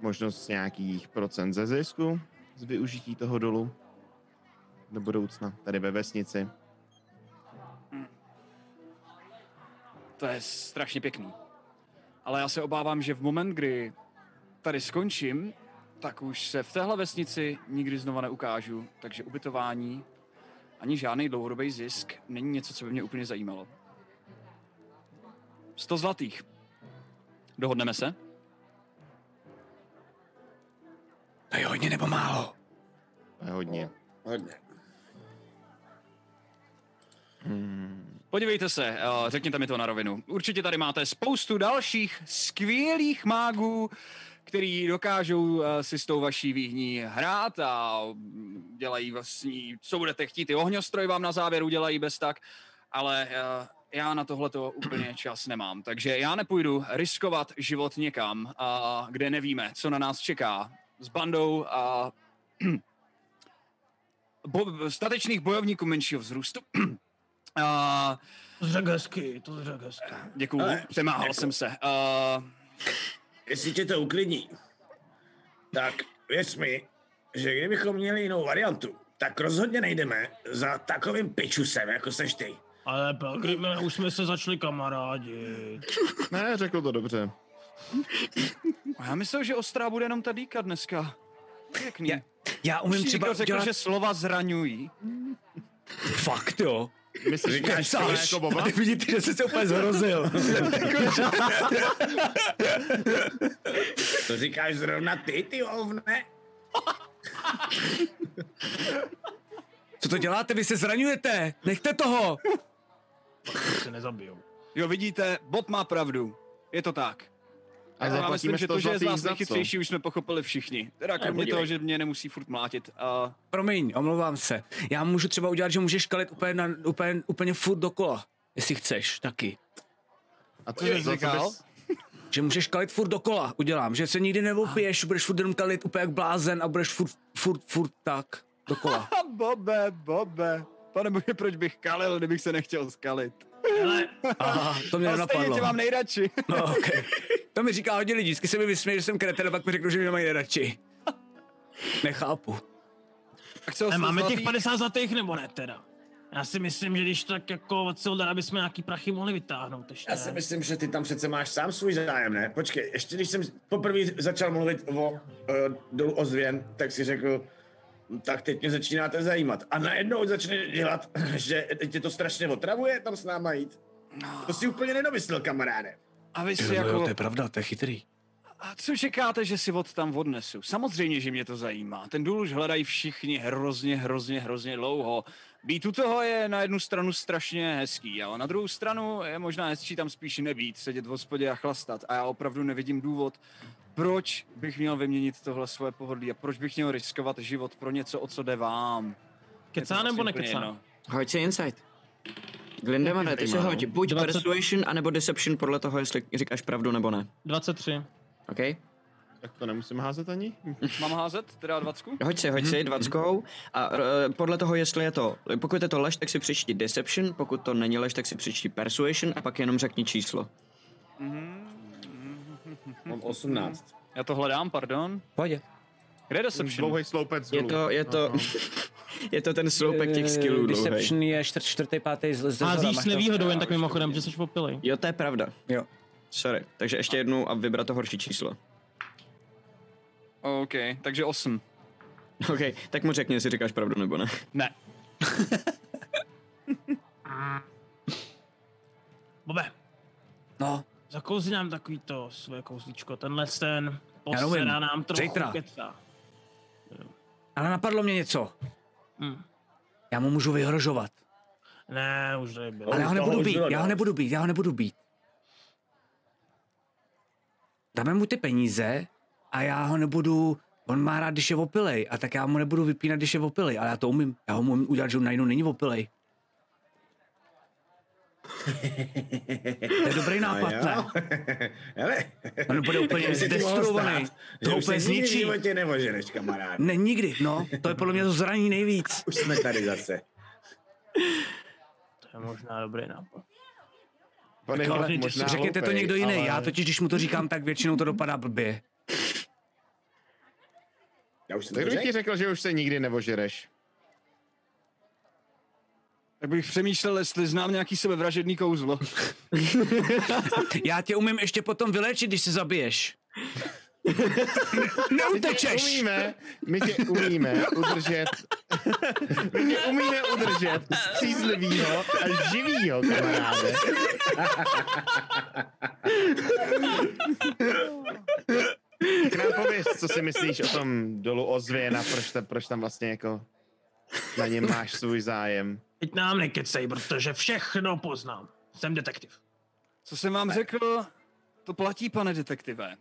možnost nějakých procent ze zisku z využití toho dolu do budoucna, tady ve vesnici. To je strašně pěkný. Ale já se obávám, že v moment, kdy tady skončím, tak už se v téhle vesnici nikdy znova neukážu, takže ubytování ani žádný dlouhodobý zisk není něco, co by mě úplně zajímalo. 100 zlatých. Dohodneme se? To je hodně nebo málo? To je hodně. Hodně. Podívejte se, eh, řekněte mi to na rovinu. Určitě tady máte spoustu dalších skvělých mágů, který dokážou eh, si s tou vaší výhní hrát a dělají vlastní, co budete chtít, i ohňostroj vám na závěr udělají bez tak, ale eh, já na tohle to úplně čas nemám, takže já nepůjdu riskovat život někam, a kde nevíme, co na nás čeká s bandou a <clears throat> bo- statečných bojovníků menšího vzrůstu. <clears throat> a hezky, to hezky. Děkuju, Ale, přemáhal jako- jsem se. Uh, Jestli tě to uklidní, tak věř mi, že kdybychom měli jinou variantu, tak rozhodně nejdeme za takovým pičusem, jako seš ty. Ale Pelgrime, už jsme se začali kamarádi. Ne, řekl to dobře. já myslel, že ostrá bude jenom ta dýka dneska. Pěkný. Já, já umím Už třeba řekl, dělat... že slova zraňují. Fakt jo. Myslíš, že Kecáš. jako Boba? A ty vidíte, že jsi se úplně zhrozil. To říkáš zrovna ty, ty ovne? Co to děláte? Vy se zraňujete. Nechte toho. Se nezabijou. Jo, vidíte, Bob má pravdu. Je to tak. A já myslím, že 100 to, že je z vás co? nejchytřejší, už jsme pochopili všichni. Teda kromě toho, že mě nemusí furt mlátit. Uh, Promiň, omlouvám se. Já můžu třeba udělat, že můžeš kalit úplně, na, úplně, úplně furt dokola. Jestli chceš, taky. A co jsi říkal? že můžeš kalit furt dokola, udělám, že se nikdy neopiješ, budeš furt jenom kalit úplně jak blázen a budeš furt, furt, furt tak dokola. A <laughs> Bobe, Bobe. Pane bože, proč bych kalil, kdybych se nechtěl skalit? Ale <laughs> Aha, to mě nenapadlo. tě mám nejradši. No, okay. To mi říká hodně lidí, vždycky se mi vysměje, že jsem kreten, a pak mi řeknou, že mě mají nejradši. Nechápu. Tak co, ale jste máme těch 50 zlatých nebo ne teda? Já si myslím, že když tak jako od Silda, aby jsme nějaký prachy mohli vytáhnout ještě. Já si myslím, že ty tam přece máš sám svůj zájem, ne? Počkej, ještě když jsem poprvé začal mluvit o uh, dolu ozvěn, tak si řekl, tak teď mě začínáte zajímat. A najednou začne dělat, <clears throat> že tě to strašně otravuje tam s náma jít. To si úplně nedomyslel, kamaráde. A vy si Jo, jo, jako... to je pravda, to je chytrý. A co čekáte, že si od tam odnesu? Samozřejmě, že mě to zajímá. Ten důl už hledají všichni hrozně, hrozně, hrozně dlouho. Být u toho je na jednu stranu strašně hezký, ale na druhou stranu je možná hezčí tam spíš nebýt, sedět v hospodě a chlastat. A já opravdu nevidím důvod, proč bych měl vyměnit tohle svoje pohodlí a proč bych měl riskovat život pro něco, o co jde vám. Kecá vlastně nebo nekecá? Hoď si insight. Glindemane, ty si hoď buď 20. persuasion, anebo deception podle toho, jestli říkáš pravdu nebo ne. 23. OK? Tak to nemusím házet ani? <laughs> Mám házet, teda dvacku? Hoď si, hoď si dvackou a uh, podle toho, jestli je to, pokud je to lež, tak si přečti deception, pokud to není lež, tak si přečti persuasion a pak jenom řekni číslo. Mám 18. Já to hledám, pardon. Pojď. Kde je Deception? Dlouhý sloupec Je to, je to, <laughs> je to ten sloupek těch skillů dlouhý. Deception je čtvrt, čtvrtý, pátý z, z Házíš s nevýhodou jen tak mimochodem, že jsi opilej. Jo, to je pravda. Jo. Sorry, takže ještě jednou a vybrat to horší číslo. OK, takže 8. OK, tak mu řekni, jestli říkáš pravdu nebo ne. Ne. <laughs> Bobe, No, zakouzi nám takový to svoje kouzlíčko, tenhle ten posera nám trochu Zítra. kecá. ale napadlo mě něco. Hm. Já mu můžu vyhrožovat. Ne, už bylo. Ale já ho nebudu být, já ho nebudu být, já ho nebudu být. Dáme mu ty peníze a já ho nebudu, on má rád, když je opilej, a tak já mu nebudu vypínat, když je opilej, ale já to umím, já ho umím udělat, že on najednou není opilej. To je dobrý nápad, ne? <laughs> Hele, On bude úplně zdestruovaný. To úplně se nikdy v zničí. životě nevoženeš, kamarád. Ne, nikdy, no, to je podle mě to zraní nejvíc. Už jsme tady zase. To je možná dobrý nápad. Pane, Ale možná řekněte to hloupej, někdo jiný, ale- já totiž, když mu to říkám, tak většinou to dopadá blbě. Já už jsem Tak to kdybych ti řekl. řekl, že už se nikdy nevožereš. Tak bych přemýšlel, jestli znám nějaký sebevražedný kouzlo. <laughs> Já tě umím ještě potom vyléčit, když se zabiješ. <laughs> My tě Neutečeš! umíme, my tě umíme udržet, <laughs> my tě umíme udržet střízlivýho a živýho, kamaráde. Tak nám pověz, co si myslíš o tom dolu ozvěna, proč, ta, proč tam vlastně jako na něm máš svůj zájem. Teď nám nekecej, protože všechno poznám. Jsem detektiv. Co jsem vám řekl, to platí, pane detektive.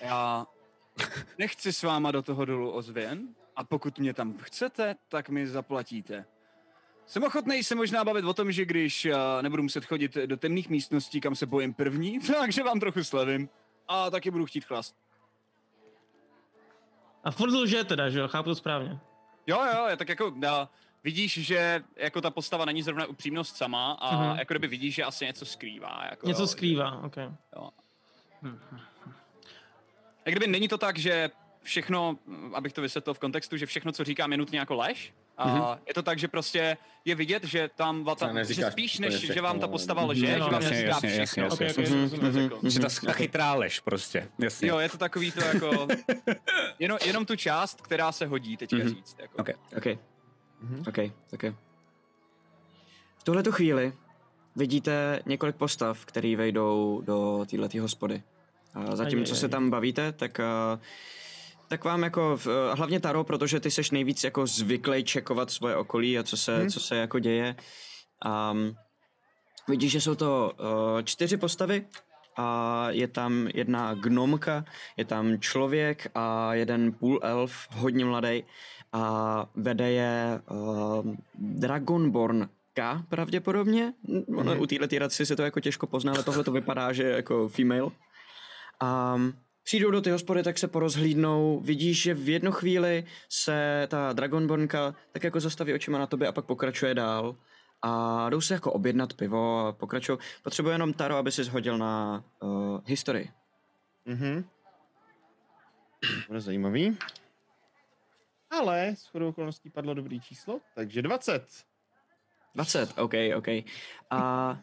Já nechci s váma do toho dolu ozvěn a pokud mě tam chcete, tak mi zaplatíte. Jsem ochotný se možná bavit o tom, že když uh, nebudu muset chodit do temných místností, kam se bojím první, <laughs> takže vám trochu slevím. A taky budu chtít chlast. A furt lže teda, že jo? Chápu to správně. Jo, jo, je tak jako uh, vidíš, že jako ta postava není zrovna upřímnost sama a uh-huh. jako kdyby vidíš, že asi něco skrývá. Jako, Něco jo, skrývá, ok. Jo. Jak kdyby není to tak, že všechno, abych to vysvětlil v kontextu, že všechno, co říkám, je nutně jako lež. A Mhm. je to tak, že prostě je vidět, že tam va- Třeba ta, že spíš než, že všechno, vám ta postava lže, Mhm. že vám Jasně, neříká jasně, všechno. jasně, jasně. ok, to jsem neřekl. Že ta, ta chytrá lež prostě, jasně. Jo, je to takový to jako, <laughs> jenom, jenom tu část, která se hodí teďka Mhm. říct. Jako. Ok. OK. OK, OK. V tuhle tu chvíli vidíte několik postav, které vejdou do této hospody. A zatímco se tam bavíte, tak, a, tak vám jako, v- hlavně Taro, protože ty seš nejvíc jako zvyklý čekovat svoje okolí a co se, co se jako děje. A vidíš, že jsou to uh, čtyři postavy a je tam jedna gnomka, je tam člověk a jeden půl elf, hodně mladý a vede je uh, Dragonborn pravděpodobně. Ono, Mhm. U téhle raci se to jako těžko pozná, ale tohle to vypadá, že je jako female. A přijdou do ty hospody, tak se porozhlídnou. Vidíš, že v jednu chvíli se ta Dragonbornka tak jako zastaví očima na tobě a pak pokračuje dál. A jdou se jako objednat pivo a pokračují. Potřebuje jenom Taro, aby si shodil na uh, historii. Mhm. Bude zajímavý. Ale s chodou okolností padlo dobrý číslo, takže 20. 20, OK, OK. A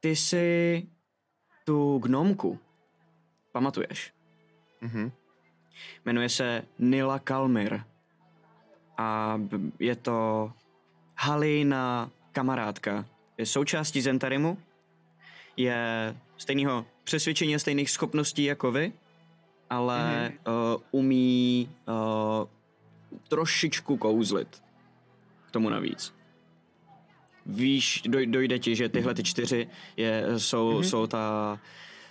ty si tu gnomku pamatuješ? Mhm. Jmenuje se Nila Kalmir. A je to Halina kamarádka. Je součástí Zentarimu. Je stejného přesvědčení a stejných schopností jako vy, ale mm-hmm. uh, umí uh, trošičku kouzlit. K tomu navíc. Víš, doj, dojde ti, že tyhle ty čtyři je, jsou, mm-hmm. jsou ta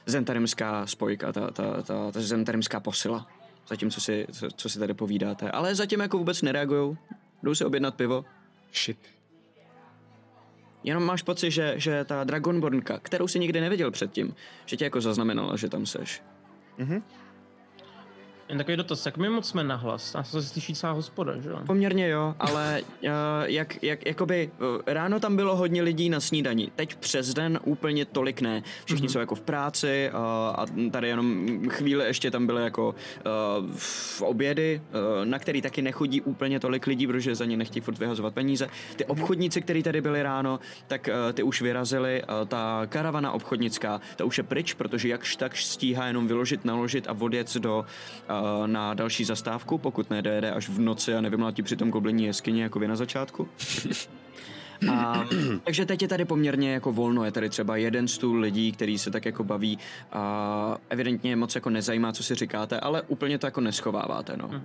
zentarimská spojka, ta, ta, ta, ta zentarimská posila. Zatím, co si, co, co si tady povídáte. Ale zatím jako vůbec nereagujou. Jdou si objednat pivo. Shit. Jenom máš pocit, že, že ta Dragonbornka, kterou si nikdy neviděl předtím, že tě jako zaznamenala, že tam seš. Mhm. Jen takový dotaz, jak my moc jsme nahlas? Nás se slyší celá hospoda, že jo? Poměrně jo, ale uh, <laughs> jak, jak, jakoby uh, ráno tam bylo hodně lidí na snídani, teď přes den úplně tolik ne. Všichni mm-hmm. jsou jako v práci uh, a tady jenom chvíli ještě tam byly jako uh, v obědy, uh, na který taky nechodí úplně tolik lidí, protože za ně nechtějí furt vyhazovat peníze. Ty obchodníci, kteří tady byli ráno, tak uh, ty už vyrazili. Uh, ta karavana obchodnická, ta už je pryč, protože jakž tak stíhá jenom vyložit, naložit a odjet do uh, na další zastávku, pokud nedojede až v noci a nevymlátí při tom goblení jeskyně jako vy na začátku. <laughs> A, takže teď je tady poměrně jako volno, je tady třeba jeden stůl lidí, který se tak jako baví a evidentně moc jako nezajímá, co si říkáte, ale úplně to jako neschováváte, no.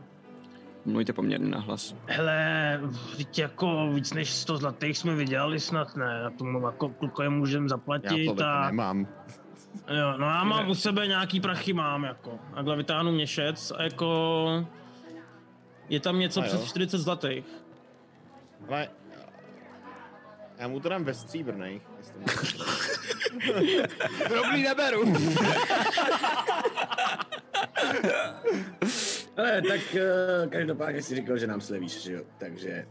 Mluvíte poměrně nahlas. Hele, teď jako víc než 100 zlatých jsme vydělali snad, ne? A tomu jako klukovi můžem Já zaplatit to a... nemám. Jo, no já mám u sebe nějaký prachy mám, jako. Takhle vytáhnu měšec a jako... Je tam něco přes 40 zlatých. Ale já mu to dám ve můžu. <laughs> Drobný neberu. <laughs> Ale tak uh, každopádně si říkal, že nám slevíš, že jo? Takže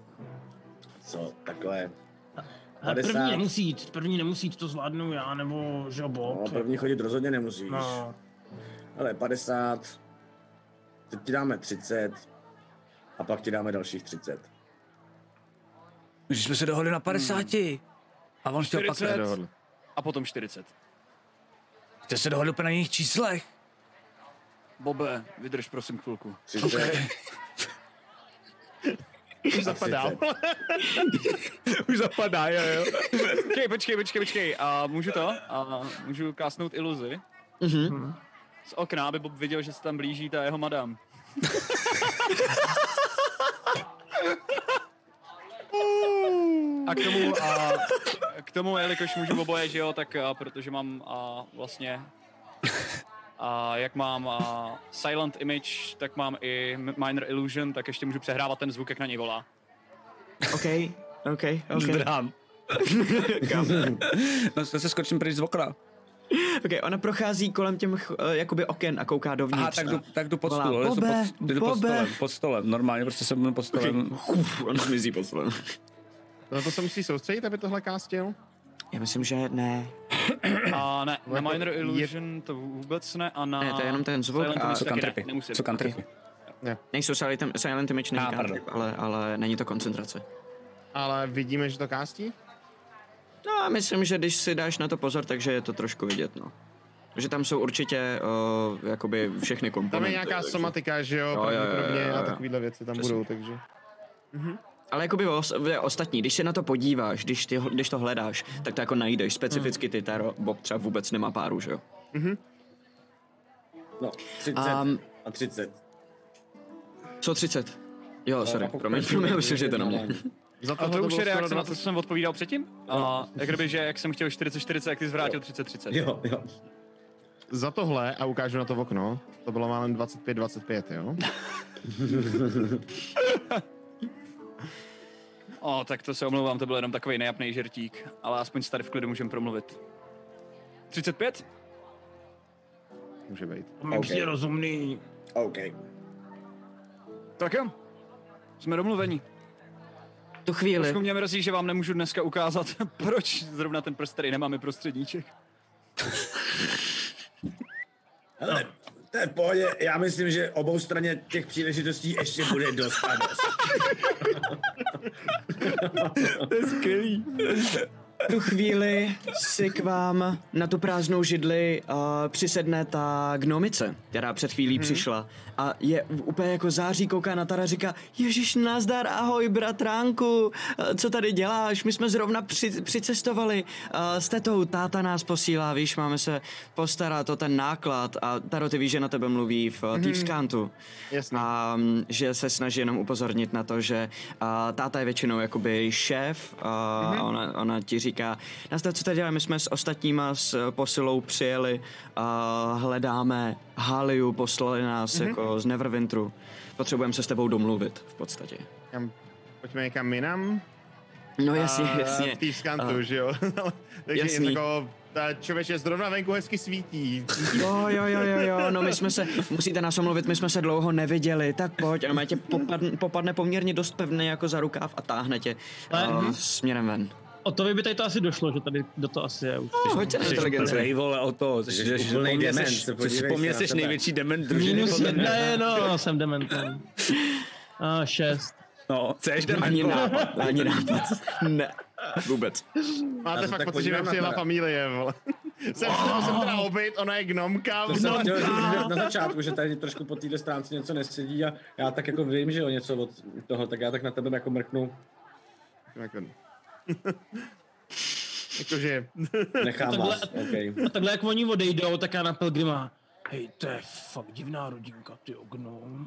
co, takhle. Ale 50. první nemusí jít, první nemusí jít, to zvládnu já, nebo že No, Bob. první chodit rozhodně nemusíš. No, Ale 50, teď ti dáme 30 a pak ti dáme dalších 30. Že jsme se dohodli na 50. A on chtěl pak... 40 Nedohodli. a potom 40. Jste se dohodli úplně na jiných číslech. Bobe, vydrž prosím chvilku. 30 <laughs> Už zapadá. 30. <laughs> Už zapadá, jo, jo. Počkej, počkej, počkej, počkej. A můžu to? A můžu kásnout iluzi Mhm. z okna, aby Bob viděl, že se tam blíží ta jeho madam. A k tomu, a k tomu, jelikož můžu oboje, že jo, tak a, protože mám a, vlastně a jak mám a, silent image, tak mám i minor illusion, tak ještě můžu přehrávat ten zvuk, jak na něj volá. OK, OK, OK. Zdrhám. <laughs> no, se skočím pryč z okna. OK, ona prochází kolem těch uh, jakoby oken a kouká dovnitř. Aha, tak jdu, tak jdu pod stůl. jdu Bobe, pod, jdu pod stolem, pod stolem, normálně, prostě jsem pod stolem. Uf, on zmizí pod stolem. Na to se musí soustředit, aby tohle kástil? Já myslím, že ne. A <coughs> ne, na Jako minor je- illusion to vůbec ne a na... Ne, to je jenom ten zvuk silent a- Co cantripy? nemusím. Co cantripy? Nejsou silent, silent image, není Ah, cantrip, ale, ale není to koncentrace. Ale vidíme, že to kástí? No a myslím, že když si dáš na to pozor, takže je to trošku vidět, no. Že tam jsou určitě uh, jakoby všechny komponenty. Tam je nějaká takže- somatika, že jo, Jo, jo, jo, pravděpodobně jo, jo. a takovýhle věci tam Přesně. budou, takže... Ale jakoby os, v- ostatní, když se na to podíváš, když, ty, když to hledáš, tak to jako najdeš. Specificky ty Taro, Bob třeba vůbec nemá páru, že jo? No, 30 Um, a 30. co 30? Jo, sorry, a pokud promiň, promiň, myslím, že je to na mě. normálně. Za A to tohle už je reakce na to, 20 co jsem odpovídal předtím? A jak kdyby, že jak jsem chtěl 40-40, jak ty zvrátil 30-30. Jo, jo. Za tohle, a ukážu na to v okno, to bylo málem 25-25, jo? <laughs> O, tak to se omlouvám, to byl jenom takový nejapný žertík, ale aspoň se tady v klidu můžeme promluvit. 35? Může být. To mi OK. přijde rozumný. OK. Tak jo. Jsme domluveni. Tu chvíli. Trošku mě mrzí, že vám nemůžu dneska ukázat, <laughs> proč zrovna ten prst tady nemáme prostředníček. Hele, to je pohodě. Já myslím, že obou straně těch příležitostí ještě bude dost a dost. <laughs> To je skvělý. Tu chvíli si k vám na tu prázdnou židli uh, přisedne ta gnomice, která před chvílí hmm. přišla a je úplně jako září, kouká na Tara a říká Ježíš, nazdar, ahoj bratránku, uh, co tady děláš? My jsme zrovna při, přicestovali uh, s tetou, táta nás posílá, víš, máme se postarat o ten náklad a Taro, ty víš, že na tebe mluví v uh, Thieves Cantu. Jasně. A mm, že se snaží jenom upozornit na to, že a, táta je většinou jakoby šéf a mm-hmm. ona, ona ti říká, nás to, co tady děláme, my jsme s ostatníma s eh, posilou přijeli a hledáme Haliu, poslali nás mm-hmm. jako z Neverwintru. Potřebujeme se s tebou domluvit v podstatě. Kam, pojďme někam jinam. No jasně, A jasně. V skantu, A- že jo? <laughs> Takže Jasný. jako, ta člověče zrovna venku hezky svítí. <laughs> Jo, jo, jo, jo, jo, no my jsme se, musíte nás omluvit, my jsme se dlouho neviděli, tak pojď, a tě popadne, popadne poměrně dost pevně jako za rukáv a táhne tě Ale- uh, směrem ven. O to by tady to asi došlo, že tady do to asi je už. Hoďte inteligence. Hej vole, o to, Jsi že, úplnej po mně dement, se po mně se sebe. největší dement družiny. Minus jedna je, no, jsem dementem. A šest. No, seš dement. Ani nápad, ani nápad. Ne, vůbec. Máte se fakt tak pocit, že na přijela familie, vole. <laughs> Jsem, jsem teda obyt, ona je gnomka. To jsem chtěl říct na začátku, že tady trošku po této stránce něco nesedí a já tak jako vím, že jo, něco od toho, tak já tak na tebe jako mrknu, Jako- <laughs> Jakože, nechám Takhle- vás, okay. A takhle jak oni odejdou, tak já na Pelgrima. Hej, to je fakt divná rodinka, ty ognou.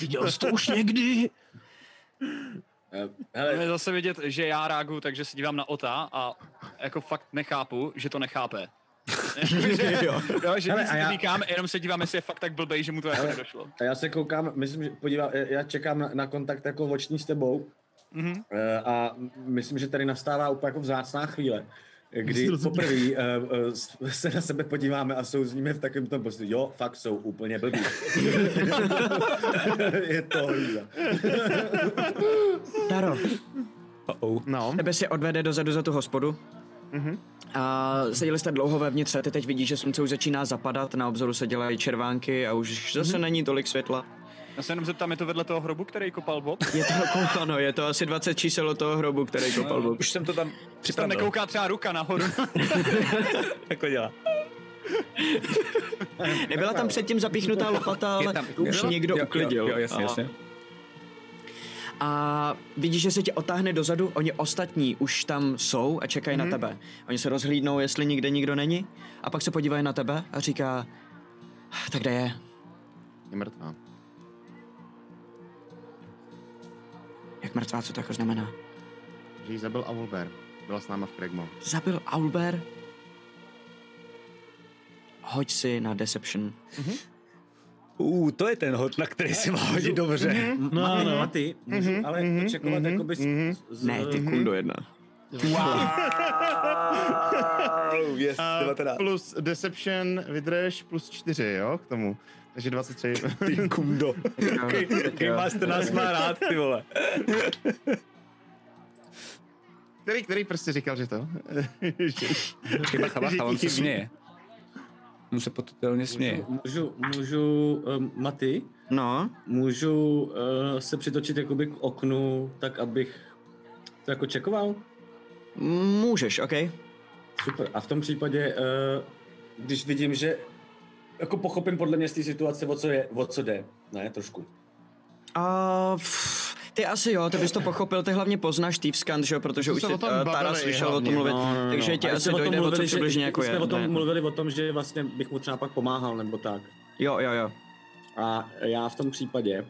Viděl jsi to už někdy? Eh, Hele. Je zase vidět, že já reaguju, takže se dívám na Ota a jako fakt nechápu, že to nechápe. že, <laughs> jo. jo, že Hele, nic a já- říkám, jenom se dívám, jestli je fakt tak blbej, že mu to jako Hele. nedošlo. a já se koukám, myslím, že podívám, já čekám na, na kontakt jako oční s tebou Mhm. Eh, a myslím, že tady nastává úplně jako vzácná chvíle, <laughs> kdy poprvé uh, se na sebe podíváme a souzníme v takovém tom prostě, jo, fakt jsou úplně blbí. <laughs> je to hlíza. <laughs> Taro, Oh, no. tebe si odvede dozadu za tu hospodu. Mhm. A seděli jste dlouho vevnitř a ty teď vidíš, že slunce už začíná zapadat, na obzoru se dělají červánky a už zase není tolik světla. Já se jenom zeptám, je to vedle toho hrobu, který kopal Bob? Je to ano, je to asi 20 čísel od toho hrobu, který kopal Bob. už jsem to tam Tam připravil. nekouká třeba ruka nahoru. <laughs> Jako dělá. Nebyla tam předtím zapíchnutá lopata, ale tam- už někdo jo, uklidil. Jo, jo, jasně, A- jasně. A vidíš, že se tě otáhne dozadu, oni ostatní už tam jsou a čekají mm-hmm. na tebe. Oni se rozhlídnou, jestli nikde nikdo není, a pak se podívají na tebe a říká, tak kde je? Je mrtvá. Mrtvá, co to jako znamená? Že jí zabil Avulber. Byla s náma v Kregmo. Zabil Aulber? Hoď si na Deception. Uh, to je ten hod, na který si má hodit dobře. No, Maty, no. Maty, můžu ale to čekovat mhm, jakoby z, mhm. z, Ne, ty kundo jedna. Wow, yes, 19. plus Deception vydrž plus 4, jo, k tomu. Takže 23. Ty kundo. Jaký master nás má rád, ty vole. který, který prostě říkal, že to? Že- <laughs> Chyba, chyba, že a on se směje. On se potutelně směje. můžu, můžu um, Maty, No, můžu uh, se přitočit jakoby k oknu, tak abych to jako čekoval? můžeš, OK. Super. A v tom případě, uh, když vidím, že jako pochopím podle mě z té situace, o co, je, o co jde. Ne, trošku. A pff, ty asi jo, ty bys to pochopil, ty hlavně poznáš Steve Scant, že jo, protože už tom uh, Tara slyšel o tom mluvit, No, no, no. takže ti asi jsme o tom dojde, o co mluvili, že- přibližně jako my je. jsme o tom Ne. mluvili o tom, že vlastně bych mu třeba pak pomáhal, nebo tak. Jo, jo, jo. A já v tom případě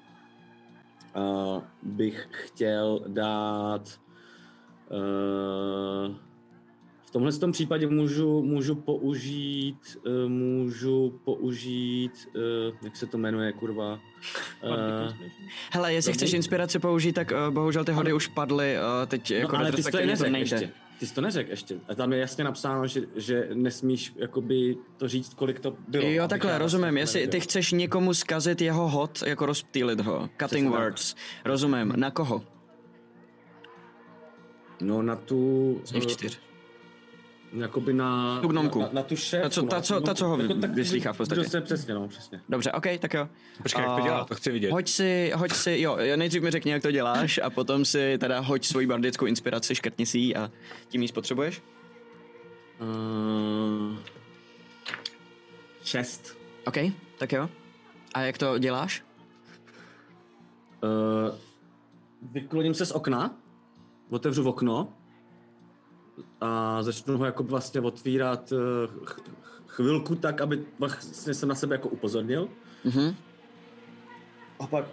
uh, bych chtěl dát uh, tomhle tom případě můžu, můžu použít, uh, můžu použít, uh, jak se to jmenuje, kurva. <laughs> Uh, Hele, jestli Dobrý. chceš inspiraci použít, tak bohužel ty hody už padly, teď no, jako ale ty jsi to neřekl ještě. Ty jsi to neřekl ještě. A tam je jasně napsáno, že, že nesmíš jakoby to říct, kolik to bylo. Jo, takhle, já rozumím. Jestli ty chceš někomu zkazit jeho hod, jako rozptýlit ho. Cutting Přesně tak. words. Rozumím. Na koho? No na tu... Z nich eh, čtyř. Jakoby na... Tu gnomku. Na, na, na tu šéfku. Ta, co- ta, no, co- ta, co ho jako tak- vyslýchá v podstatě. Přesně, přesně, no, přesně. Dobře, OK, tak jo. Počkej, jak to dělá, to chci vidět. Hoď si, hoď si, jo, nejdřív mi řekni, jak to děláš a potom si teda hoď svoji bardickou inspiraci, škrtni si ji a tím ji spotřebuješ. Uh, šest. OK, tak jo. A jak to děláš? Uh, vykloním se z okna, otevřu okno a začnu ho jako vlastně otvírat ch- ch- chvilku tak, aby vlastně jsem na sebe jako upozornil. Mhm. A pak...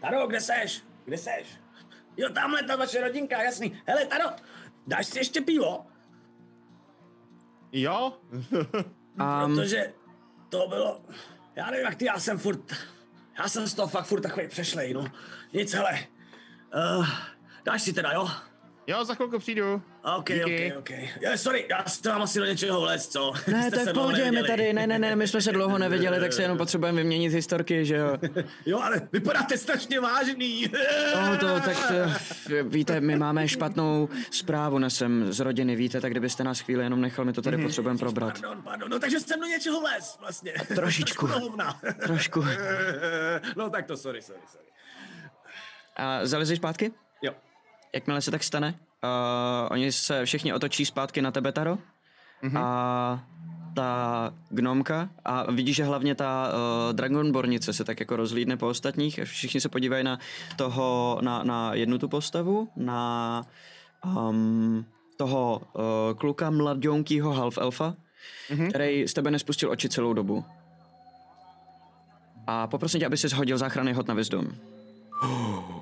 Taro, kde seš? Kde seš? Jo, tamhle ta vaše rodinka, jasný. Hele, Taro, dáš si ještě pivo? Jo? <laughs> Um, Protože to bylo, já nevím jak ty, já jsem furt, já jsem z toho fakt furt takový přešlej, no. Nic, hele, uh, dáš si teda, jo? Jo, za chvilku přijdu. OK, Díky. OK, OK. Jo, sorry, já jsem vám asi do něčeho vlez, co? ne, dlouho pohodě, tady, ne, ne, ne, my jsme se dlouho neviděli, tak se jenom potřebujeme vyměnit historky, že jo. <laughs> Jo, ale vypadáte strašně vážný. No to, tak to, víte, my máme špatnou zprávu nesem z rodiny, víte, tak kdybyste nás chvíli jenom nechal, my to tady potřebujeme probrat. Pardon, pardon, no takže jsem do něčeho vlez, vlastně. Trošičku. <laughs> Trošku. Trošku. <laughs> no tak to sorry, sorry, sorry. A zalezeš zpátky? Jo. Jakmile se tak stane, uh, oni se všichni otočí zpátky na tebe, Taro. Mm-hmm. A ta gnomka a vidíš, že hlavně ta uh, dragonbornice se tak jako rozlídne po ostatních. Všichni se podívají na toho, na, na jednu tu postavu, na um, toho uh, kluka mladounkýho half elfa, mm-hmm. který z tebe nespustil oči celou dobu. A poprosím tě, aby si shodil záchranný hod na wisdom. <gasps>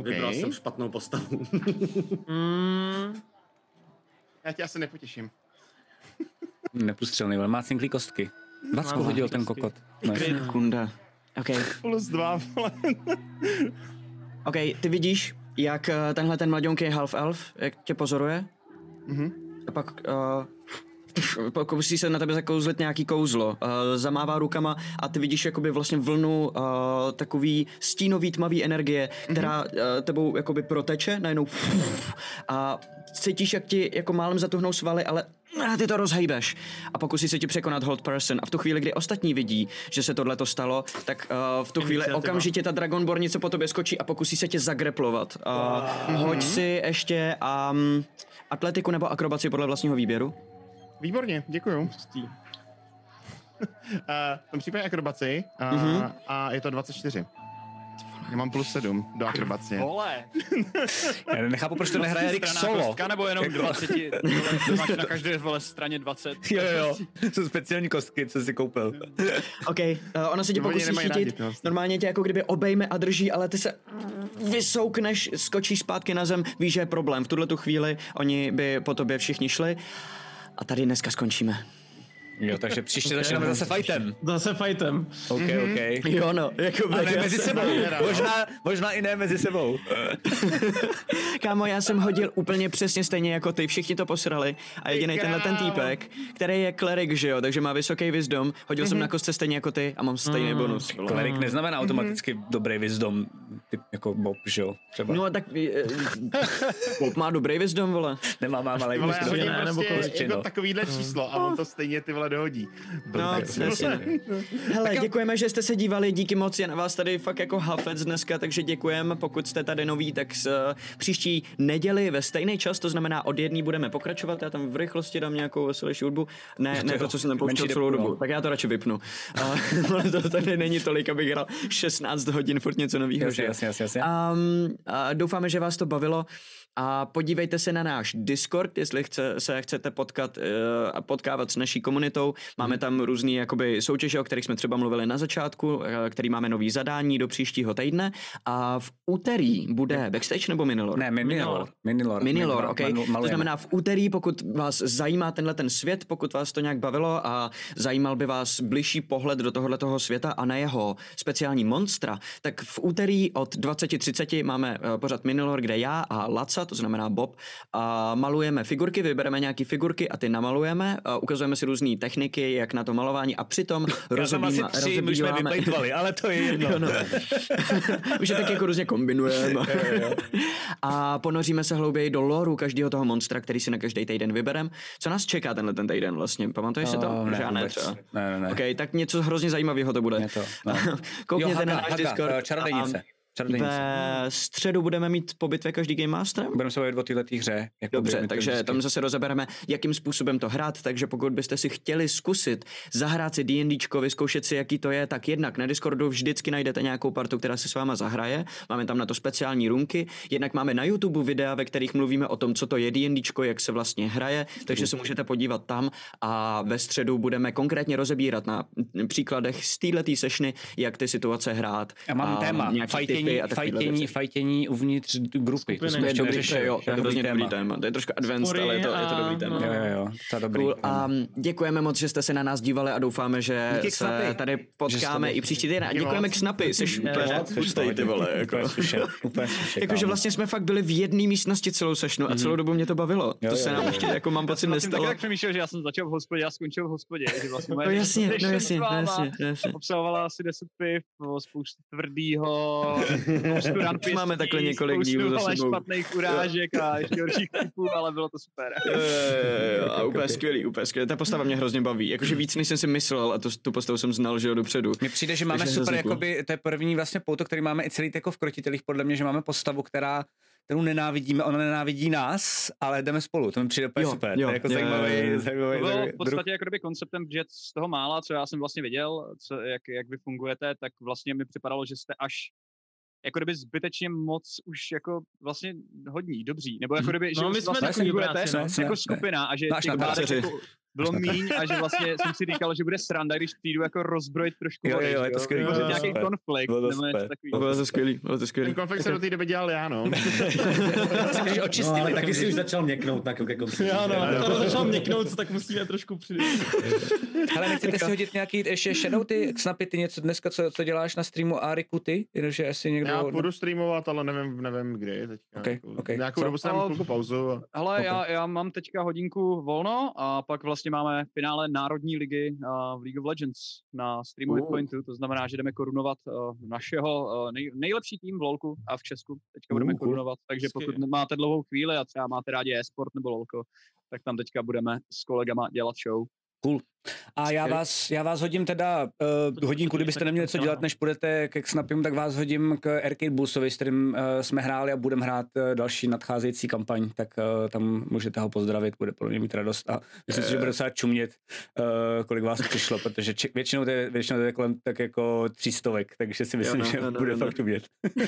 Okay. Vybral jsem špatnou postavu. Mm, já tě asi nepotěším. Nepustřelný, ale má cinklý kostky. Dvacku hodil ten kokot. No. Kunda. OK. Plus dva. OK, ty vidíš, jak eh, tenhle ten mladionký half elf, jak tě pozoruje? Mhm. A pak uh, pokusí se na tebe zakouzlit nějaký kouzlo. Uh, zamává rukama a ty vidíš jakoby vlastně vlnu uh, takový stínový tmavý energie, která uh, tebou jakoby proteče najednou a cítíš, jak ti jako málem zatuhnou svaly, ale a ty to rozhejbeš a pokusí se ti překonat hold person a v tu chvíli, kdy ostatní vidí, že se tohle to stalo, tak uh, v tu <laughs> chvíli okamžitě ta dragonbornice po tobě skočí a pokusí se tě zagreplovat. Uh, hoď si ještě um, atletiku nebo akrobaci podle vlastního výběru. Výborně, děkuju. Uh, <laughs> v tom případě akrobaci uh, Mhm. mm-hmm. a je to 24. Já mám plus 7 do akrobacie. Vole. <laughs> Já nechápu, proč to nehraje Rick solo. Kostka, nebo jenom Jako- 20, vole, máš na každé vole straně 20. <laughs> Jo, jo. Jsou speciální kostky, co si koupil. OK, uh, ona se tě pokusí chytit, tyhle. normálně tě jako kdyby obejme a drží, ale ty se vysoukneš, skočíš zpátky na zem, víš, že je problém. V tuhle tu chvíli oni by po tobě všichni šli a tady dneska skončíme. Jo, takže příště začneme zase fightem. Zase fightem. OK, OK. Jo no, jako A ne mezi sebou. Možná, možná i ne mezi sebou. <laughs> Kámo, já jsem hodil úplně přesně stejně jako ty, všichni to posrali a jediný tenhle ten týpek, který je klerik, že jo, takže má vysoký wisdom, hodil jsem na kostce stejně jako ty a mám stejný bonus. vole. Klerik neznamená automaticky dobrý wisdom, typ jako Bob, že jo? Třeba. No a tak <laughs> Bob má dobrý wisdom, vole. Nemá, má malý hodím ne, nebo prostě jako no. takovýhle číslo a on to stejně ty vole dohodí. No, jasně. <laughs> Hele, děkujeme, že jste se dívali, díky moc, je na vás tady fakt jako hafec dneska, takže děkujeme, pokud jste tady noví, tak s uh, příští neděli ve stejný čas, to znamená od jedné budeme pokračovat, já tam v rychlosti dám nějakou veselější hudbu, ne, ne to, co jsem tam pouštěl menší celou dobu, no. tak já to radši vypnu. Uh, <laughs> ale to tady není tolik, abych hrál 16 hodin furt něco nového. Jasně, jasně, jasně, jasně. Um, a doufáme, že vás to bavilo a podívejte se na náš Discord, jestli chce, se chcete potkat uh, a potkávat s naší komunitou. Máme tam různé jakoby soutěže, o kterých jsme třeba mluvili na začátku, eh, který máme nový zadání do příštího týdne. A v úterý bude backstage nebo minilor? Ne, Minilor. Minilor. Minilor, ok. Malu- To znamená v úterý, pokud vás zajímá tenhle ten svět, pokud vás to nějak bavilo a zajímal by vás bližší pohled do tohohle toho světa a na jeho speciální monstra, tak v úterý od 20.30 máme eh, pořád Minilor, kde já a Laca, to znamená Bob, a malujeme figurky, vybereme nějaké figurky a ty namalujeme, a ukazujeme si různé techniky, jak na to malování a přitom <laughs> Já jsem asi rozobíma- tři, my jsme vyplejtvali, <laughs> ale to je jedno. Jo, no. <laughs> Už je tak jako různě kombinujeme. a ponoříme se hlouběji do loru každého toho monstra, který si na každý týden vyberem. Co nás čeká tenhle ten týden vlastně? Pamatuješ si to? Já ne, vůbec. třeba. Ne, ne, ne. OK, tak něco hrozně zajímavého to bude. Je to, no. Koukněte Jo, na Haga, náš Discord. eh, čarodějnice. A Čarodějnice. Ve středu budeme mít po bitvě každý Game Masterem? Budeme se bavit o této hře. Jako Dobře, takže vždycky. tam zase rozebereme, jakým způsobem to hrát, takže pokud byste si chtěli zkusit zahrát si D&Dčko, vyzkoušet si, jaký to je, tak jednak na Discordu vždycky najdete nějakou partu, která se s váma zahraje, máme tam na to speciální rumky, jednak máme na YouTube videa, ve kterých mluvíme o tom, co to je D&Dčko, jak se vlastně hraje, takže se můžete podívat tam a ve středu budeme konkrétně rozebírat na příkladech z této sešny, jak ty situace hrát. Já mám téma. nějaký Fajtění, a fajtění, věci. fajtění uvnitř grupy. To Skupiny. jsme To je ještě dobrý, jo, to je dobrý téma. téma. To je trošku advanced, Spory ale je to, je to dobrý téma. no. Jo, jo, jo, to je dobrý. Cool. A děkujeme moc, že jste se na nás dívali a doufáme, že Díky, se Snapy. tady potkáme i příští týden. A děkujeme k Snapy, jsi úplně Jsi hustý, ty vole. Jako. <laughs> Jakože vlastně jsme fakt byli v jedné místnosti celou sešnu a celou dobu mě to bavilo. To se nám ještě jako mám pocit nestalo. tak přemýšlel, že já jsem začal v hospodě a skončil v hospodě. Že vlastně No jasně, no jasně, no jasně. Obsahovala asi 10 piv, spoustu tvrdýho, spoustu run Máme takhle několik dílů za ale sebou. špatných urážek a ještě horších typů, ale bylo to super. Jo, jo, jo, A úplně skvělý, úplně skvělý. Ta postava mě hrozně baví. Jakože víc, než jsem si myslel a to, tu postavu jsem znal, že jo, dopředu. Mně přijde, že máme Takže super, jakoby, to je první vlastně pouto, který máme i celý jako v krotitelích, podle mě, že máme postavu, která kterou nenávidíme, ona nenávidí nás, ale jdeme spolu. To mi přijde úplně Jo, super. jo, to je jako jo, zajímavý, jo, jo. zajímavý, To bylo v podstatě jako kdyby konceptem, že z toho mála, co já jsem vlastně viděl, co, jak, jak vy fungujete, tak vlastně mi připadalo, že jste až jako kdyby zbytečně moc už jako vlastně hodní, dobří, nebo jako kdyby, že No, my jsme vlastně fungujete dobráci, no. Jsme, jako jsme. skupina a že těch bádek jako bylo míň a že vlastně jsem si říkal, že bude sranda, když přijdu jako rozbrojit trošku Jo, vody, jo, je to jo, skvělý, vytvořit bylo to nějaký super. konflikt, Bylo to nebo něco takového. Bylo to skvělý, bylo to Ten skvělý. konflikt se do té doby dělal já, no. Jsem když <laughs> No, taky si už začal měknout na ke konci. Já no, to začal měknout, tak musíme trošku přidat. Ale <laughs> nechcete si hodit nějaký ještě shadow ty, snapy ty něco dneska, co, co děláš na streamu Ariku ty? Jenomže asi někdo... Já budu streamovat, ale nevím, nevím kdy teďka. Ok, jako, ok. Nějakou dobu jsem pauzu. Hele, já, já mám teďka hodinku volno a pak vlastně máme finále Národní ligy uh, v League of Legends na streamu Uh. Hitpointu, to znamená, že jdeme korunovat uh, našeho uh, nej, nejlepší tým v LoLku a v Česku teďka budeme Uh, cool. korunovat, takže pokud máte dlouhou chvíli a třeba máte rádi e-sport nebo LoLko, tak tam teďka budeme s kolegama dělat show. A já vás, já vás hodím teda uh, hodinku, kdybyste neměli co dělat, než půjdete k Snapim, tak vás hodím k Arcade Bullsovi, s kterým uh, jsme hráli a budeme hrát uh, další nadcházející kampaň, tak uh, tam můžete ho pozdravit, bude podle mě mít radost a myslím si, že bude docela čumět, uh, kolik vás přišlo, protože či, většinou to je, většinou to je kolem tak jako třístovek, takže si myslím, no, že no, no, bude no, no. fakt umět. <laughs>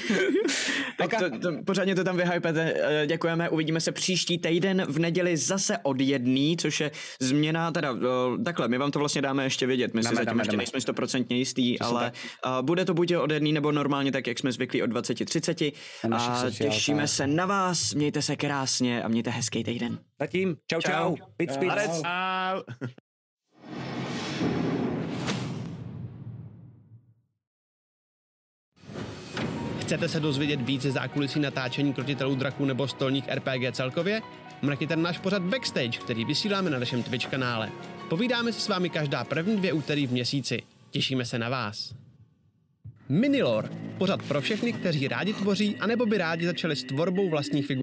<laughs> Tak to, to, pořádně to tam vyhypete. Děkujeme, uvidíme se příští týden v neděli zase od jedný, což je změna, teda eh, takhle, my vám to vlastně dáme ještě vědět, my si Dáme, zatím dáme, ještě dáme. nejsme stoprocentně jistý, Přesně ale uh, bude to buď od jedný nebo normálně tak, jak jsme zvyklí od 20.30 Na našich a těšíme se na vás, mějte se krásně a mějte hezký týden. Zatím, čau čau, pic, pic. Au. Chcete se dozvědět víc ze zákulisí natáčení krotitelů draků nebo stolních RPG celkově? Mrkněte na náš pořad Backstage, který vysíláme na našem Twitch kanále. Povídáme si s vámi každá první dvě úterý v měsíci. Těšíme se na vás. Minilor. Pořad pro všechny, kteří rádi tvoří, anebo by rádi začali s tvorbou vlastních figur.